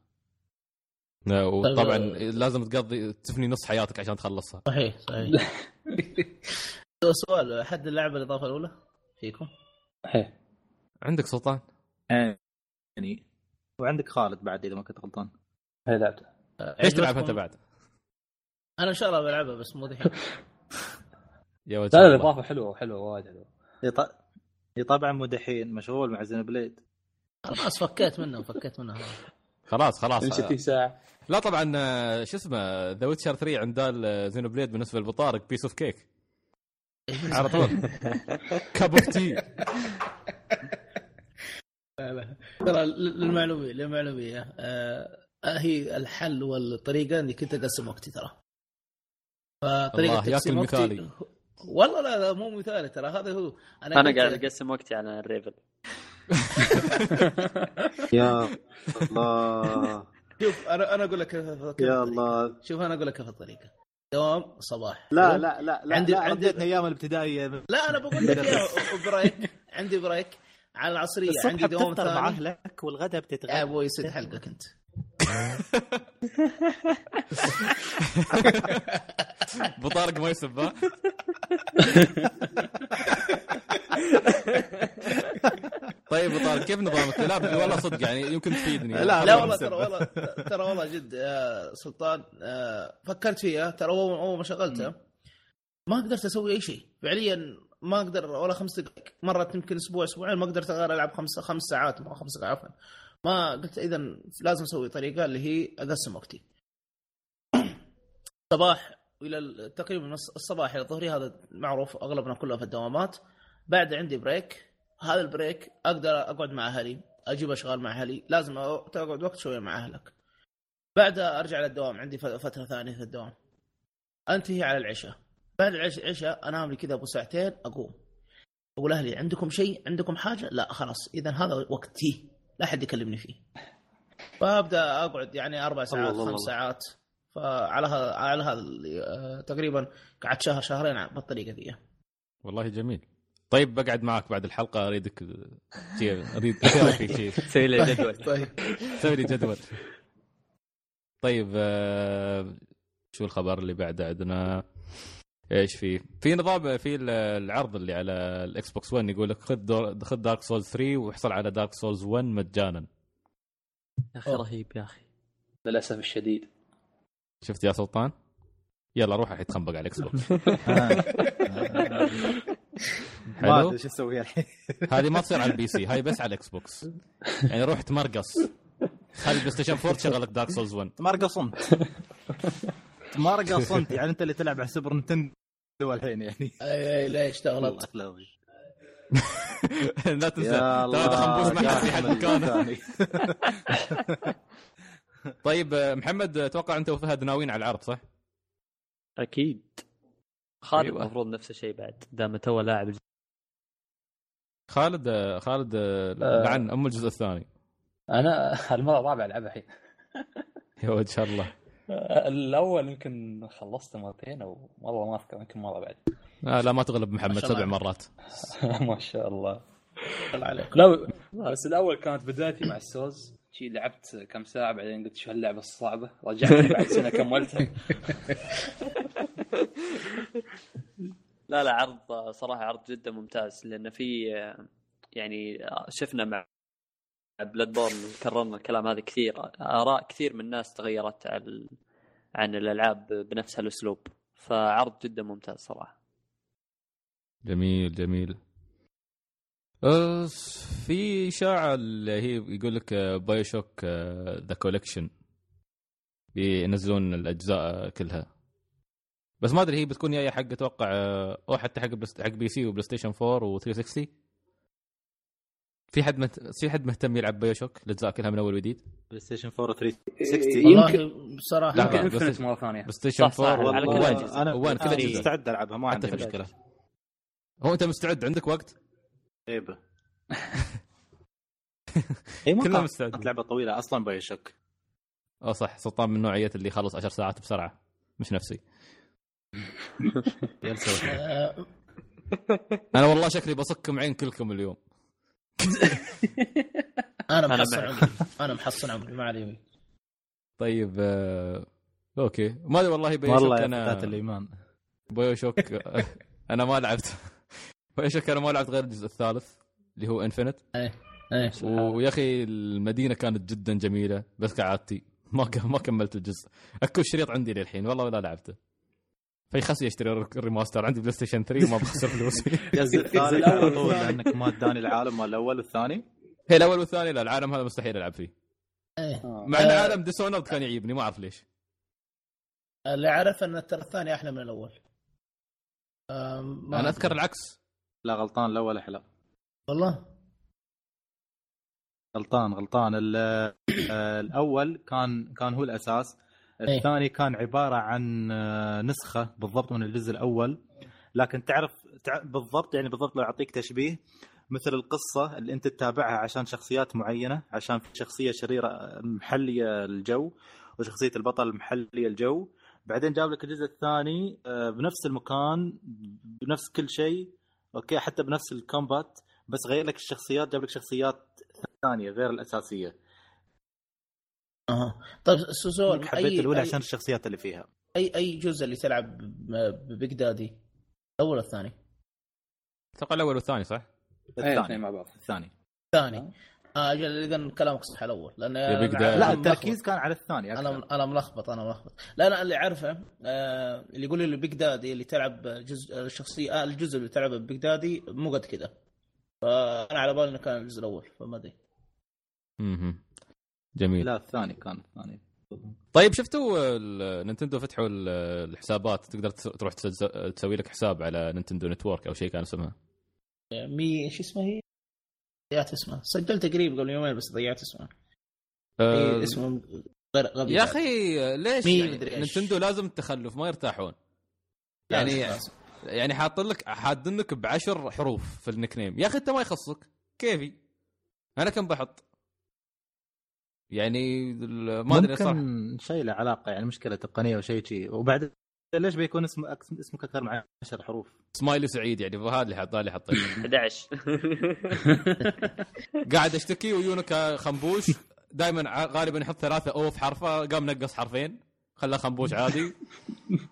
وطبعا طيب. لازم تقضي تفني نص حياتك عشان تخلصها. صحيح صحيح. سؤال حد اللعبة الاضافه الأولى فيكم؟ إيه عندك سلطان؟ يعني. وعندك خالد بعد إذا ما كنت غلطان. هي لعبته. ليش تلعب أنت بعد؟ أنا إن شاء الله بلعبها بس مو دحين يا وجه لا الله. الاضافه حلوة حلوة وايد حلوة. إي طبعا مو دحين مشغول مع Xenoblade. خلاص فكيت منه فكيت منه خلاص خلاص. تمشي فيه ساعة. لا طبعا آه، شو اسمه ذا Witcher 3 عند Xenoblade بالنسبة للبطارق piece of cake على طول. cup of tea ترى للمعلومية للمعلومية آه هي الحل والطريقة اني كنت أقسم وقتي ترى. فطريقة تقسيم وقتي- مثالي. والله لا لا مو مثالي ترى هذا هو. أنا قلت- قاعد أقسم وقتي على الريفل. يا الله. شوف أنا أنا أقول لك كيف كيف يا. الله. شوف أنا أقول لك كيف الطريقة. دوام صباح. لا. لا لا لا عندي- لا عندي- أيام الابتدائية. لا أنا بقول لك اياها بريك. عندي بريك. على العصرية الصبح عندي دوام بتفطر مع ثاني أهلك والغداء يا بتتغدى أبوي يسد حلقك انت بطارق ما يسب ها؟ طيب ابو طارق كيف نظامك؟ لا والله صدق يعني يمكن تفيدني لا، لا والله. ترى والله ترى والله جد يا سلطان آه، فكرت فيها ترى اول ما شغلتها ما قدرت أسوي أي شيء فعليا ما أقدر ولا خمس دقائق. مرت يمكن أسبوع أسبوعين ما قدرت أغير العب خمس خمس ساعات ما خمس ساعات عفوا. ما قلت اذا لازم أسوي طريقة اللي هي أقسم وقتي. صباح إلى ال- تقريبا الصباح إلى الظهري هذا معروف أغلبنا كلها في الدوامات. بعد عندي break هذا ال break أقدر أقعد مع أهلي أجيب أشغال مع أهلي. لازم تقعد وقت شوية مع أهلك. بعدها أرجع للدوام عندي فترة ثانية في الدوام. أنتهي على العشاء. بعد العش- العشاء أنام لي كذا أبو ساعتين أقوم. أقول أهلي عندكم شيء؟ عندكم حاجة؟ لا خلاص. اذا هذا وقتي. لا حد يكلمني فيه. فأبدأ أقعد يعني أربع ساعات الله خمس الله. ساعات. فعلى هذا على هذا آه، تقريبا قعدت شهر شهرين بالطريقة ذي. والله جميل. طيب بقعد معك بعد الحلقة أريدك أريد therapy شيء. سوي لي جدول. طيب. سوي لي جدول. طيب شو الخبر اللي بعده عندنا؟ إيش في؟ في نظام في ال- العرض اللي على ال Xbox 1 يقول لك خذ خذ Dark Souls 3 واحصل على Dark Souls 1 مجانا. يا أخي رهيب يا أخي. للأسف الشديد. شفت يا سلطان؟ يلا روح الحين تخنبق على ال Xbox ما حلو أدري شو أسوي الحين هذه ما تصير على ال PC هاي بس على ال Xbox يعني روح تمرقص. خلي ال PlayStation 4 تشغل لك Dark Souls 1 مرقه صمت مرقه صمت يعني أنت اللي تلعب على سوبر نتندو الحين يعني أي أي ليش تغلط. لا تنسى اذا خنبوش ما حد في حد الله مكانه. طيب محمد أتوقع أنت وفهد ناويين على العرض صح؟ أكيد خالد أيوة. المفروض نفس الشيء بعد دام تو لاعب خالد خالد آه. لعن أم الجزء الثاني أنا المرة الرابعة ألعبها الحين يا وجه الله الأول يمكن خلصته مرتين أو والله ما أذكر يمكن مرة بعد. آه لا ما تغلب محمد ما شاء سبع الله. مرات. ما شاء الله. الله عليك. لا بس الأول كانت بدايتي مع السوز شي لعبت كم ساعة بعدين قلت شو هاللعبة الصعبة؟ رجعت بعد سنة كملتها. لا لا عرض صراحة عرض جدا ممتاز لأن في يعني شفنا مع Bloodborne كررنا الكلام هذا كثير. آراء كثير من الناس تغيرت عن عن الألعاب بنفس هالاسلوب فعرض جدا ممتاز صراحة. جميل جميل. في إشاعة اللي هي يقول لك BioShock The Collection بينزلون الأجزاء كلها. بس ما أدري هي بتكون جاية حق أتوقع آه، أو حتى حق حق PC و PlayStation 4 و360 في حد مت... في حد مهتم يلعب BioShock الاجزاء كلها من أول وجديد؟ PlayStation 4 360 والله بصراحة. لا، يمكن بس- Infinite مرة ثانية. PlayStation صح، صح، 4 على كل الأجهزة. أنا وين كل أنا الاجهزه مستعد ألعبها ما عندي مشكلة. هو أنت مستعد؟ عندك وقت؟ عيبه اي ما كلنا مستعدين. لعبه طويلة أصلا BioShock آه صح سلطان من نوعية اللي يخلص 10 ساعات بسرعة. مش نفسي. آه، أنا والله شكلي بصكم عين كلكم اليوم. أنا أنا محصن. عمري. أنا محصن عمري ما علي طيب آه... okay. ما أدري والله باي والله أنا فتاة الإيمان. BioShock أنا ما لعبت. BioShock أنا ما لعبت غير الجزء الثالث اللي هو Infinite إيه ويا أخي المدينة كانت جدا جميلة بس كعادتي ما ك- ما كملت الجزء. أكو الشريط عندي للحين والله ولا لعبته. فيخسي اشتري ال remaster عندي بلاي ستيشن 3 وما بخسر فلوسي. الجزء الثالث على طول لأنك ما اداني العالم مال الأول والثاني. هي الأول والثاني لا العالم هذا مستحيل ألعب فيه. إيه. مع إن آه. عالم ديسونرد كان يعيبني ما أعرف ليش. اللي اعرف إن ترى الثاني أحلى من الأول. أنا. أذكر العكس. لا غلطان الأول أحلى. والله؟ غلطان غلطان. ال- آه، الأول كان كان هو الأساس. إيه. الثاني كان عبارة عن آه، نسخة بالضبط من الجزء الأول. لكن تعرف تع- بالضبط يعني بالضبط لو أعطيك تشبيه مثل القصة اللي أنت تتابعها عشان شخصيات معينة عشان في شخصية شريرة محلية الجو وشخصية البطل محلية الجو. بعدين جاب لك الجزء الثاني آه، بنفس المكان بنفس كل شيء okay حتى بنفس الكومبات بس غير لك الشخصيات جاب لك شخصيات ثانية غير الأساسية. أها. طيب سوزول حبيت الأولى أي عشان الشخصيات اللي فيها. اي أي جزء اللي تلعب ببيج دادي الأول الثاني؟ أتوقع الأول والثاني صح؟ الثاني. مع بعض. الثاني. الثاني. آه أجل إذا كلامك صح الأول لأن. لا التركيز. كان على الثاني أكثر. أنا أنا ملخبط أنا ملخبط. لا لا اللي أعرفه آه اللي يقول لي بيج دادي اللي تلعب جزء الشخصية آه الجزء اللي تلعبه بيج دادي مو قد كذا فأنا على بالي إنه كان الجزء الأول فما أدري. أها جميل. لا الثاني كان الثاني. طيب شفتوا النينتندو فتحوا ال- الحسابات؟ تقدر تروح تسوي لك حساب على نينتندو network أو شيء كان اسمها. مي إيش اسمها هي؟ ضيعت اسمها سجلت قريب قبل يومين بس ضيعت اسمها أه إيه اسمه غير غبي يا. أخي ليش مي يعني. نينتندو لازم التخلف ما يرتاحون. يعني. يعني حاط لك حادنك بعشر حروف في ال nickname. يا أخي أنت ما يخصك. كيفي. أنا كم بحط؟ يعني ال- ما أدري صراحة. ممكن شيء له علاقة يعني مشكلة تقنية أو شيء شيء وبعد ليش بيكون اسم اسمك أكثر من 10 حروف؟ سمايلي سعيد يعني هذا اللي حط اللي حطيت. 11 قاعد أشتكي ويونك خنبوش. دائما غالبا يحط ثلاثة أو في حرفة قام نقص حرفين. خلاه خنبوش عادي.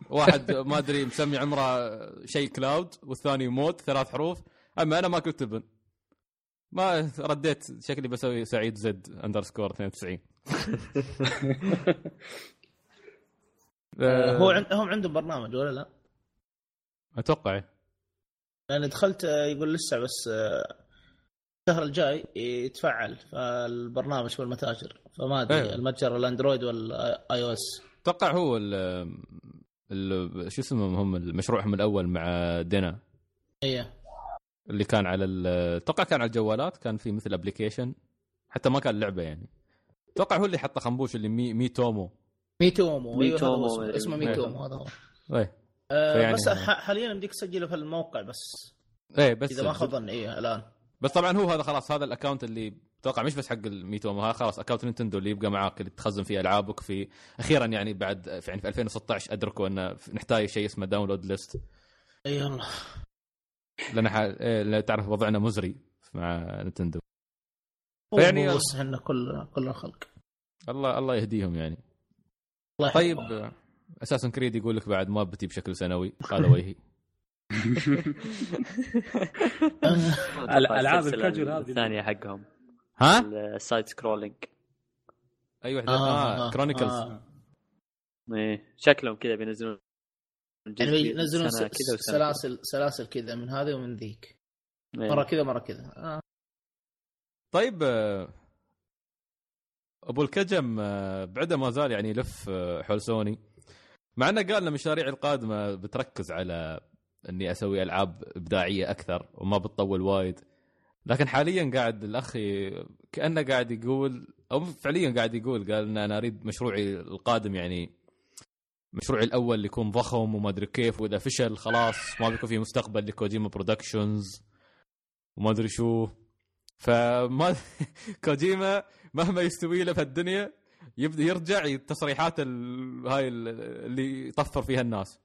واحد ما أدري مسمي عمره شيء كلاود والثاني مود ثلاث حروف. أما أنا ما كنت ابن ما رديت شكلي بسوي سعيد زد اندرسكور 92 آه، هو عند هم عندهم برنامج ولا لا؟ أتوقع لأن دخلت آه، يقول لسه بس آه، الشهر الجاي يتفعل فالبرنامج في المتاجر فما ادري أيوة. المتجر الاندرويد وال iOS أتوقع هو ال ال- شو اسمهم هم مشروعهم الأول مع DeNA إيه اللي كان على أتوقع كان على الجوالات كان في مثل application حتى ما كان لعبة يعني. أتوقع هو اللي حط خنبوش اللي مي, ميتومو. ميتومو أيوه هذا هو ميتومو، اسمه, اسمه أيوة. ميتومو هذا هو. إيه. آه بس ح- حاليا يمديك تسجله في الموقع بس. إيه بس إذا ما خاب ظني إيه الآن. بس طبعا هو هذا خلاص هذا ال account اللي أتوقع مش بس حق الميتومو هذا خلاص account نينتندو اللي يبقى معاك اللي تخزن فيه ألعابك في أخيرا يعني بعد في يعني في 2016 أدركوا إن نحتاج شيء اسمه download list إي والله لأن ح... إيه لأن تعرف وضعنا مزري مع نينتندو يعني إحنا كل كل الخلق. الله الله يهديهم يعني. الله طيب. أساسا كريد يقول لك بعد ما بتي بشكل سنوي هذا وجهي الألعاب السلسلة الكاجوال هذه. الثانية حقهم. ها؟ السايد سكرولينج اي وحده آه، آه, آه، كرونيكلز آه. إيه شكلهم كذا بينزلون يعني ينزلون سلاسل سلاسل كذا من هذه ومن ذيك. كذا. مرة كذا مره كذا. آه. طيب آه، أبو الكوجم آه، بعده ما زال يعني يلف آه، حول سوني. مع انه قال ان مشاريعي القادمة بتركز على إني أسوي ألعاب إبداعية أكثر وما بتطول وايد. لكن حاليا قاعد الاخ كأنه قاعد يقول أو فعليا قاعد يقول قال إن أنا أريد مشروعي القادم يعني مشروعي الأول اللي يكون ضخم وما أدري كيف وإذا فشل خلاص ما بيكون في مستقبل لكوجيما Productions وما أدري شو. فما كوجيما مهما يستوي له في الدنيا يبدأ يرجع التصريحات ال... هاي ال- اللي يطفر فيها الناس.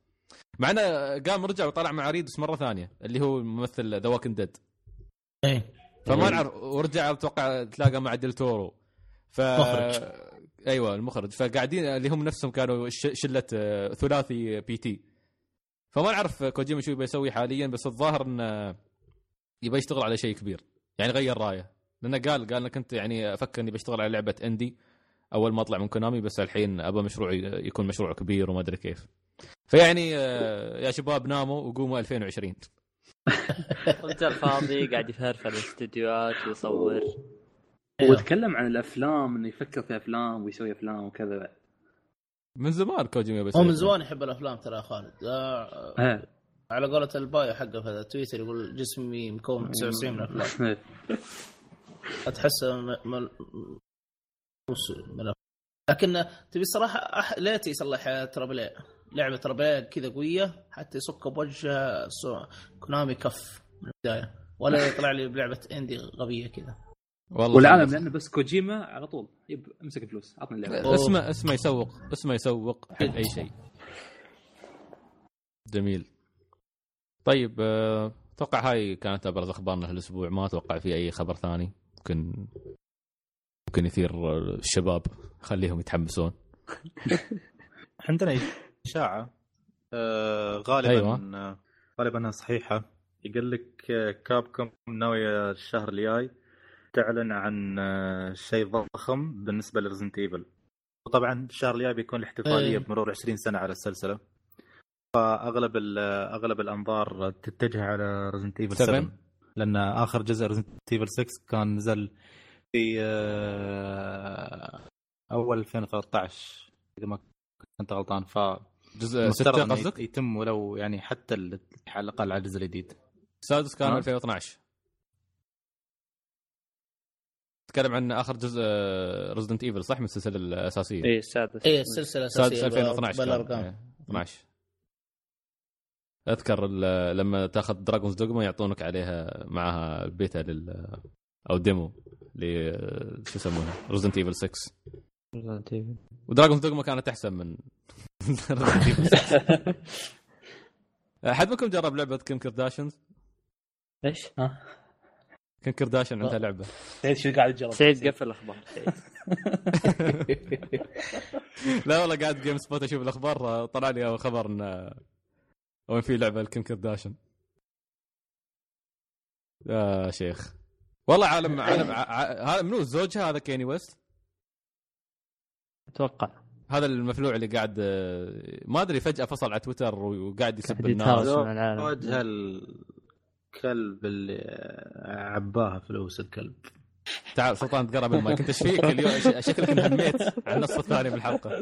مع إنه قام رجع وطلع مع ريدس مرة ثانية اللي هو ممثل ذا ووكنق ديد إيه. فما نعرف ورجع أتوقع تلاقى مع ديل تورو. ف مخرج. أيوه المخرج. فقاعدين اللي هم نفسهم كانوا. شلة آه، ثلاثي P.T.. فما نعرف كوجيما شو يبي يسوي حاليا بس الظاهر إنه يبي يشتغل على شيء كبير. يعني غير رايه. لأنه قال قال أنا كنت يعني أفكر إني بشتغل على لعبة إندي. أول ما اطلع من كونامي بس الحين ابى مشروع يكون مشروع كبير وما أدري كيف. فيعني آه، يا شباب ناموا وقوموا 2020 رجال فاضي قاعد يفرفر الاستديوهات ويصور. وتكلم عن الأفلام إنه يفكر في أفلام ويسوي أفلام وكذا من زمان كوجيما بس هو من زمان يحب الأفلام ترى يا خالد آه،. على قولة ال bio حقه في تويتر يقول جسمي مكون من 99 من الأفلام. إيه. تحس م- م- وش من الأفلام. لكن تبي الصراحه أح... ليت يصلح triple A لعبة triple A كذا قوية حتى يصك بوجه سو... كونامي كف من البداية. ولا يطلع لي بلعبة indie غبية كذا. والله والعالم. لأنه بس كوجيما على طول. yep امسك فلوس عطني اللعبة. اسمه اسمه يسوق اسمه يسوق حق أي شيء. جميل. طيب آه، أتوقع هاي كانت أبرز أخبارنا هالاسبوع ما أتوقع في أي خبر ثاني. ممكن ممكن يثير آه، الشباب خليهم يتحمسون. عندنا إشاعة. آه غالبا أيوة. أيوة. غالبا إنها صحيحة. يقول لك آه، كابكوم ناوية الشهر الجاي. تعلن عن آه، شيء ضخم بالنسبة لريزنت ايفل وطبعا الشهر الجاي بيكون الاحتفالية إيه. بمرور 20 سنة على السلسلة فأغلب ال- أغلب الأنظار تتجه على ريزنت إيفل 7 7. لأن آخر جزء ريزنت إيفل 6 كان نزل في آه، أول 2013 إذا ما كنت غلطان ف جزء المفترض 6 إنه قصدك؟ يتم ولو يعني حتى على الأقل على الجزء الجديد السادس كان آه. 2012 تتكلم عن آخر جزء Resident Evil صح؟ من السلسلة الأساسية. اي السادس. إيه السلسلة السادس الاساسيه 2012 كان. بالارقام إيه، 12 أذكر لما تأخذ Dragon's Dogma يعطونك عليها معها البيتا لل أو demo ل شو يسمونها؟ Resident Evil 6 و Dragon's Dogma كانت أحسن من Resident Evil 6. أحد منكم جرب لعبة Kim Kardashian's؟ إيش؟ Kim Kardashian عندها لعبة. سعيد شو قاعد تجرب سعيد قفل الأخبار. لا والله قاعد GameSpot أشوف الأخبار طلع لي خبر إن وين في لعبة ل Kim Kardashian يا شيخ. والله عالم عالم هذا منو؟ زوجها؟ هذا Kanye West؟ أتوقع. هذا المفلوع اللي قاعد آه، ما أدري فجأة فصل على تويتر وقاعد يسب الناس. وجه الكلب اللي عباها فلوس الكلب. تعال سلطان تقرب المايك. انت إيش فيك اليوم؟ شكلك انهميت على النص الثاني من الحلقة.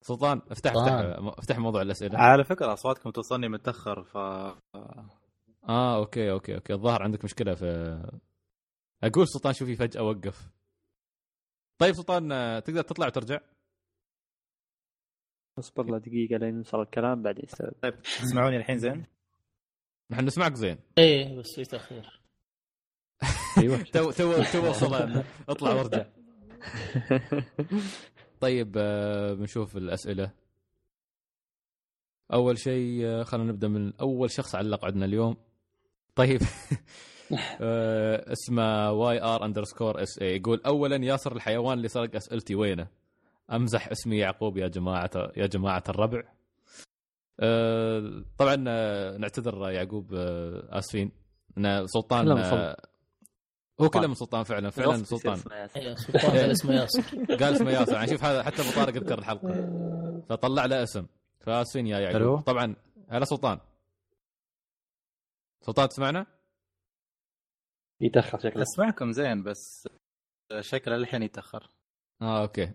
سلطان افتح افتح افتح موضوع الأسئلة. على فكرة أصواتكم توصلني متأخر ف آه أوكي أوكي أوكي. الظاهر عندك مشكلة في أقول سلطان شو فيه فجأة وقف. طيب سلطان تقدر تطلع وترجع؟ اصبر له دقيقة لين يوصل الكلام بعدين يستوعب. طيب تسمعوني الحين زين؟ نحن نسمعك زين. إيه بس في تأخير. أيوه. تو تو تو وصل. اطلع وارجع. طيب آه، بنشوف الأسئلة. أول شيء آه، خلينا نبدأ من أول شخص علق عندنا اليوم. طيب. آه، اسمه YR underscore SA يقول اولا ياسر الحيوان اللي سرق أسئلتي وينه؟ أمزح اسمي يعقوب يا جماعة يا جماعة الربع. طبعا آه، نعتذر يعقوب آه، آسفين. إن سلطان آه، هو كله من سلطان فعلا فعلا سلطان. إيه سلطان قال اسمه ياسر. قال اسمه ياسر. يعني شوف هذا حتى ابو طارق يذكر الحلقة. فطلع له اسم. فآسفين يا يعقوب؟ طبعا هلا سلطان. سلطان تسمعنا؟ يتأخر شكله. أسمعكم زين بس شكله الحين يتأخر. آه أوكي.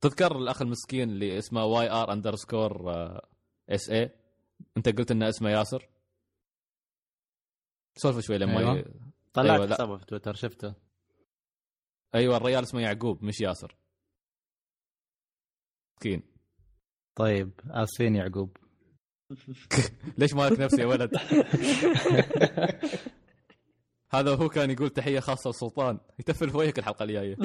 تذكر الأخ المسكين اللي اسمه YR underscore SA أنت قلت انه اسمه ياسر. سولف شوي لما أيوة. ي... طلعت أيوة،. حسابه في تويتر شفته. أيوه الرجال اسمه يعقوب مش ياسر. مسكين طيب آسفين يعقوب. ليش مالك نفسي يا ولد؟ هذا هو كان يقول تحية خاصة لسلطان يتفل في وجهك الحلقة الجاية.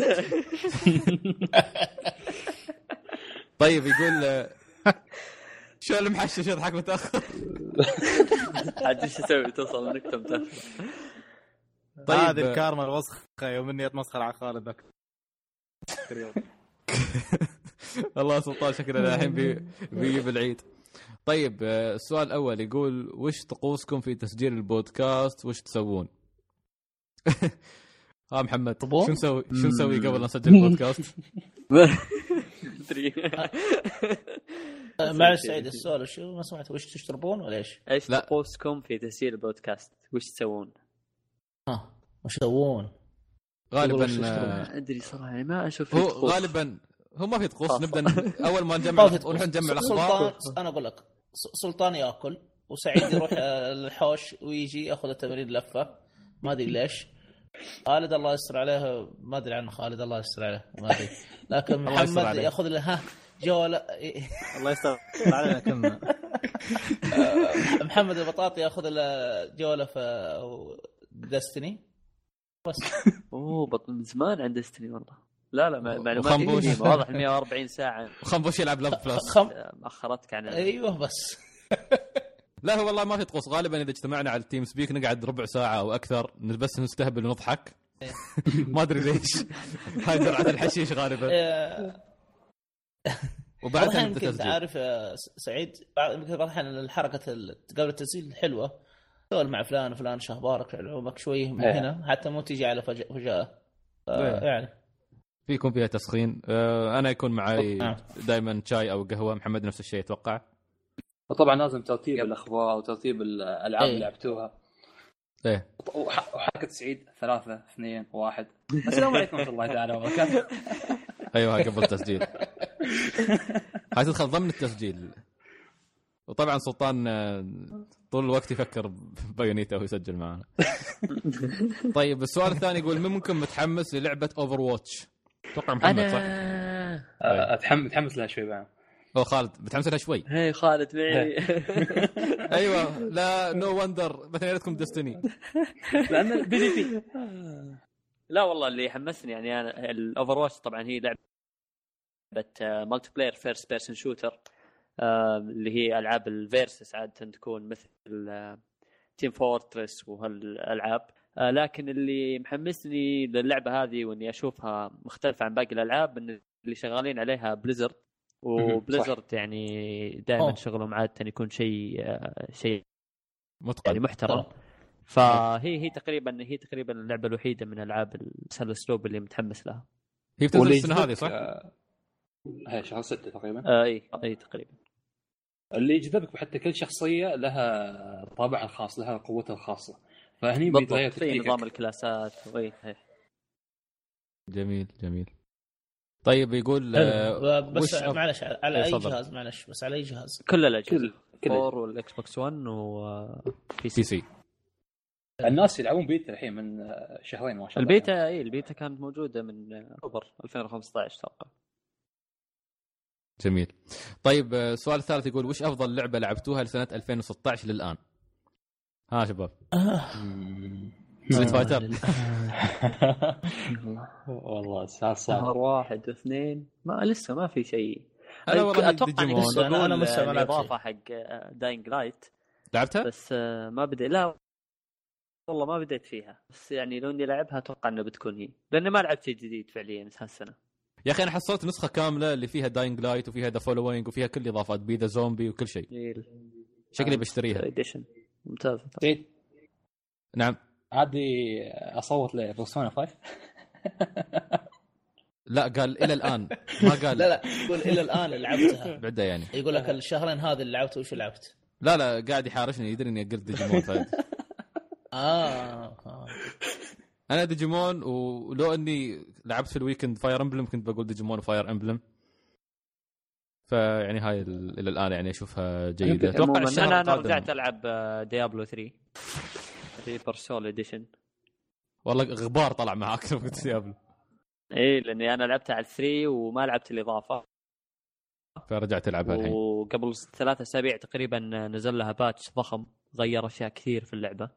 طيب يقول شو المحشش يضحك متأخر؟ عاد إيش أسوي توصل النكته متاخر طيب. هذه الكارما الوسخة يوم إني أتمسخر على خالد ذاك والله سلطان شكله الحين بي- بيجيب العيد. طيب آه، السؤال الأول يقول وش طقوسكم في تسجيل البودكاست؟ وش تسوون؟ ها محمد؟ شو نسوي؟ شو نسوي قبل لا نسجل البودكاست؟ أدري. آه، معلش سعيد السؤال شو ما سمعت وش تشربون ولا إيش؟ إيش. طقوسكم في تسجيل البودكاست؟ وش تسوون؟ ها وش يسوون؟ غالبا آه، ما أدري صراحة ما أشوف هو. غالبا هو ما في طقوس خلاص. نبدأ أول ما نجمع ما في ونروح نجمع. الأخبار أنا أقول لك س- سلطان يأكل وسعيد يروح آه، الحوش ويجي يأخذ التمرين لفة ما أدري ليش خالد الله يستر عليه ما أدري عنه خالد الله يستر عليه ما أدري. لكن محمد. يأخذ له ها جوله الله يستر علينا كلنا محمد البطاطي يأخذ له جوله في دستني. بس. أوه بط من زمان عند ديستني والله. لا لا مع- معلومات واضح 140 ساعة. وخنبوش يلعب لاب بلس خم مأخرتك عن أيوه بس. لا هو والله ما في طقوس. غالبا إذا اجتمعنا على التيم سبيك نقعد ربع ساعة أو أكثر بس نستهبل ونضحك. ما أدري ليش. هاي جرعه الحشيش غالبا. وبعدها يمكن تعرف يا س- سعيد بعض الاحيان الحركة ال- قبل التسجيل حلوة. تقول مع فلان وفلان شو أخبارك علومك شوي من إيه. هنا. حتى مو تيجي على فجأة إيه. يعني. فيكم فيها تسخين. آه، أنا يكون معي نعم. دائما شاي أو قهوة. محمد نفس الشيء أتوقع. وطبعا لازم ترتيب الأخبار وترتيب الالعاب. اللي لعبتوها. إيه. وح- وحركة سعيد ثلاثة اثنين واحد. السلام عليكم ورحمة الله تعالى وبركاته. أيوه قبل التسجيل. هاي تدخل ضمن التسجيل. وطبعا سلطان آه، طول الوقت يفكر ببايونيتا وهو يسجل معنا طيب السؤال الثاني يقول من ممكن متحمس للعبة اوفر واتش أتوقع محمد صح؟ أنا آه، أتحمس متحمس لها شوي بعد. أو خالد متحمس لها شوي. هي خالد معي. أيوه لا نو وندر باثنيناتكم ديستني لأن البي دي بي لا والله اللي يحمسني يعني أنا الاوفر واتش طبعا هي لعبة multiplayer first person shooter اللي هي ألعاب ال versus عادة تكون مثل Team Fortress وهالألعاب. آه، لكن اللي محمسني للعبة هذه وإني أشوفها مختلفة عن باقي الألعاب إن اللي شغالين عليها Blizzard و Blizzard يعني دائما. شغلهم عادة يكون شيء آه، شيء متقن. يعني محترم. فهي هي تقريبا هي تقريبا اللعبة الوحيدة من ألعاب الاسلوب اللي متحمس لها. هي بتنزل السنة هذه صح؟ آه، هي شهر ستة تقريبا. آه إي إي تقريبا. اللي يجذبك حتى كل شخصية لها طابعها الخاص لها قوتها الخاصة. فهني بالضبط. بيتغير في نظام الكلاسات. وي هي. جميل جميل. طيب يقول آه،. بس معلش على إيه، أي. جهاز؟ معلش بس على أي جهاز؟ كل الأجهزة. كل كل 4 والاكس بوكس 1 وبي PC. الناس يلعبون بيتا الحين من آه، شهرين ما شاء الله البيتا اي البيتا كانت موجودة من أكتوبر 2015 أتوقع جميل. طيب آه، السؤال الثالث يقول وش أفضل لعبة لعبتوها لسنة 2016 للآن؟ ها شباب. Street Fighter والله سؤال صعب شهر واحد واثنين ما لسه ما في شيء. أنا والله أتوقع اني كنت أنا- لسه ما لعبت الإضافة حق Dying Light لعبتها؟ بس آه، ما بدأ. لا والله ما بديت فيها. بس يعني لو إني لعبها أتوقع إنه بتكون هي. لاني ما لعبت شيء جديد فعليا هالسنة. يا أخي أنا حصلت نسخة كاملة اللي فيها Dying Light وفيها The Following وفيها كل الإضافات Be the Zombie وكل شيء. شكلي بشتريها. edition ممتاز. زين نعم. عادي أصوت ل Persona 5 لا قال إلى الآن ما قال لا لا يقول إلى الآن لعبتها بعده يعني يقول لك الشهرين هذه اللي لعبت وش لعبت؟ لا لا قاعد يحارشني يدري إني قلت ديجيمون فهد. آه, آه. أنا ديجيمون ولو إني لعبت في ال weekend فاير امبلم كنت بقول ديجيمون وفاير امبلم فيعني هاي ال- إلى الآن يعني أشوفها جيدة أتوقع أنا أنا. رجعت ألعب ديابلو 3 Reaper of Souls edition والله غبار طلع معاك لو قلت ديابلو إي لأني أنا لعبتها على 3 وما لعبت الإضافة. فرجعت العبها الحين. وقبل ثلاثة أسابيع تقريبا نزل لها patch ضخم غير أشياء كثير في اللعبة.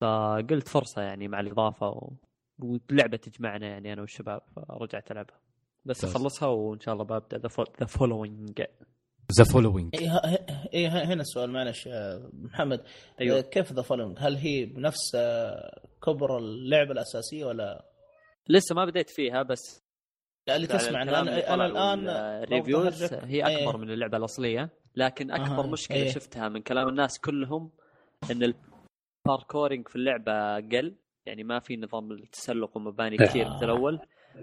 فقلت فرصة يعني مع الإضافة و... ولعبة تجمعنا يعني أنا والشباب فرجعت ألعبها. بس. أخلصها وإن شاء الله ببدأ ذا فولوينج ذا فولوينج اي هنا السؤال معلش آه، محمد أيوة. أيوه. كيف The Following؟ هل هي بنفس آه، كبر اللعبة الأساسية ولا لسه ما بديت فيها بس لا اللي تسمع أنا أنا الآن برضه هي إيه. أكبر من اللعبة الأصلية لكن أكبر أها، مشكلة إيه. شفتها من كلام الناس كلهم إن ال parkouring في اللعبة قل يعني ما في نظام التسلق ومباني كثير مثل الأول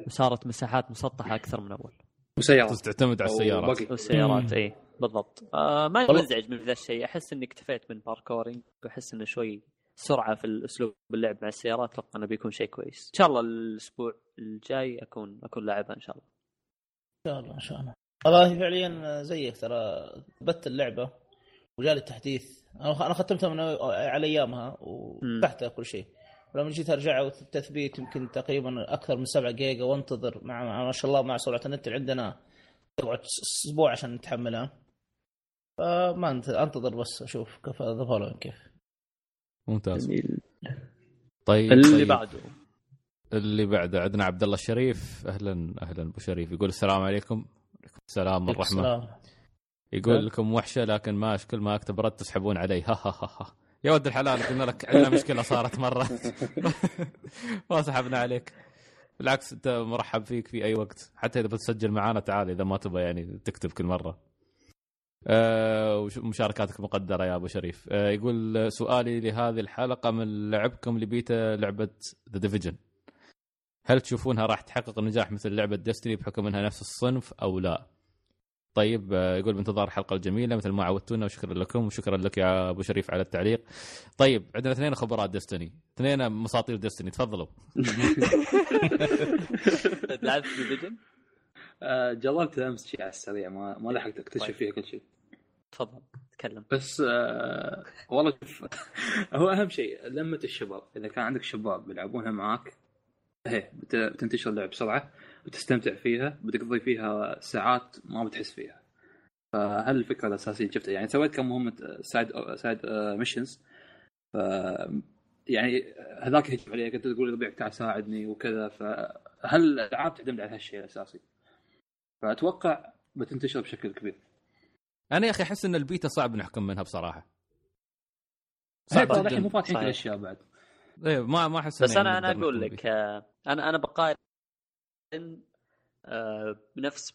وصارت مساحات مسطحة أكثر من اول وسيارات تعتمد على السيارات. والسيارات اي بالضبط. آه ما منزعج من ذا الشيء. أحس إني اكتفيت من parkouring واحس إنه شوي سرعة في الأسلوب اللعب مع السيارات أتوقع إنه بيكون شيء كويس. إن شاء الله الأسبوع الجاي أكون أكون لاعبها إن شاء الله. إن شاء الله إن شاء الله. والله فعليا زيك ترى ثبت اللعبة وجالي التحديث. أنا أنا ختمتها من على أيامها وفتحتها كل شيء. ولما جيت أرجع والتثبيت يمكن تقريبا أكثر من 7 جيجا وانتظر مع, مع ما شاء الله مع سرعة النت اللي عندنا تقعد أسبوع عشان نتحملها. فما انت أنتظر بس أشوف كيف The Following كيف. ممتاز. طيب اللي طيب. بعده. اللي بعده عندنا عبد الله الشريف. أهلا أهلا أبو شريف. يقول السلام عليكم. وعليكم السلام والرحمه السلام. يقول لكم وحشة لكن ما كل ما أكتب رد تسحبون علي. ها ها ها ها. يا ولد الحلال قلنا لك عندنا مشكلة صارت مرة. ما سحبنا عليك. بالعكس أنت مرحب فيك في أي وقت. حتى إذا بتسجل معانا تعال إذا ما تبغى يعني تكتب كل مرة. آه وش- مشاركاتك مقدرة يا أبو شريف. آه يقول سؤالي لهذه الحلقة من لعبكم لبيتا لعبة The Division هل تشوفونها راح تحقق النجاح مثل لعبة Destiny بحكم إنها نفس الصنف أو لا؟ طيب آه، يقول بانتظار الحلقة الجميله مثل ما عودتونا وشكرا لكم وشكرا لك يا أبو شريف على التعليق. طيب عندنا اثنين خبراء Destiny، اثنين مساطير ديستني تفضلوا. لعبت Division آه، جربت أمس شيء على السريع ما ما لحقت أكتشف طيب. فيها كل شيء تفضل تكلم بس آه والله شوف هو أهم شيء لمه الشباب إذا كان عندك شباب بيلعبونها معاك هي بت- بتنتشر اللعب بسرعة بتستمتع فيها بتقضي فيها ساعات ما بتحس فيها فهل الفكرة الأساسية شفتها يعني سويت كم مهمة side side missions ف يعني هذاك يهجم عليك انت تقول ربيعك تعال ساعدني وكذا فهل الألعاب تعتمد على هالشيء الأساسي فأتوقع بتنتشر بشكل كبير أنا يا أخي أحس إن البيتا صعب نحكم منها بصراحة. صعب الحين مو. فاتحين. الاشياء بعد إيه ما ما أحس بس أنا أنا أقول لك. آه، أنا أنا بقارن بنفس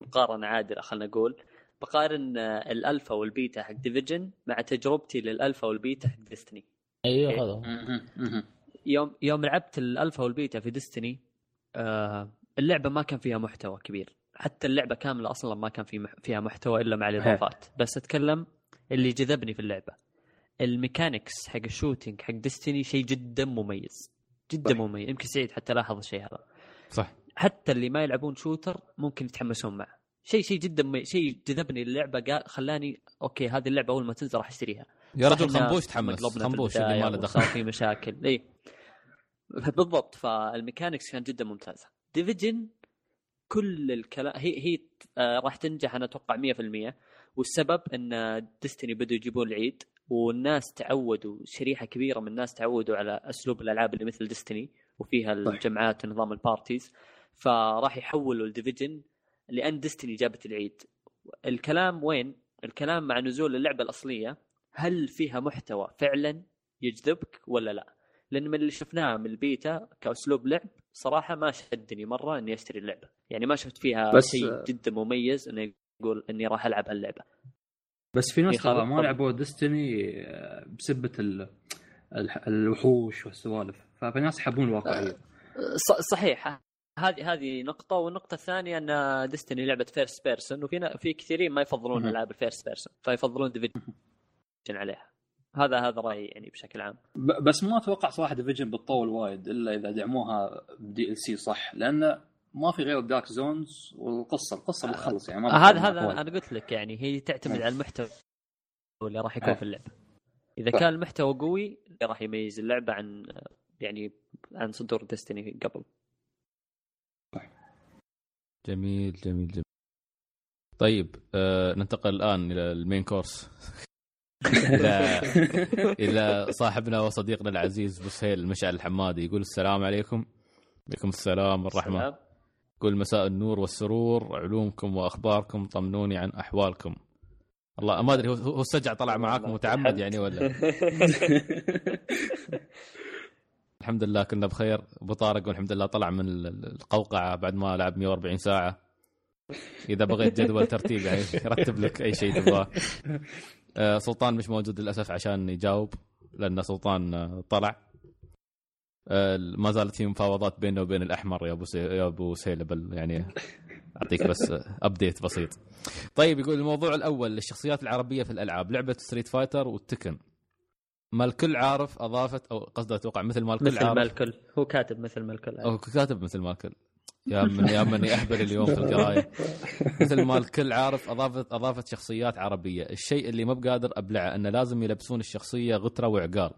مقارنة عادلة خلينا نقول. بقارن آه، ال alpha وال beta حق Division مع تجربتي لل alpha وال beta حق Destiny أيوه. هذا. يوم يوم لعبت ال alpha وال beta في Destiny آه اللعبة ما كان فيها محتوى كبير. حتى اللعبة كاملة أصلا ما كان في فيها محتوى إلا مع الإضافات. بس أتكلم اللي جذبني في اللعبة. ال mechanics حق ال shooting حق Destiny شيء جدا مميز. جدا. مميز. يمكن سعيد حتى لاحظ الشيء هذا. صح. حتى اللي ما يلعبون shooter ممكن يتحمسون معه. شيء شيء جدا مميز شيء جذبني اللعبه قال خلاني okay هذه اللعبة أول ما تنزل راح أشتريها. يا رجل خنبوش تحمس خنبوش اللي ما له دخل. في مشاكل. اي بالضبط. فال mechanics كانت جدا ممتازة. Division كل الكلام هي هي آه راح تنجح أنا أتوقع 100% والسبب إن Destiny بدوا يجيبون العيد والناس تعودوا شريحة كبيرة من الناس تعودوا على أسلوب الألعاب اللي مثل Destiny وفيها. الجمعات ونظام ال parties فراح يحولوا ال Division لأن Destiny جابت العيد الكلام وين؟ الكلام مع نزول اللعبة الأصلية هل فيها محتوى فعلا يجذبك ولا لا؟ لأن من اللي شفناه من البيتا كأسلوب لعب صراحة ما شدني مرة إني أشتري اللعبة، يعني ما شفت فيها بس- شيء جدا مميز اني أقول إني راح ألعب هاللعبة. بس في ناس يخرب ترى ما. لعبوا Destiny بسبة ال- الوحوش والسوالف ففي ناس يحبون الواقعيه ص- صحيح هذه هذه نقطة والنقطة الثانية أن Destiny لعبة first person وفي في كثيرين ما يفضلون. ألعاب ال first person فيفضلون Division عليها. هذا هذا رأيي يعني بشكل عام. بس ما أتوقع صراحة Division بتطول وايد إلا إذا دعموها ب DLC صح لأن ما في غير Dark Zones والقصة القصة بتخلص يعني ما آه، هذا هذا. أنا قلت لك يعني هي تعتمد. على المحتوى اللي راح يكون أي. في اللعبة إذا. كان المحتوى قوي راح يميز اللعبة عن يعني عن صدور Destiny قبل. جميل جميل جميل. طيب آه ننتقل الآن إلى المين كورس. إلى إلى صاحبنا وصديقنا العزيز بوسهيل مشعل الحمادي. يقول السلام عليكم. عليكم السلام والرحمة. سلام. يقول مساء النور والسرور علومكم وأخباركم طمنوني عن أحوالكم. الله ما أدري هو هو السجع طلع معاكم متعمد يعني ولا؟ الحمد لله كنا بخير أبو طارق والحمد لله طلع من ال- ال- القوقعة بعد ما لعب 140 ساعة. إذا بغيت جدول ترتيب يعني يرتب لك أي شيء تبغاه. آه، سلطان مش موجود للأسف عشان يجاوب لأن سلطان آه، طلع. ما زالت في مفاوضات بينه وبين الأحمر يا أبو سي... يا أبو سيلبل يعني أعطيك بس ابديت بسيط. طيب يقول الموضوع الأول الشخصيات العربية في الألعاب. لعبة ستريت فايتر والتكن. ما الكل عارف اضافت أو قصده أتوقع مثل ما الكل مثل ما عارف الكل. هو كاتب مثل ما الكل. أو كاتب مثل ما الكل. يا من يا مني اهبل اليوم في القراية. مثل ما الكل عارف اضافت اضافت شخصيات عربية. الشيء اللي ما بقادر أبلعه انه لازم يلبسون الشخصية غتره وعقال.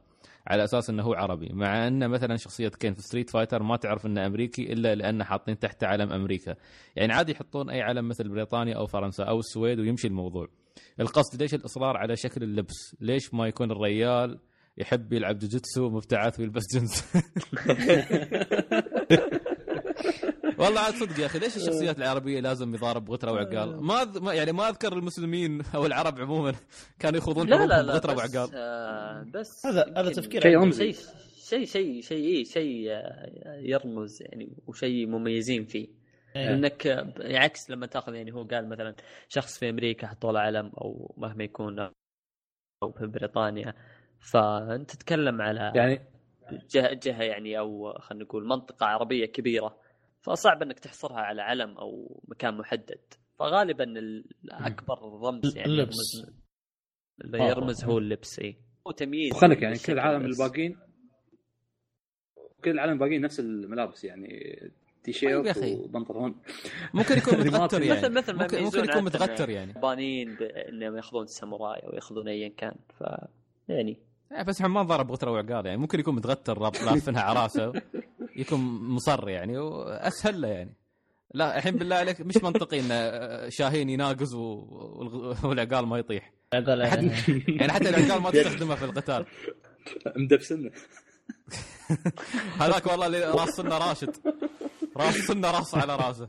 على أساس إنه هو عربي. مع إن مثلا شخصية كين في ستريت فايتر ما تعرف إنه أمريكي إلا لأنه حاطين تحته علم أمريكا. يعني عادي يحطون أي علم مثل بريطانيا أو فرنسا أو السويد ويمشي الموضوع. القصد ليش الإصرار على شكل اللبس؟ ليش ما يكون الريال يحب يلعب جوجيتسو مبتعث ويلبس جنس والله عاد صدق يا أخي ليش الشخصيات العربية لازم يضارب بغتره وعقال؟ ما أذ- ما- يعني ما أذكر المسلمين أو العرب عموما كانوا يخوضون لا لا لا بغتره بس, وعقال آه بس هذا- هذا تفكير شيء. شيء شيء شيء شيء إيه، شيء آه، يرمز يعني وشيء مميزين فيه إيه. انك آه، عكس لما تأخذ يعني هو قال مثلا شخص في أمريكا حطوا له علم أو مهما يكون أو في بريطانيا فأنت تتكلم على يعني جهه جهة يعني أو خلينا نقول منطقة عربية كبيرة فصعب إنك تحصرها على علم أو مكان محدد. فغالبا الأكبر رمز يعني اللبس. اللي يرمز هو اللبس اي هو تمييز وخلك يعني كل العالم. الباقيين كل العالم الباقيين نفس الملابس يعني طيب يا شيرت أخي. وبنطلون. ممكن يكون متغتر يعني. مثل مثل ممكن, ممكن يكون متغتر يعني. يابانيين بانهم يأخذون الساموراي أو يأخذون ايا كان. ف يعني. إيه، بس ما ضرب غتره وعقال يعني. ممكن يكون متغتر راب- لافنها على راسه. يكون مصر يعني وأسهل له يعني. لا الحين بالله عليك مش منطقي إن شاهين يناقز والعقال ما يطيح. يعني حتى العقال ما تستخدمها في القتال. مدبسنه. هذاك والله اللي راس سنة راشد. راس سنة راس على راسه.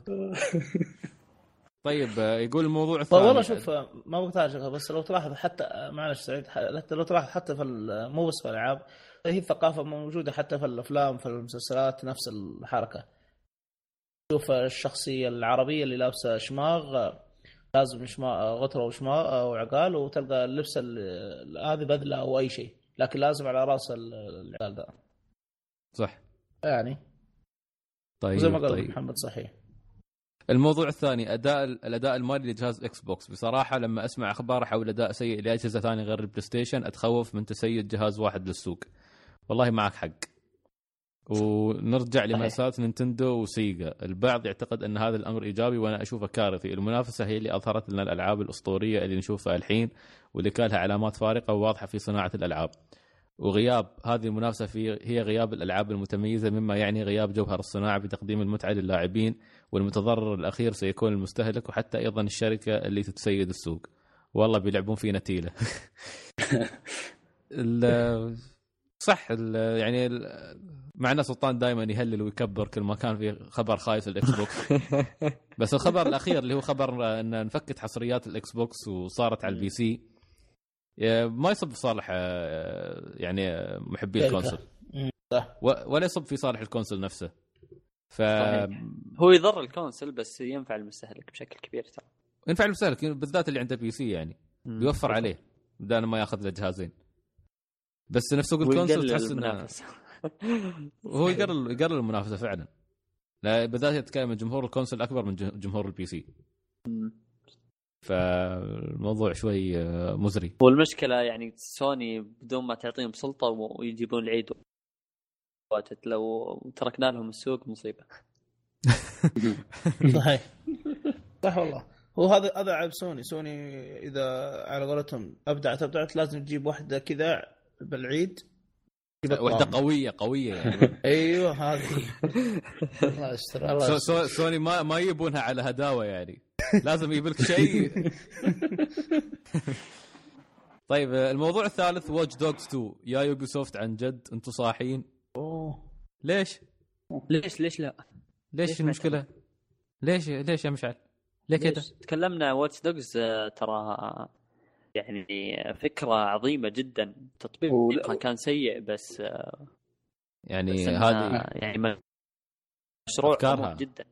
طيب يقول الموضوع الثاني طيب والله شوف ما بقطع شغلة بس لو تلاحظ حتى معلش سعيد حتى لو تلاحظ حتى في ال- مو بس في الألعاب هي الثقافة موجودة حتى في الأفلام في المسلسلات نفس الحركة. شوف الشخصية العربية اللي لابسة شماغ لازم شماغ غتره وشماغ وعقال وتلقى اللبس ال- هذه بدلة أو أي شيء لكن لازم على رأس ال- العقال ده. صح. يعني. طيب زي ما قال طيب. محمد صحيح. الموضوع الثاني أداء الأداء المالي لجهاز إكس بوكس. بصراحة لما أسمع أخبار حول أداء سيء لأجهزة ثانية غير البلاي ستيشن أتخوف من تسيد جهاز واحد للسوق. والله معك حق. ونرجع لمأساة نينتندو وسيجا. البعض يعتقد أن هذا الأمر إيجابي وأنا أشوفه كارثي. المنافسة هي اللي أظهرت لنا الألعاب الأسطورية اللي نشوفها الحين واللي كان لها علامات فارقة وواضحة في صناعة الألعاب. وغياب هذه المنافسة في هي غياب الألعاب المتميزة مما يعني غياب جوهر الصناعة بتقديم المتعة للاعبين والمتضرر الأخير سيكون المستهلك وحتى أيضا الشركة اللي تتسيد السوق. والله بيلعبون فينا تيلة ال- صح ال- يعني ال- مع إن سلطان دائما يهلل ويكبر كل ما كان في خبر خايس الإكس بوكس. بس الخبر الأخير اللي هو خبر إن انفكت حصريات الإكس بوكس وصارت على ال PC ما يصب في صالح آه، يعني آه، محبي. الكونسول. و- ولا يصب في صالح الكونسول نفسه. ف صحيح. هو يضر الكونسل بس ينفع المستهلك بشكل كبير ترى. ينفع المستهلك بالذات اللي عنده PC يعني. بيوفر عليه بدل ما ياخذ له جهازين بس نفس سوق الكونسول تحس انه المنافسة. هو يقلل يقلل المنافسة فعلا. لا بالذات يتكلم عن جمهور الكونسول اكبر من جمهور ال PC فالموضوع شوي آه، مزري. والمشكلة يعني سوني بدون ما تعطيهم سلطة ويجيبون العيد. وانت لو تركنا لهم السوق مصيبة. صحيح صح والله. هو هذا هذا عيب سوني. سوني إذا على قولتهم ابدعت ابدعت لازم تجيب واحدة كذا بالعيد وحدة. قوية قوية يعني أيوه هذه الله يستر الله سو سوني ما ما يبونها على هداوة يعني لازم يجيب لك شيء طيب الموضوع الثالث واتش دوجز 2 يا يوبي سوفت عن جد أنتم صاحيين أوه ليش؟ ليش ليش لا؟ ليش ليش المشكلة؟ ليش ليش يا مشعل؟ ليه كذا؟ ليش؟ تكلمنا واتش دوجز ترى يعني فكرة عظيمة جدا. تطبيقها ولا- كان سيء بس يعني بس إنها هذه يعني مشروع أفكارها. جدا.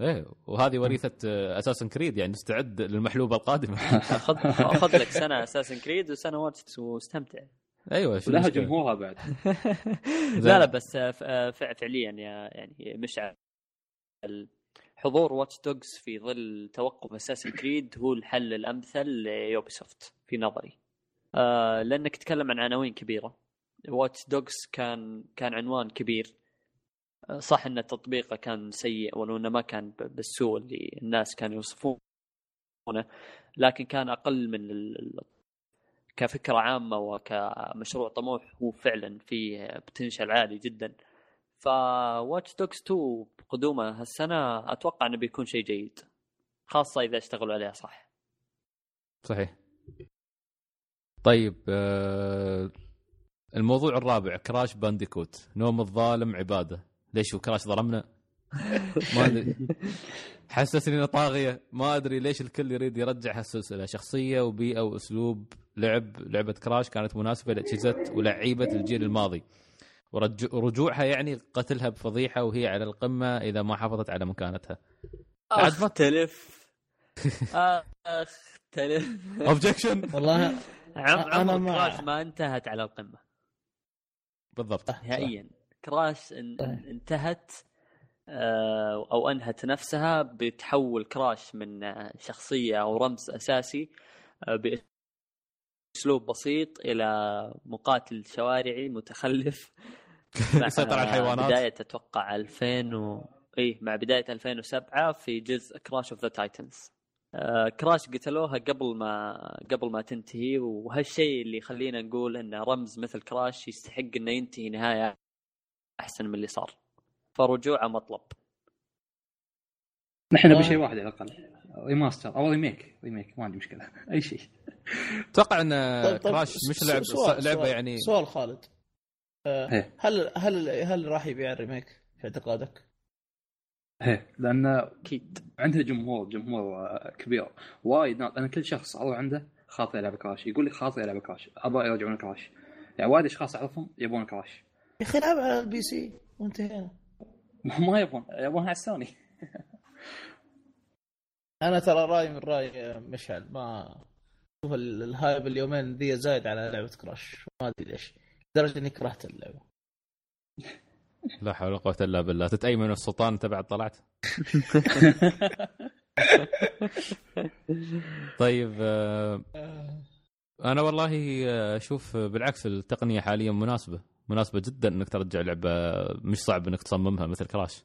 إيه وهذه وريثة اساسن كريد يعني استعد للمحلوبة القادمة. خذ خذ لك سنة اساسن كريد وسنة واتش واستمتع. أيوه المشكلة؟ جمهورها بعد. لا لا بس فع- فعليا يا يعني مشعل. حضور واتش دوجز في ظل توقف اساسن كريد هو الحل الأمثل ليوبي سوفت في نظري. آه لأنك تتكلم عن عناوين كبيرة. واتش دوجز كان كان عنوان كبير. آه، صح إن تطبيقه كان سيء ولو انه ما كان بالسوء اللي الناس كانوا يوصفونه لكن كان أقل من كفكرة عامة وكمشروع طموح هو فعلا فيه potential عالي جدا. فواتش دوجز 2 بقدومه هالسنة أتوقع إنه بيكون شيء جيد خاصة إذا اشتغلوا عليها صح. صحيح. طيب آه الموضوع الرابع كراش بانديكوت. نوم الظالم عبادة. ليش هو كراش ظلمنا؟ ما أدري. حسسني إنه طاغية. ما أدري ليش الكل يريد يرجع هالسلسله شخصية وبيئة وأسلوب لعب. لعبة كراش كانت مناسبة لأجهزة ولعيبة الجيل الماضي. ورج- ورجوعها يعني قتلها بفضيحة وهي على القمة إذا ما حافظت على مكانتها. بعد ما- أختلف. أختلف. objection والله عمر مع- كراش ما انتهت على القمة. بالضبط. نهائيا. كراش ان. انتهت آه، أو أنهت نفسها بتحول كراش من آه، شخصية أو رمز أساسي آه، بأسلوب بسيط إلى مقاتل شوارعي متخلف. مع يسيطر على الحيوانات. بداية أتوقع 2000 و... اي مع بداية 2007 في جزء كراش اوف ذا تايتنز كراش قتلوها قبل ما قبل ما تنتهي وهالشيء اللي يخلينا نقول إن رمز مثل كراش يستحق إنه ينتهي نهاية أحسن من اللي صار. فرجوعه مطلب. نحن نبي آه. شيء واحد على الأقل. remaster. أو remake. remake. ما عندي مشكلة. أي شيء. أتوقع إن طيب- طيب، كراش مش لعب سؤال- لعبة سؤال- يعني. سؤال خالد. آه، إيه. هل هل هل راح يبيع ال remake في اعتقادك؟ إيه لأن أكيد. عندنا جمهور جمهور كبير. وايد ناس أنا كل شخص أروح عنده خاطر يلعب كراش. يقول لي خاطر يلعب كراش. أبغى يرجعون كراش. يعني وايد أشخاص اعرفهم يبون كراش. يا أخي العب على ال PC. وانتهينا ما يبون. يبون على السوني أنا ترى رأيي من رأي مشعل. ما شوف ال- ال hype اليومين ذي زايد على لعبة كراش. ما أدري ليش. لدرجة إني كرهت اللعبة. لا حول ولا قوة إلا بالله. تتأيمن من السلطان أنت بعد طلعت؟ طيب آه، أنا والله آه، أشوف بالعكس التقنية حاليا مناسبة. مناسبة جدا إنك ترجع لعبة مش صعب إنك تصممها مثل كراش.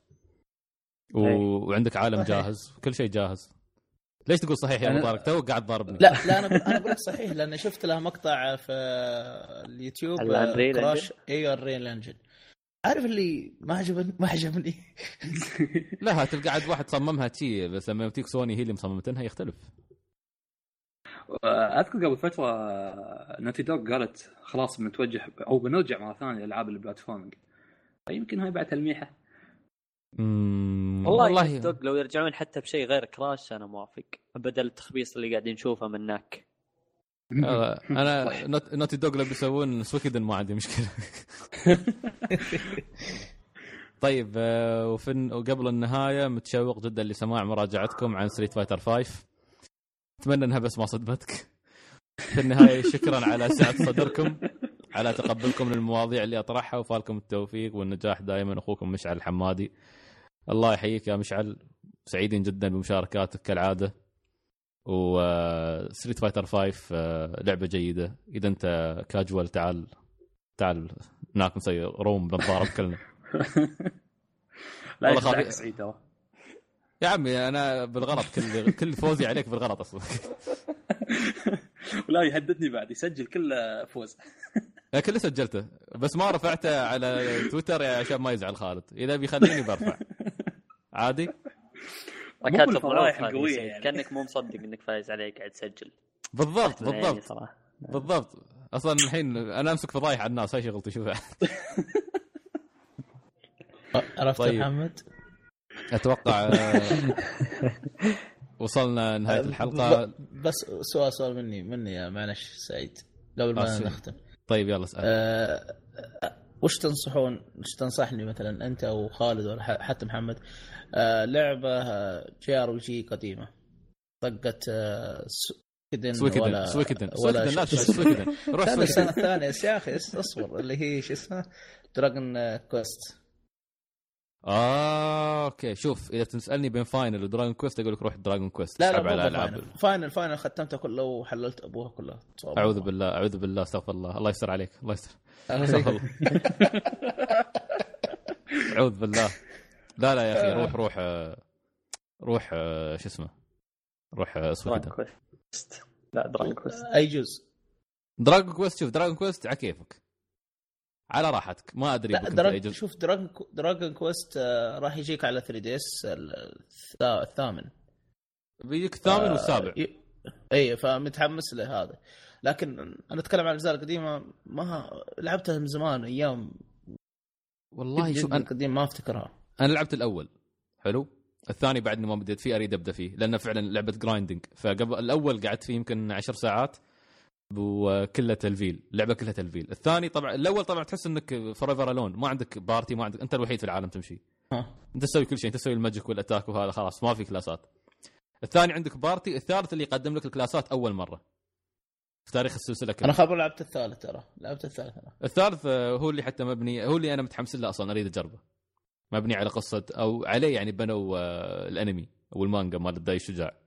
و... وعندك عالم صحيح. جاهز كل شيء جاهز. ليش تقول صحيح يا أبو أنا- طارق؟ تو قاعد ضاربني. لا لا أنا أنا بقول لك صحيح لأن شفت له مقطع في اليوتيوب آه، كراش. إيوه ال real engine عارف اللي ما عجبني ما عجبني؟ لا تلقى عاد واحد صممها تشي بس لما يمتيك سوني هي اللي مصممتها يختلف. أذكر قبل فترة نوتي دوغ قالت خلاص بنتوجه أو بنرجع مرة ثانية لألعاب ال platforming. يمكن هاي بعد تلميحه مم، والله, والله. لو يرجعون حتى بشيء غير كراش أنا موافق. بدل التخبيص اللي قاعدين نشوفه من ناك آه، أنا نوت- نوتي دوغ لو بيسوون سويكدن ما عندي مشكلة. طيب آه، وفي وقبل النهاية متشوق جدا لسماع مراجعتكم عن ستريت فايتر 5 أتمنى إنها بس ما صدمتك. في النهاية شكرا على سعه صدركم على تقبلكم للمواضيع اللي أطرحها وفالكم التوفيق والنجاح دائما أخوكم مشعل الحمادي. الله يحييك يا مشعل. سعيدين جدا بمشاركاتك كالعادة. وستريت فايتر 5 آه، لعبة جيدة. إذا أنت كاجوال تعال تعال هناك نسوي room بنتضارب كلنا. لا والله سعيد ترى. يا عمي أنا بالغلط كل كل فوزي عليك بالغلط أصلا. ولا يهددني بعد يسجل كل فوز. كله سجلته بس ما رفعته على تويتر عشان ما يزعل خالد. إذا بيخليني برفع. عادي؟ ركات القوية سعيد. يعني. كأنك مو مصدق إنك فايز عليك قاعد تسجل بالضبط من عيني بالضبط صراحة بالضبط أصلا الحين أنا أمسك فضايح على الناس هاي شغلتي شوف عرفت طيب. محمد؟ أتوقع آه، وصلنا نهاية الحلقة بس سؤال سؤال مني مني يا معلش سعيد قبل ما. نختم طيب يلا اسأل آه، وش تنصحون وش تنصحني مثلا أنت أو خالد ولا حتى محمد لعبة JRPG قديمة. طقت آه، سويكدن سويكدن ولا سويكدن ولا سويكدن لا سويكدن. روح ثاني السنة سويكدن الثانية يا أخي اصبر اللي هي شو اسمه دراجون كويست آه okay. شوف إذا تسألني بين فاينل ودراجون كويست أقول لك روح دراجون كويست لا لا على ألعاب فاينل فاينل ختمتها كله وحللت أبوها كلها. أعوذ بالله أعوذ بالله استغفر الله. الله يستر عليك الله يستر. استغفر الله. أعوذ بالله. لا لا يا أخي روح روح آه، روح آه، شو اسمه؟ روح آه، كويست. لا دراجون كويست. أي جزء؟ دراجون كويست شوف دراجون كويست على كيفك. على راحتك ما أدري دراج... جزء. شوف دراجون دراجون كويست آه، راح يجيك على 3 دي اس الثامن. بيجيك الثامن آه، والسابع. ي- اي فمتحمس له هذا. لكن أنا أتكلم عن الأجزاء القديمة ما لعبتها من زمان أيام والله شوف أنا قديم ما أفتكرها. أنا لعبت الأول. حلو؟ الثاني بعدني ما بديت فيه أريد أبدأ فيه لأنه فعلا لعبة grinding فقبل الأول قعدت فيه يمكن عشر ساعات وكلها تلفيل لعبة كلها تلفيل. الثاني طبعا الأول طبعا تحس إنك forever alone ما عندك party ما عندك أنت الوحيد في العالم تمشي. أنت تسوي كل شيء أنت تسوي ال magic وال attack وهذا خلاص ما في كلاسات. الثاني عندك party الثالث اللي يقدم لك الكلاسات أول مرة. في تاريخ السلسلة أنا كلها خبر لعبت الثالث ترى لعبت الثالث أنا. الثالث آه، هو اللي حتى مبني هو اللي أنا متحمس له أصلا أريد أجربه. مبني على قصة أو عليه يعني بنوا آه، الأنمي أو المانجا مال داي الشجاع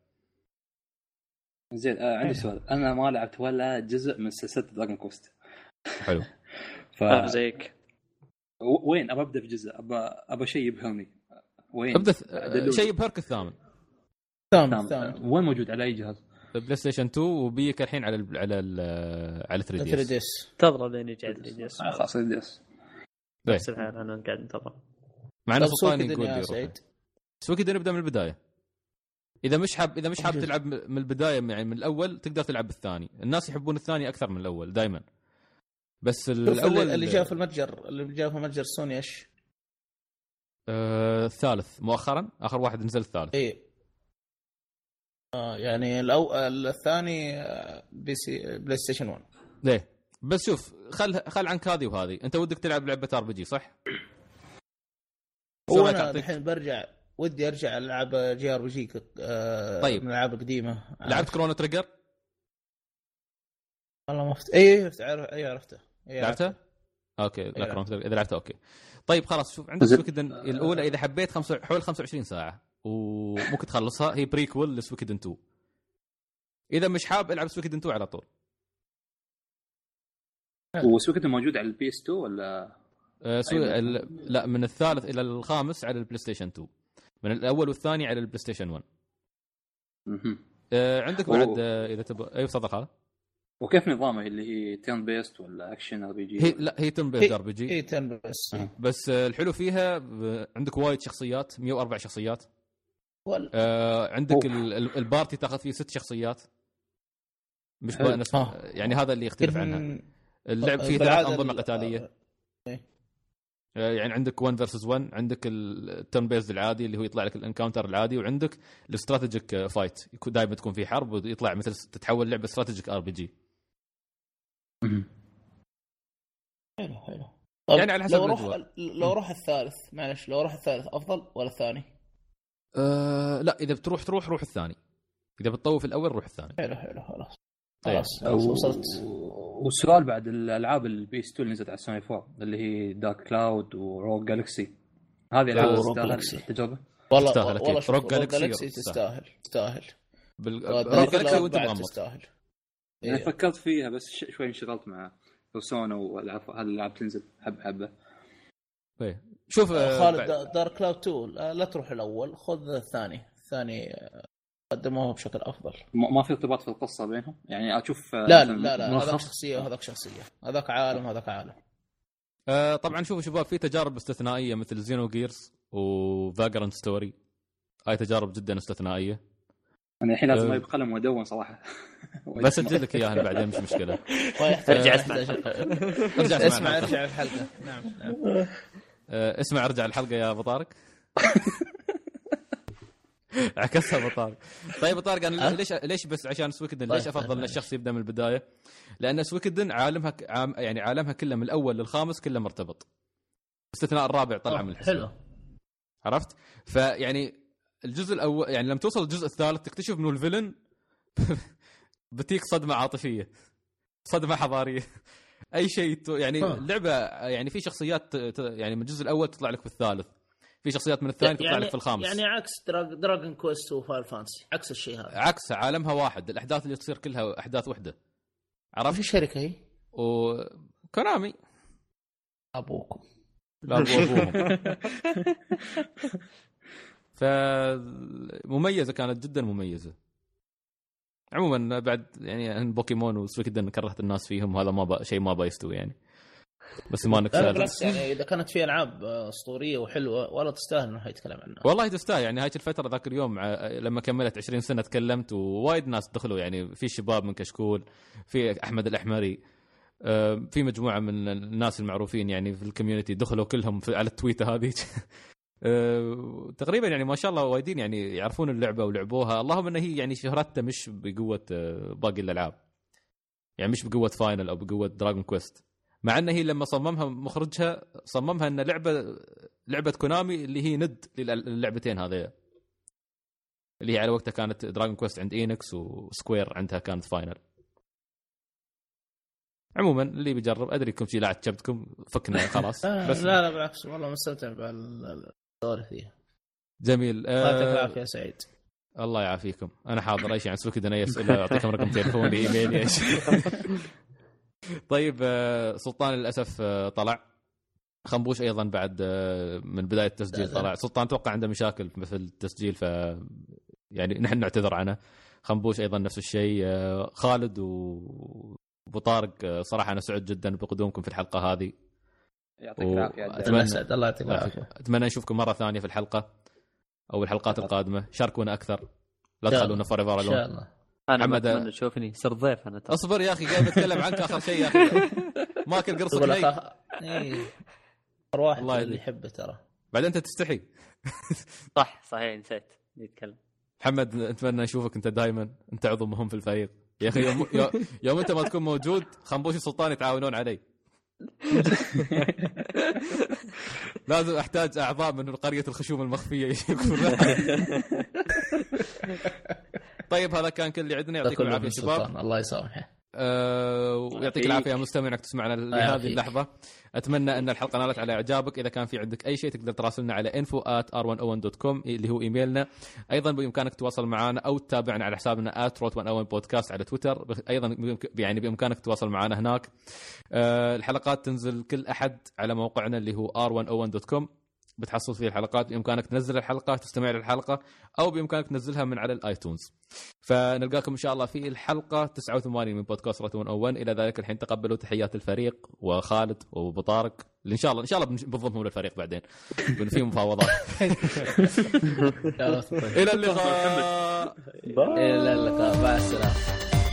زين آه عندي سؤال. أنا ما لعبت ولا جزء من سلسلة دراجون كوست حلو. ف آه، زيك. وين؟ أبى أبدأ في جزء. أبى أبى شيء يبهرني وين؟ أبدأ دلوني. شيء يبهرك الثامن. الثامن. الثامن وين موجود؟ على أي جهاز؟ بلاي ستيشن 2 وبيجيك الحين على ال على ال على 3 3 دي دي اس اس انتظروا لين يجي على 3 دي اس آه، خلاص دي اس نفس الحال أنا قاعد أنتظر. مع إنه سلطان يقول لي. سعيد. سويكدن نبدا من البداية. إذا مش حاب إذا مش حاب. تلعب من البداية يعني من الأول تقدر تلعب بالثاني. الناس يحبون الثاني أكثر من الأول دائما بس الأول اللي, اللي جاء في المتجر اللي جاء في متجر سوني إيش؟ آه الثالث مؤخرا؟ آخر واحد نزل الثالث. اي آه يعني الأو... الثاني آه، بي سي بلاي ستيشن 1 ليه؟ بس شوف خل خل عنك هذه وهذه. أنت ودك تلعب لعبة RPG صح؟ وأنا أعطيك- الحين برجع ودي ارجع العب JRPG طيب. من الألعاب القديمة لعبت كرونو تريجر؟ والله ما فت... اي عرفت عرفت اي عرفته إي لعبته؟ عرفته. okay لا. كرونو تريجر إذا لعبته okay طيب خلاص شوف عندك. سويكدن الأولى إذا حبيت خمسة حول 25 ساعة وممكن تخلصها هي prequel لسويكدن 2 إذا مش حاب العب سويكدن 2 على طول وسويكدن موجود على البي إس 2 ولا آه، سو... أيوة. ال... لا من الثالث إلى الخامس على البلاي ستيشن 2 من الأول والثاني على البلاي ستيشن 1 مهم. آه، عندك أوه. بعد آه، إذا تبغى أيوه تفضل خالد وكيف نظامه اللي هي turn-based ولا action RPG؟ هي لا هي هي- based RPG اي turn-based أه. بس آه، الحلو فيها عندك وايد شخصيات 104 شخصيات وال... آه، عندك. ال- ال- ال party تاخذ فيه ست شخصيات مش نفس. يعني هذا اللي يختلف عنها اللعب فيه ثلاث أنظمة ال- قتالية يعني عندك 1 versus 1 عندك ال turn-based العادي اللي هو يطلع لك ال encounter العادي وعندك ال strategic fight دائما تكون في حرب ويطلع مثل تتحول لعبة strategic RPG. حلو حلو طيب يعني على حسب لو روح. لو روح الثالث معلش لو روح الثالث أفضل ولا الثاني؟ أه لا إذا بتروح تروح روح الثاني إذا بتطوف الأول روح الثاني حلو حلو خلاص. خلاص خلاص وصلت والسؤال بعد الألعاب البي اس 2 اللي نزلت على سوني 4 اللي هي دارك كلاود وروك جالكسي هذه روك تستاهل. التجربه والله تستاهل. شوف روك جالكسي تستاهل. تستاهل روك جالكسي دارك كلاود وانت مغمض تستاهل أنا إيه. فكرت فيها بس ش- شوي انشغلت مع بيرسونا والألعاب هذه الألعاب تنزل حبه حبة إيه. شوف آه، خالد بعد- دارك كلاود 2 لا لا تروح الأول خذ الثاني الثاني آه، قدموه بشكل أفضل. ما ما في ارتباط في القصة بينهم؟ يعني أشوف آه، لا لا لا هذاك شخصية وهذاك شخصية. هذاك عالم هذاك عالم. آه طبعا شوفوا شباب في تجارب استثنائية مثل Xenogears و Vagrant Story هاي تجارب جدا استثنائية. أنا الحين لازم. أجيب قلم وادون صراحة. بسجل لك إياها بعدين مش مشكلة. ارجع اسمع. ارجع اسمع. اسمع الحلقة. ارجع الحلقة. نعم نعم. آه، اسمع ارجع الحلقة يا أبو طارق. عكسها ابو طارق طيب طارق أنا ليش ليش بس عشان Suikoden ليش طيب، أفضل طيب، ان الشخص يبدأ من البداية؟ لأن Suikoden عالمها يعني عالمها كله من الأول للخامس كله مرتبط. باستثناء الرابع طلع من الحسبه حلو. عرفت؟ فيعني الجزء الأول يعني لما توصل الجزء الثالث تكتشف إنه ال villain بتيك صدمة عاطفية. صدمة حضارية. أي شيء يعني. اللعبه يعني في شخصيات يعني من الجزء الأول تطلع لك في الثالث. في شخصيات من الثاني تطلع لك في الخامس. يعني عكس دراج... Dragon Quest و Final Fantasy عكس الشيء هذا. عكس عالمها واحد. الأحداث اللي تصير كلها أحداث وحدة. عرفت؟ الشركة هي؟ وكونامي أبوكم. لا أبو أبوهم. فمميزه كانت جدا مميزة. عموما بعد يعني بوكيمون و Suikoden كرهت الناس فيهم وهذا ما شيء ما بيستوي يعني. بس ما بالعكس يعني إذا كانت في ألعاب آه، أسطورية وحلوة ولا تستاهل إنه يتكلم عنها. والله تستاهل. يعني هاي الفترة ذاك اليوم ع- لما كملت 20 سنة تكلمت ووايد ناس دخلوا. يعني في شباب من كشكول في أحمد الأحمري آه، في مجموعة من الناس المعروفين يعني في ال community دخلوا كلهم في على التويتة هذه. آه، تقريبا يعني ما شاء الله وايدين يعني يعرفون اللعبة ولعبوها. اللهم ان هي يعني شهرتها مش بقوة آه، باقي الألعاب. يعني مش بقوة Final أو بقوة Dragon Quest مع ان هي لما صممها مخرجها صممها أن لعبة لعبة كونامي اللي هي ند للعبتين هذيا اللي هي على وقتها كانت Dragon Quest عند Enix و Square عندها كانت Final عموما اللي بيجرب أدري انكم شي لا عجبتكم فكنا خلاص. لا بس لا, لا بالعكس والله مستمتع بالسوالف فيها. جميل. يعطيك آه العافية يا سعيد. الله يعافيكم. أنا حاضر أي شيء عن Suikoden اي اسئله اعطيكم رقم تليفوني ايميلي اي شيء طيب آه، سلطان للأسف آه، طلع. خنبوش أيضا بعد آه، من بداية التسجيل. طلع. سلطان أتوقع عنده مشاكل في التسجيل ف يعني نحن نعتذر عنه. خنبوش أيضا نفس الشيء خالد و ابو طارق صراحة أنا سعد جدا بقدومكم في الحلقة هذه. يعطيك و- العافيه عدل. أتمنى- الله يعطيك العافية. أتمنى نشوفكم مرة ثانية في الحلقة أو الحلقات القادمة. شاركونا أكثر. لا تخلونا forever إن شاء الله. أنا محمد- ما أتمنى تشوفني. صرت ضيف أنا ترى. اصبر يا أخي قاعد اتكلم عنك آخر شيء يا أخي. ماكل قرصك لي إيه. أكثر واحد الله اللي. يحبه ترى. بعدين أنت تستحي. صح صحيح نسيت. نتكلم محمد اتمنى نشوفك أنت دائما أنت عضو مهم في الفريق. يا أخي يوم, يوم- يوم أنت ما تكون موجود خنبوش وسلطان يتعاونون علي. لازم أحتاج أعضاء من قرية الخشوم المخفية. طيب هذا كان كل اللي عندنا. يعطيكم العافية شباب. الله يسامحه. أه ويعطيك يعافيك. العافية يا مستمع إنك تسمعنا لهذه. اللحظة. أتمنى أن الحلقة نالت على إعجابك. إذا كان في عندك أي شيء تقدر تراسلنا على info at r101.com اللي هو إيميلنا. أيضا بإمكانك تتواصل معنا أو تتابعنا على حسابنا at rot101 بودكاست على تويتر. أيضا يعني بإمكانك تتواصل معنا هناك. أه الحلقات تنزل كل أحد على موقعنا اللي هو r101.com بتحصل فيه الحلقات بإمكانك تنزل الحلقة تستمع للحلقة أو بإمكانك تنزلها من على الآيتونز. فنلقاكم إن شاء الله في الحلقة 89 من بودكاست رات 101 إلى ذلك الحين تقبلوا تحيات الفريق وخالد وابو طارق اللي إن شاء الله إن شاء الله بنضمهم للفريق بعدين. في مفاوضات. إلى اللقاء. إلى اللقاء. مع السلامة.